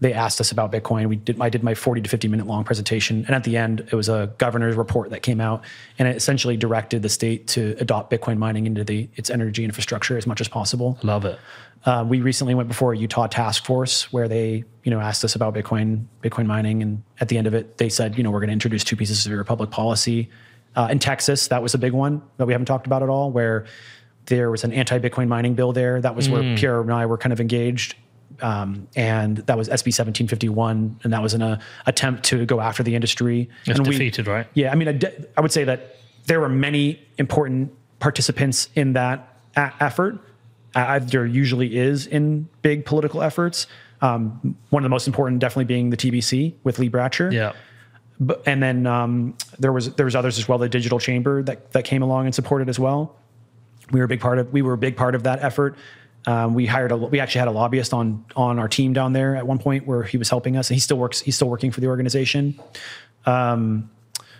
Speaker 1: they asked us about Bitcoin. We did I did my 40 to 50 minute long presentation, and at the end, it was a governor's report that came out, and it essentially directed the state to adopt Bitcoin mining into the its energy infrastructure as much as possible.
Speaker 2: love it.
Speaker 1: Uh, we recently went before a Utah task force where they, you know, asked us about Bitcoin, Bitcoin mining, and at the end of it, they said, you know, we're going to introduce two pieces of your public policy. Uh, in Texas, that was a big one that we haven't talked about at all, where there was an anti-Bitcoin mining bill there. That was where Pierre and I were kind of engaged, um, and that was SB 1751, and that was an uh, attempt to go after the industry.
Speaker 2: It's
Speaker 1: and we-
Speaker 2: defeated, right?
Speaker 1: yeah, I mean, I, de- I would say that there were many important participants in that a- effort. Uh, there usually is in big political efforts. Um, one of the most important, definitely being the TBC with Lee Bratcher.
Speaker 2: Yeah.
Speaker 1: But, and then um, there was there was others as well. The Digital Chamber that that came along and supported as well. We were a big part of we were a big part of that effort. Um, we hired a we actually had a lobbyist on on our team down there at one point where he was helping us. And he still works. He's still working for the organization. Um,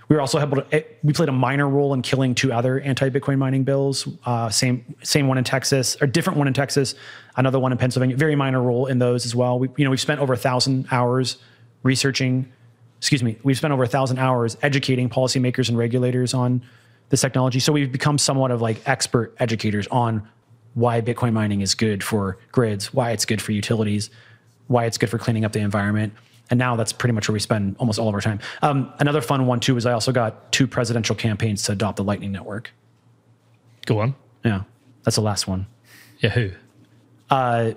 Speaker 1: we were also able to. We played a minor role in killing two other anti-Bitcoin mining bills. Uh, same same one in Texas, or different one in Texas, another one in Pennsylvania. Very minor role in those as well. We you know we've spent over a thousand hours researching. Excuse me. We've spent over a thousand hours educating policymakers and regulators on this technology. So we've become somewhat of like expert educators on why Bitcoin mining is good for grids, why it's good for utilities, why it's good for cleaning up the environment. And now that's pretty much where we spend almost all of our time. Um, another fun one too is I also got two presidential campaigns to adopt the Lightning Network.
Speaker 2: Go on.
Speaker 1: Yeah, that's the last one.
Speaker 2: Yeah, who?
Speaker 1: Uh,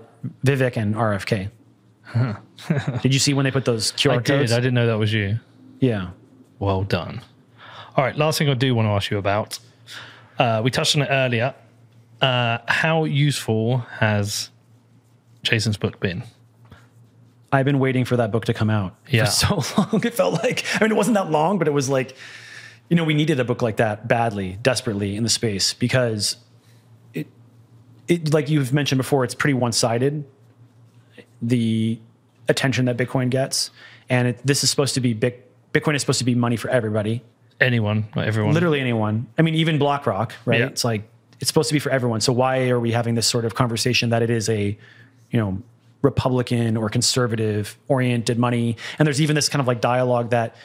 Speaker 1: Vivek and RFK. Did you see when they put those QR <laughs>
Speaker 2: I
Speaker 1: codes?
Speaker 2: did. I didn't know that was you.
Speaker 1: yeah.
Speaker 2: Well done. All right, last thing I do want to ask you about. Uh, we touched on it earlier. Uh, how useful has Jason's book been?
Speaker 1: I've been waiting for that book to come out
Speaker 2: Yeah.
Speaker 1: for so <laughs> long. It felt like, I mean, it wasn't that long, but it was like, you know, we needed a book like that badly, desperately in the space because it, it like you've mentioned before, it's pretty one sided. The attention that Bitcoin gets, and it, this is supposed to be big. Bitcoin is supposed to be money for everybody,
Speaker 2: Anyone, not everyone.
Speaker 1: literally anyone. I mean, even BlackRock, right?
Speaker 2: Yeah.
Speaker 1: It's like it's supposed to be for everyone. So why are we having this sort of conversation that it is a, you know, Republican or conservative oriented money? And there's even this kind of like dialogue that,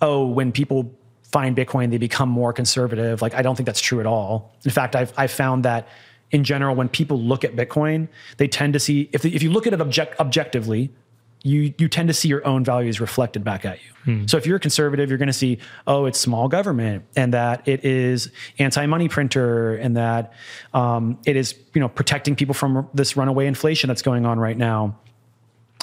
Speaker 1: oh, when people find Bitcoin, they become more conservative. Like I don't think that's true at all. In fact, I've I've found that in general, when people look at Bitcoin, they tend to see if if you look at it object, objectively, you you tend to see your own values reflected back at you. So if you're a conservative, you're going to see, oh, it's small government, and that it is anti-money printer, and that um, it is you know protecting people from this runaway inflation that's going on right now.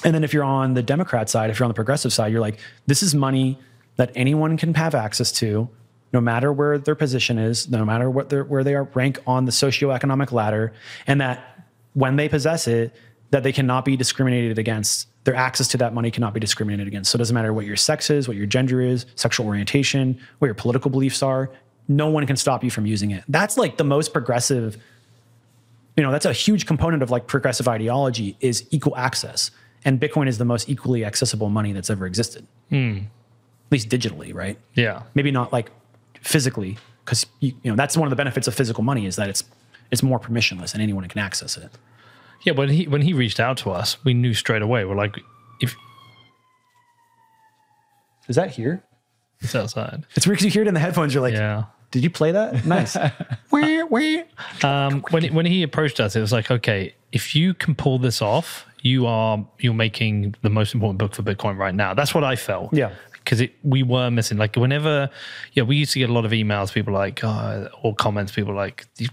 Speaker 1: And then if you're on the Democrat side, if you're on the progressive side, you're like, this is money that anyone can have access to, no matter where their position is, no matter what where they are rank on the socioeconomic ladder, and that when they possess it, that they cannot be discriminated against. Their access to that money cannot be discriminated against. So it doesn't matter what your sex is, what your gender is, sexual orientation, what your political beliefs are. No one can stop you from using it. That's like the most progressive you know that's a huge component of like progressive ideology is equal access and bitcoin is the most equally accessible money that's ever existed hmm. at least digitally right
Speaker 2: Yeah.
Speaker 1: maybe not like physically because you, you know that's one of the benefits of physical money is that it's it's more permissionless and anyone can access it
Speaker 2: Yeah. When he when he reached out to us, we knew straight away. We're like, if
Speaker 1: is that here
Speaker 2: it's outside.
Speaker 1: it's weird because you hear it in the headphones you're like
Speaker 2: Yeah.
Speaker 1: did you play that nice <laughs> Wah, wah.
Speaker 2: Um, when he- when he approached us, it was like, okay, if you can pull this off, you are you're making the most important book for Bitcoin right now. That's what I felt.
Speaker 1: Yeah.
Speaker 2: Because we were missing. Like whenever, yeah, we used to get a lot of emails, people like, uh, or comments, people like, "You-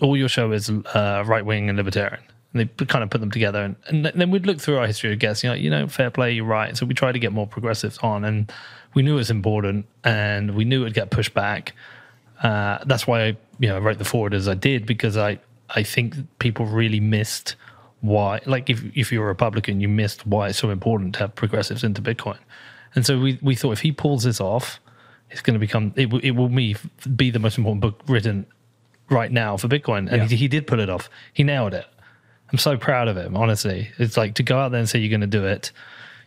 Speaker 2: all your show is uh, right wing and libertarian. And they kind of put them together, and, and then we'd look through our history of guests. You know, you know, fair play, you're right. So we tried to get more progressives on, and we knew it was important, and we knew it'd get pushed back. Uh, that's why I, you know, wrote the foreword as I did because I, I think people really missed why. Like, if if you're a Republican, you missed why it's so important to have progressives into Bitcoin. And so we we thought if he pulls this off, it's going to become it, will- it will me be the most important book written right now for Bitcoin. And
Speaker 1: Yeah.
Speaker 2: he, he did pull it off. He nailed it. I'm so proud of him. Honestly, it's like to go out there and say you're going to do it.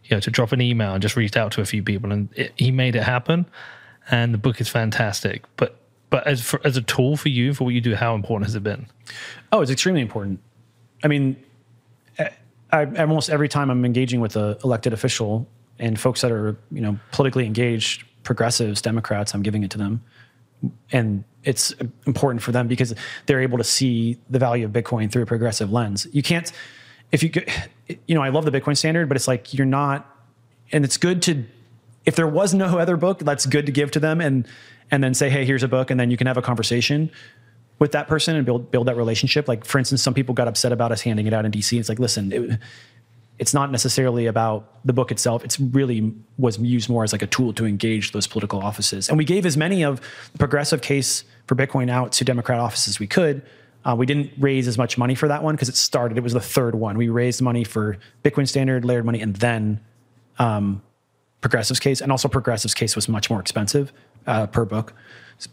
Speaker 2: You know, to drop an email and just reach out to a few people, and it, he made it happen. And the book is fantastic. But but as for, as a tool for you for what you do, how important has it been?
Speaker 1: Oh, it's extremely important. I mean, I, I, almost every time I'm engaging with a elected official and folks that are you know politically engaged, progressives, Democrats, I'm giving it to them, and it's important for them because they're able to see the value of Bitcoin through a progressive lens. You can't, if you, you know, I love the Bitcoin standard, but it's like you're not, and it's good to, if there was no <laughs> other book, that's good to give to them and and then say, hey, here's a book, and then you can have a conversation with that person and build build that relationship. Like for instance, some people got upset about us handing it out in DC. It's like, listen, it, it's not necessarily about the book itself. It's really was used more as like a tool to engage those political offices. And we gave as many of the progressive case for Bitcoin out to Democrat offices we could. Uh, we didn't raise as much money for that one because it started. It was the third one. We raised money for Bitcoin Standard, layered money, and then um, Progressive's case. And also Progressive's case was much more expensive uh, per book.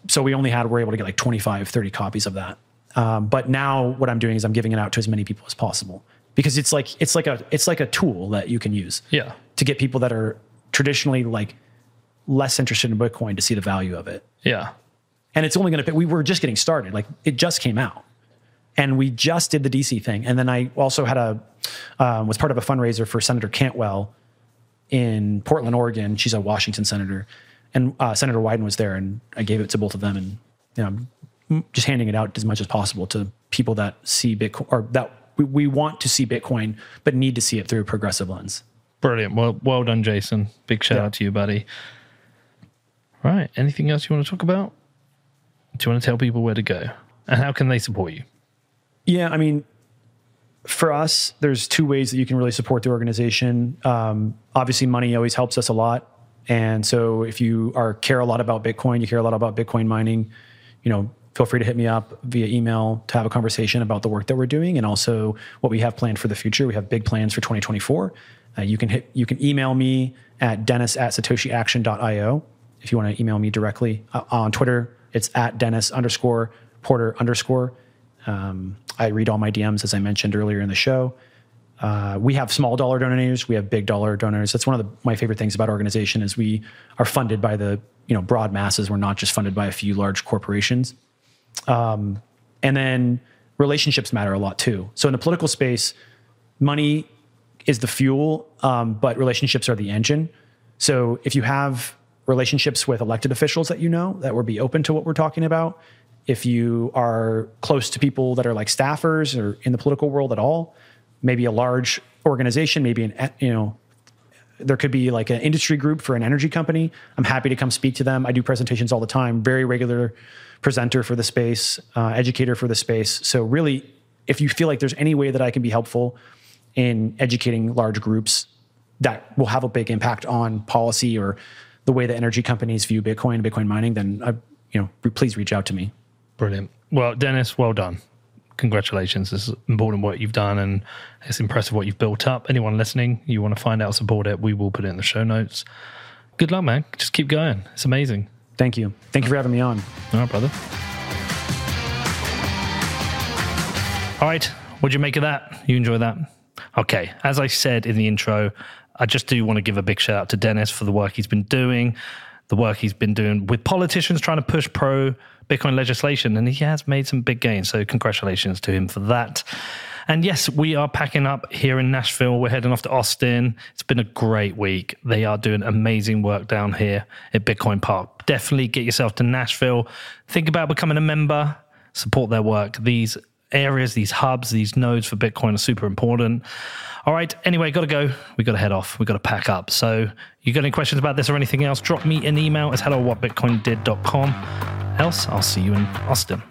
Speaker 1: So we only had, we're able to get like 25, 30 copies of that. Um, but now what I'm doing is I'm giving it out to as many people as possible because it's like, it's like a, it's like a tool that you can use
Speaker 2: Yeah.
Speaker 1: to get people that are traditionally like less interested in Bitcoin to see the value of it.
Speaker 2: Yeah.
Speaker 1: And it's only going to, we were just getting started. Like it just came out and we just did the DC thing. And then I also had a, um, was part of a fundraiser for Senator Cantwell in Portland, Oregon. She's a Washington senator, and uh, Senator Wyden was there, and I gave it to both of them, and you know, just handing it out as much as possible to people that see Bitcoin or that we, we want to see Bitcoin, but need to see it through a progressive lens.
Speaker 2: Brilliant. Well, well done, Jason. Big shout
Speaker 1: Yeah.
Speaker 2: out to you, buddy. Right. Anything else you want to talk about? Do you want to tell people where to go and how can they support you?
Speaker 1: Yeah, I mean, for us, there's two ways that you can really support the organization. Um, obviously, money always helps us a lot, and so if you are care a lot about Bitcoin, you care a lot about Bitcoin mining, you know, feel free to hit me up via email to have a conversation about the work that we're doing and also what we have planned for the future. We have big plans for 2024. Uh, you can hit, you can email me at dennis at satoshiaction.io if you want to email me directly uh, on Twitter. It's at dennis underscore porter underscore. Um, I read all my DMs as I mentioned earlier in the show. Uh, we have small dollar donors. We have big dollar donors. That's one of the, my favorite things about organization is we are funded by the you know broad masses. We're not just funded by a few large corporations. Um, and then relationships matter a lot too. So in the political space, money is the fuel, um, but relationships are the engine. So if you have relationships with elected officials that you know that would be open to what we're talking about, if you are close to people that are like staffers or in the political world at all, maybe a large organization, maybe an you know there could be like an industry group for an energy company. I'm happy to come speak to them. I do presentations all the time. Very regular presenter for the space, uh, educator for the space. So really, if you feel like there's any way that I can be helpful in educating large groups that will have a big impact on policy or the way that energy companies view Bitcoin, Bitcoin mining, then I, you know, please reach out to me.
Speaker 2: Brilliant. Well, Dennis, well done. Congratulations. Is important work you've done and it's impressive what you've built up. Anyone listening, you want to find out, support it, we will put it in the show notes. Good luck, man. Just keep going. It's amazing.
Speaker 1: Thank you. Thank you for having me on.
Speaker 2: All right, brother. All right. What'd you make of that? You enjoy that? Okay. As I said in the intro, I just do want to give a big shout out to Dennis for the work he's been doing, the work he's been doing with politicians trying to push pro Bitcoin legislation, and he has made some big gains. So, congratulations to him for that. And yes, we are packing up here in Nashville. We're heading off to Austin. It's been a great week. They are doing amazing work down here at Bitcoin Park. Definitely get yourself to Nashville. Think about becoming a member, support their work. These areas, these hubs, these nodes for Bitcoin are super important. All right. Anyway, got to go. We got to head off. We got to pack up. So, you got any questions about this or anything else? Drop me an email at hello. Else, I'll see you in Austin.